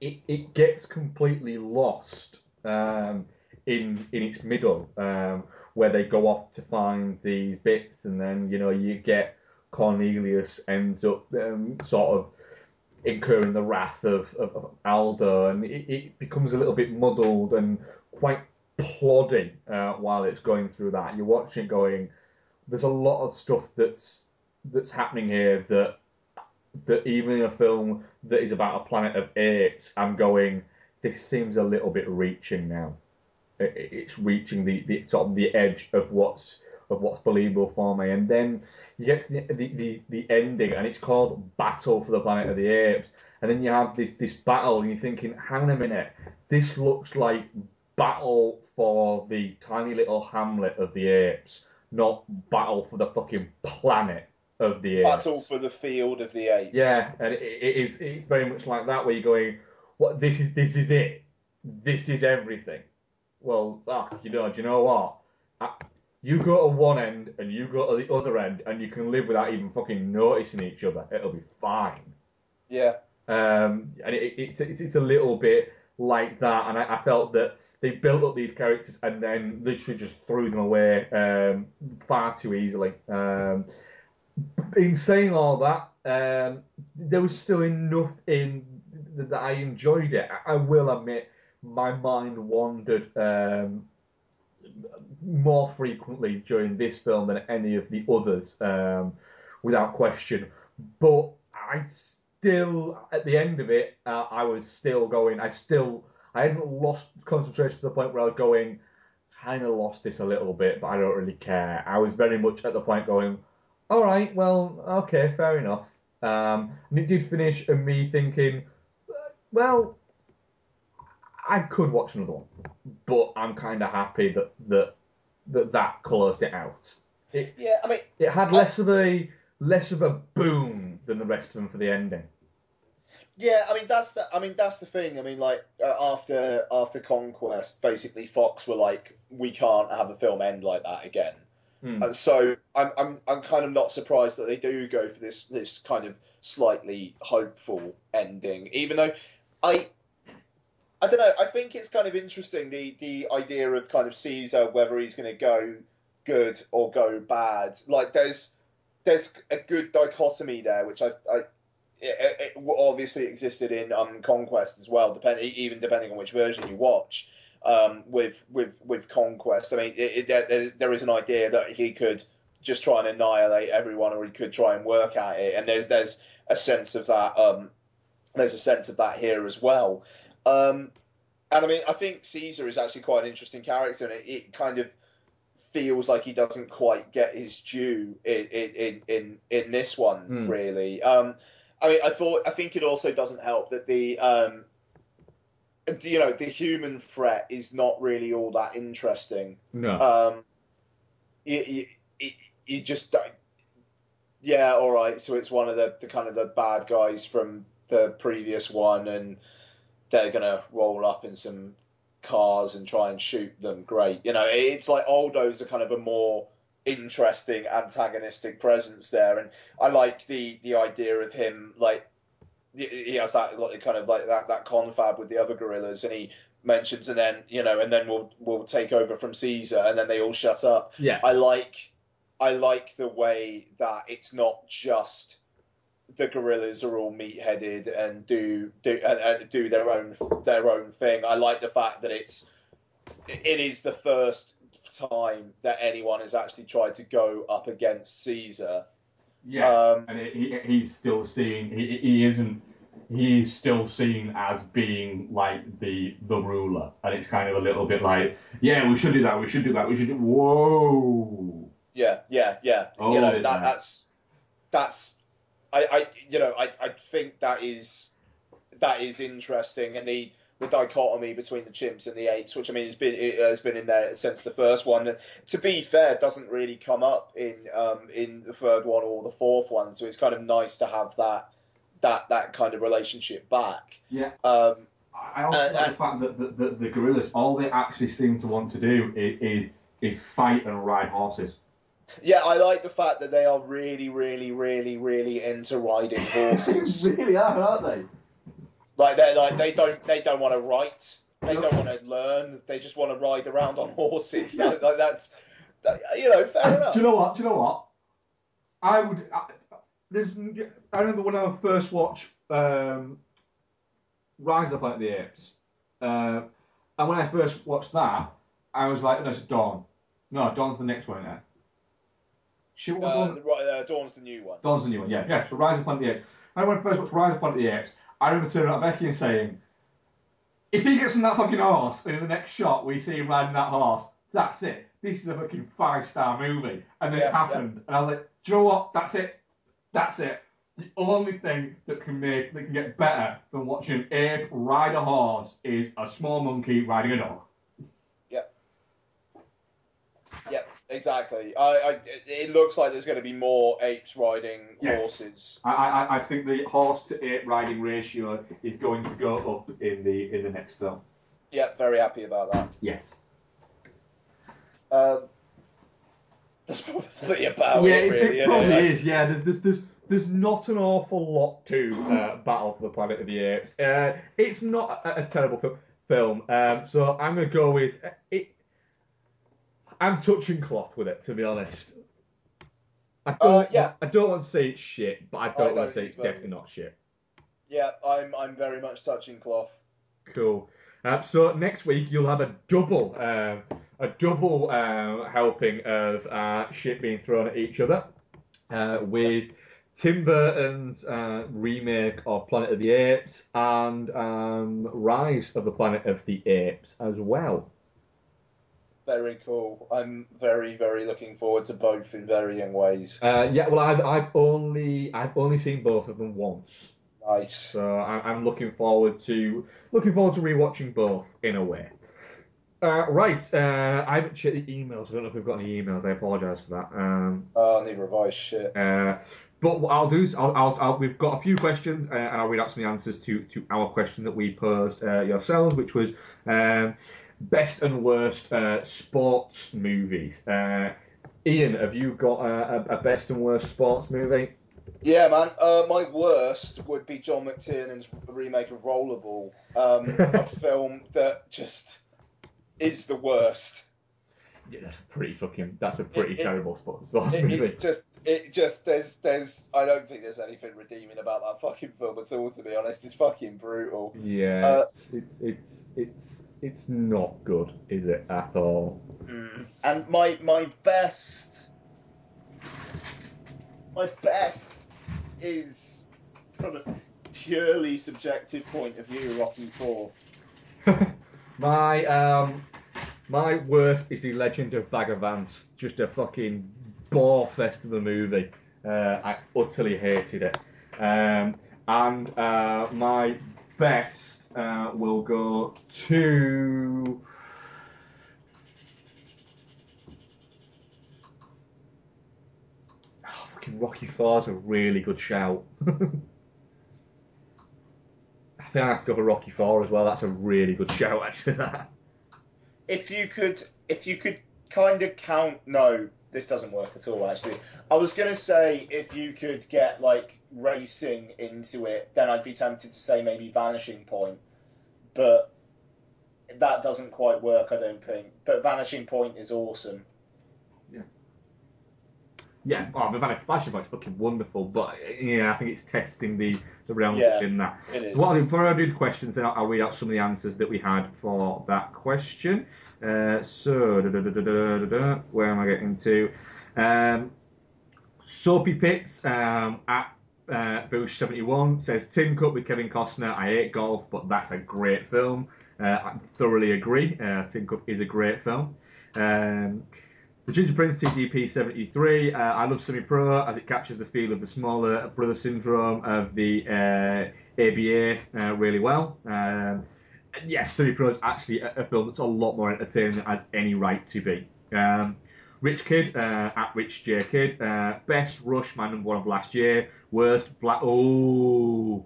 it, it gets completely lost um, in in its middle, um, where they go off to find these bits, and then you know you get Cornelius ends up um, sort of incurring the wrath of, of, of Aldo, and it, it becomes a little bit muddled and quite plodding uh, while it's going through that. You're watching it going. There's a lot of stuff that's that's happening here that that even in a film that is about a planet of apes, I'm going. This seems a little bit reaching now. It, it- it's reaching the, the sort of the edge of what's of what's believable for me. And then you get the, the, the, the ending, and it's called Battle for the Planet of the Apes. And then you have this, this battle, and you're thinking, hang on a minute, this looks like battle for the tiny little hamlet of the apes, not battle for the fucking planet of the apes. Battle for the field of the apes. Yeah, and it, it is it's very much like that where you're going, what this is this is it, this is everything. Well, ah, you know, do you know what? I, you go to one end and you go to the other end, and you can live without even fucking noticing each other. It'll be fine. Yeah. Um, and it, it's, it's it's a little bit like that, and I, I felt that they built up these characters and then literally just threw them away um, far too easily. Um, in saying all that, um, there was still enough in th- that I enjoyed it. I, I will admit, my mind wandered um, more frequently during this film than any of the others, um, without question. But I still, at the end of it, uh, I was still going. I still, I hadn't lost concentration to the point where I was going. Kind of lost this a little bit, but I don't really care. I was very much at the point going, all right, well, okay, fair enough. Um, and it did finish, and me thinking, well, I could watch another one, but I'm kind of happy that that that that closed it out. It, Yeah, I mean, it had less of a less of a boom than the rest of them for the ending. Yeah, I mean that's the I mean that's the thing. I mean like uh, after after Conquest, basically Fox were like, we can't have a film end like that again. Hmm. And so I'm I'm I'm kind of not surprised that they do go for this this kind of slightly hopeful ending, even though I I don't know. I think it's kind of interesting the the idea of kind of Caesar whether he's going to go good or go bad. Like there's there's a good dichotomy there, which I I it, it obviously existed in um, Conquest as well, depending even depending on which version you watch. Um, with with with Conquest, I mean, it, it, there, there is an idea that he could just try and annihilate everyone, or he could try and work at it, and there's there's a sense of that. Um, there's a sense of that here as well. Um, and I mean, I think Caesar is actually quite an interesting character, and it, it kind of feels like he doesn't quite get his due in in in, in this one Hmm. really. Um, I mean, I thought I think it also doesn't help that the um, you know the human threat is not really all that interesting. No. Um, you, you, you- you just don't. Yeah, all right. So it's one of the, the kind of the bad guys from the previous one, and they're gonna roll up in some cars and try and shoot them. Great. You know, it's like Aldo's a kind of a more interesting antagonistic presence there, and I like the the idea of him like he- he has that kind of like that that confab with the other gorillas, and he mentions and then you know and then we'll we'll take over from Caesar, and then they all shut up. Yeah. I like I like the way that it's not just the gorillas are all meat-headed and do do and, and do their own their own thing. I like the fact that it's it is the first time that anyone has actually tried to go up against Caesar. Yeah, Um, and he, he's still seen. He, he isn't. He's still seen as being like the the ruler, and it's kind of a little bit like, yeah, we should do that. We should do that. We should do. Whoa. Yeah, yeah, yeah. Oh, you know that that's that's I, I you know I, I think that is that is interesting and the the dichotomy between the chimps and the apes, which I mean has been it has been in there since the first one. To be fair, doesn't really come up in um, in the third one or the fourth one, so it's kind of nice to have that that that kind of relationship back. Yeah. Um, I also Uh, like the fact that the, the, the gorillas, all they actually seem to want to do is, is is fight and ride horses. yeah, I like the fact that they are really, really, really, really into riding horses. they really are, aren't they? Like they like they don't they don't want to write. They don't want to learn. They just want to ride around on horses. Like, that's that, you know fair enough. Do you know what? Do you know what? I would. I, there's. I remember when I first watched um, Rise of the Planet of the Apes, uh, and when I first watched that, I was like, no, it's Dawn. No, Dawn's the next one, isn't? She, Uh, the- right, uh, Dawn's the new one. Dawn's the new one, yeah, yeah. So Rise of the Planet of the Apes. I when I first watched Rise of the Planet of the Apes, I remember turning to Becky and saying, if he gets on that fucking horse, and in the next shot we see him riding that horse, that's it. This is a fucking five star movie. And then Yeah, it happened, and I was like, do you know what? That's it. That's it. The only thing that can make that can get better than watching ape ride a horse is a small monkey riding a dog. Yep. Yep, exactly. I, I, it- looks like there's going to be more apes riding Yes. horses. I, I, I think the horse to ape riding ratio is going to go up in the in the next film. Yep, very happy about that. Yes. Um, that's probably about yeah, it, really. it probably it? is. Yeah, there's, there's, there's, there's not an awful lot to uh, Battle for the Planet of the Apes. Uh, it's not a, a terrible fi- film, um, so I'm going to go with uh, it. I'm touching cloth with it, to be honest. I don't, Uh, yeah. I don't want to say it's shit, but I I don't don't want to say it's definitely not shit. Yeah, I'm, I'm very much touching cloth. Cool. Uh, so next week you'll have a double, um, a double uh, helping of uh, shit being thrown at each other, uh, with Tim Burton's uh, remake of Planet of the Apes and um, Rise of the Planet of the Apes as well. Very cool. I'm very, very looking forward to both in varying ways. Uh, yeah, well, I've, I've only I've only seen both of them once. Nice. So I'm, I'm looking forward to looking forward to rewatching both in a way. Uh, right, uh, I haven't checked the emails. I don't know if we've got any emails. I apologise for that. Um, Oh, neither have I. Shit. uh, but what I'll do is I'll, I'll, I'll, we've got a few questions uh, and I'll read out some of the answers to, to our question that we posed uh, yourselves, which was um, best and worst uh, sports movies. Uh, Ian, have you got a, a, a best and worst sports movie? Yeah, man. Uh, my worst would be John McTiernan's remake of Rollerball, um, a film that just is the worst. Yeah, that's pretty fucking. That's a pretty It- it- terrible sports, sports It, movie. it just, it just, there's, there's, I don't think there's anything redeeming about that fucking film at all. To be honest, it's fucking brutal. Yeah, Uh, it's, it's it's it's not good, is it at all? Mm. And my my best, my best is from a purely subjective point of view, Rocky Four. My um my worst is the Legend of Bagger Just a fucking bore fest of a movie. Uh, I utterly hated it. Um, and uh, my best uh, will go to. Oh, fucking Rocky Four's a really good shout. I think I have to go for Rocky Four as well. That's a really good shout, actually. That. If you could, if you could kind of count, no, this doesn't work at all. Actually, I was gonna say if you could get like racing into it, then I'd be tempted to say maybe Vanishing Point, but that doesn't quite work, I don't think. But Vanishing Point is awesome. Yeah, oh, the Vanishing Vanishing Point's fucking wonderful, but yeah, I think it's testing the the realms Yeah, in that. it is. So what I'll do, before I do the questions, then I'll, I'll read out some of the answers that we had for that question. Uh, so, da, da, da, da, da, da, da, where am I getting to? Um, Soapy Pits um, at uh, Boosh71 says Tin Cup with Kevin Costner. I hate golf, but that's a great film. Uh, I thoroughly agree. Uh, Tin Cup is a great film. Um, Ginger Prince TGP73. Uh, I love Semi Pro as it captures the feel of the smaller brother syndrome of the uh, ABA uh, really well. Um, yes, Semi Pro is actually a, a film that's a lot more entertaining than it has any right to be. Um, Rich Kid uh, at Rich J Kid. Uh, best Rush, my number one of last year. Worst Black. Oh,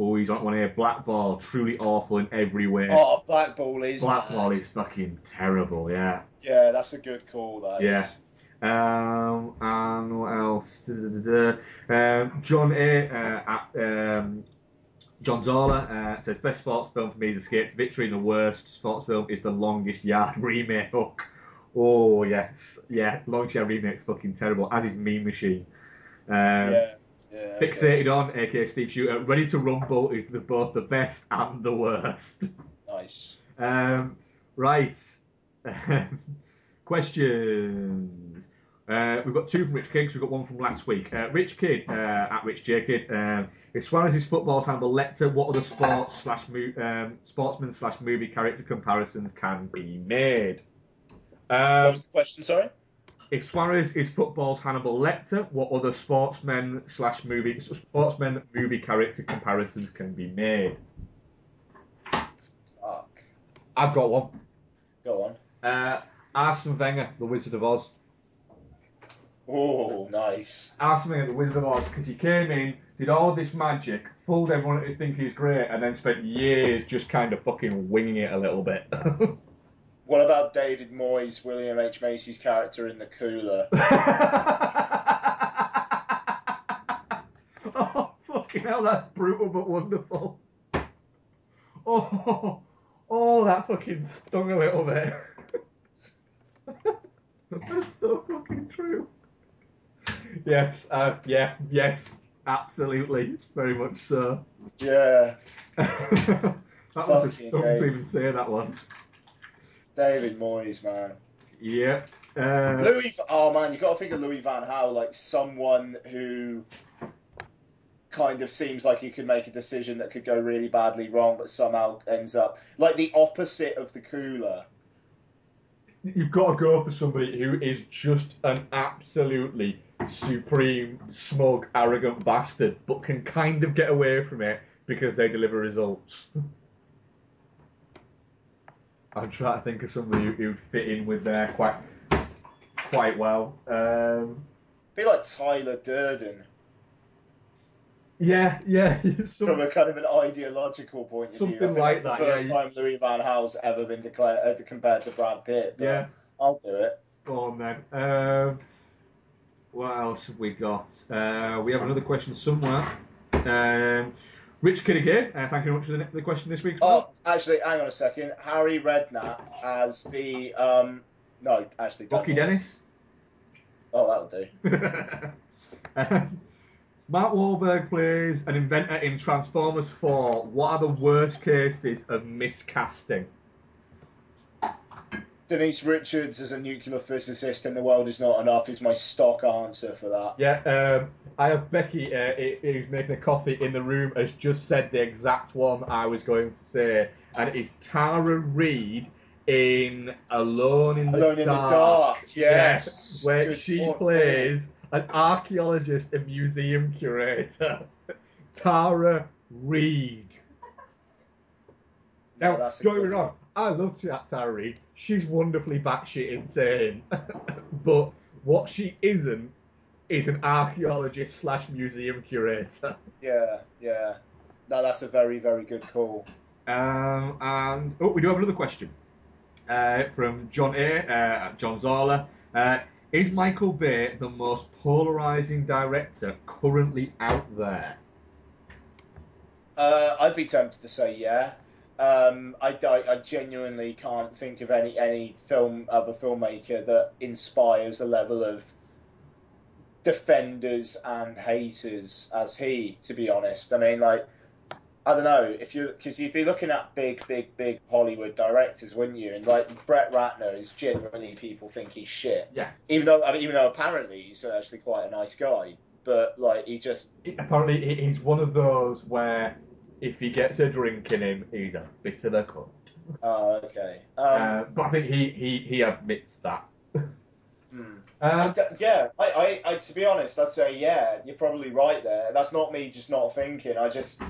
oh, he's on one here. Blackball, truly awful in every way. Oh, Black Ball is Blackball mad. is fucking terrible. Yeah. Yeah, that's a good call. That Yeah. is. Um, and what else? Um, John A. Uh, um, John Zola uh, says best sports film for me is Escape to Victory, and the worst sports film is The Longest Yard remake. Oh yes, yeah, Longest Yard remake's fucking terrible. As is Mean Machine. Um, Yeah. Yeah, Fixated on, aka Steve Shooter. Ready to Rumble is the, both the best and the worst. Nice. Um, right. Questions. Uh, we've got two from Rich Kid, we've got one from last week. Uh, Rich Kid, uh, at Rich J Kid, um, if Suarez is his football's Hannibal Lecter, what other sports slash mo- um, sportsman slash movie character comparisons can be made? Um, what was the question, sorry? If Suarez is football's Hannibal Lecter, what other sportsmen slash movie sportsmen movie character comparisons can be made? Fuck. I've got one. Go on. Uh, Arsene Wenger, The Wizard of Oz. Oh, nice. Arsene Wenger, The Wizard of Oz, because he came in, did all this magic, fooled everyone to think he's great, and then spent years just kind of fucking winging it a little bit. What about David Moyes, William H. Macy's character in The Cooler? oh, fucking hell, that's brutal but wonderful. Oh, oh, that fucking stung a little bit. that's so fucking true. Yes, uh, yeah, yes, absolutely, very much so. Yeah. that was a stung to even say that one. David Moyes, man. Yeah. Uh, Louis, oh man, you got to think of Louis Van Gaal like someone who kind of seems like he could make a decision that could go really badly wrong, but somehow ends up like the opposite of the cooler. you've got to go for somebody who is just an absolutely supreme, smug, arrogant bastard, but can kind of get away from it because they deliver results. I'm trying to think of somebody who who'd fit in with there quite, quite well. Um, Be like Tyler Durden yeah, yeah, some- from a kind of an ideological point of view. Something like that, First yeah. time Louis Van Gaal's ever been declared uh, compared to Brad Pitt. but Yeah. I'll do it. Go on then. Um, what else have we got? Uh, we have another question somewhere. Um, Rich Kid again. Uh, thank you very much for the, the question this week. Oh, actually, hang on a second. Harry Redknapp as the um. No, actually, Rocky know. Dennis. Oh, that'll do. Um, Mark Wahlberg plays an inventor in Transformers 4. What are the worst cases of miscasting? Denise Richards as a nuclear physicist in The World Is Not Enough is my stock answer for that. Yeah, um, I have Becky, uh, who's making a coffee in the room, has just said the exact one I was going to say, and it is Tara Reid in Alone in the Alone in the Dark. Dark, yes. where Good she point. plays an archaeologist and museum curator. Tara Reid. Now, a don't get me wrong, I love Tara She's wonderfully batshit insane. but what she isn't is an archaeologist slash museum curator. Yeah, yeah. No, that's a very, very good call. Um, and oh, we do have another question uh, from John A. Uh, John Zola. Uh, is Michael Bay the most polarizing director currently out there? Uh, I'd be tempted to say yeah. Um, I, I, I genuinely can't think of any any film other filmmaker that inspires a level of defenders and haters as he. To be honest, I mean, like, I don't know if you because you'd be looking at big, big, big Hollywood directors, wouldn't you? And like Brett Ratner is generally people think he's shit. Yeah. Even though I mean, even though apparently he's actually quite a nice guy, but like he just Apparently, he's one of those where if he gets a drink in him, he's a bit of a cunt. Oh, okay. Um, uh, but I think he, he, he admits that. hmm. D- yeah, I, I, I, to be honest, I'd say yeah, you're probably right there. That's not me just not thinking. I just,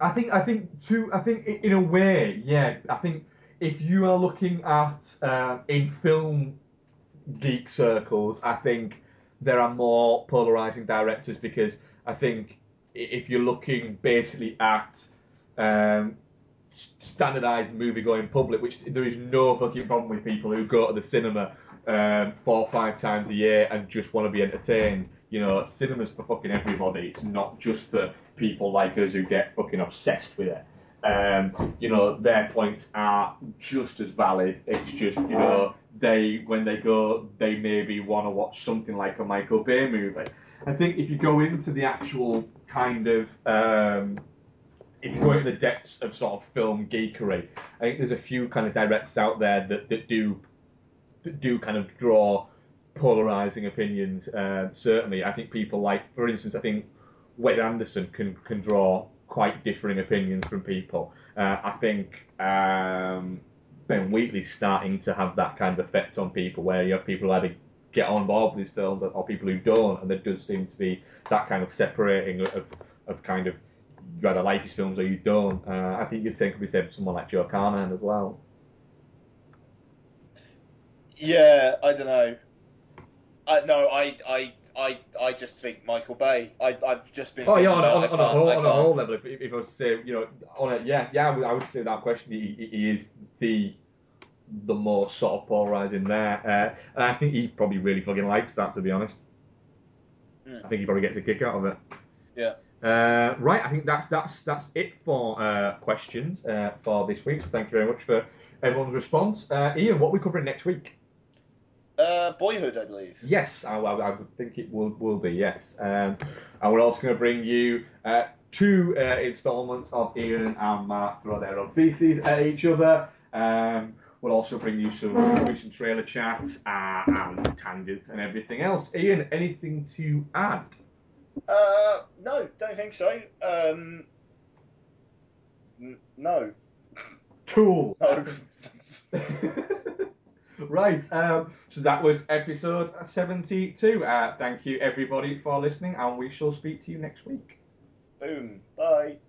I think I think too. I think in a way, yeah. I think if you are looking at um, in film geek circles, I think there are more polarizing directors because I think if you're looking basically at um, standardized movie going public, which there is no fucking problem with people who go to the cinema um, four or five times a year and just want to be entertained. You know, cinema's for fucking everybody. It's not just for people like us who get fucking obsessed with it. Um, you know, their points are just as valid. It's just, you know, they when they go, they maybe want to watch something like a Michael Bay movie. I think if you go into the actual kind of um, if you go into the depths of sort of film geekery, I think there's a few kind of directors out there that, that do that do kind of draw polarizing opinions. Uh, certainly, I think people like, for instance, I think Wes Anderson can can draw quite differing opinions from people. Uh, I think um, Ben Wheatley's starting to have that kind of effect on people, where you have people who either get on board with these films or people who don't, and there does seem to be that kind of separating of, of kind of you either like his films or you don't. Uh, I think the same could be said for someone like Joe Carnahan as well. Yeah, I don't know. I no, I I I, I just think Michael Bay. I I've just been. Oh yeah, on, a- on, on a whole on a whole level, if, if I was to say, you know, on a yeah yeah, I would, I would say that question he, he- is the the most sort of polarizing there, uh, and I think he probably really fucking likes that to be honest. Hmm. I think he probably gets a kick out of it. Yeah. Uh, right, I think that's that's that's it for uh, questions uh, for this week. So thank you very much for everyone's response. Uh, Ian, what are we covering next week? Uh, Boyhood, I believe. Yes, I, I, I think it will, will be, yes. Um, and we're also going to bring you uh, two uh, instalments of Ian and Mark throw their own feces at each other. Um, we'll also bring you some, some trailer chats uh, and tangents and everything else. Ian, anything to add? Uh, no, don't think so. Um, n- no. Cool. No. Right, um, so that was episode 72. Uh, thank you everybody for listening, and we shall speak to you next week. Boom. Bye.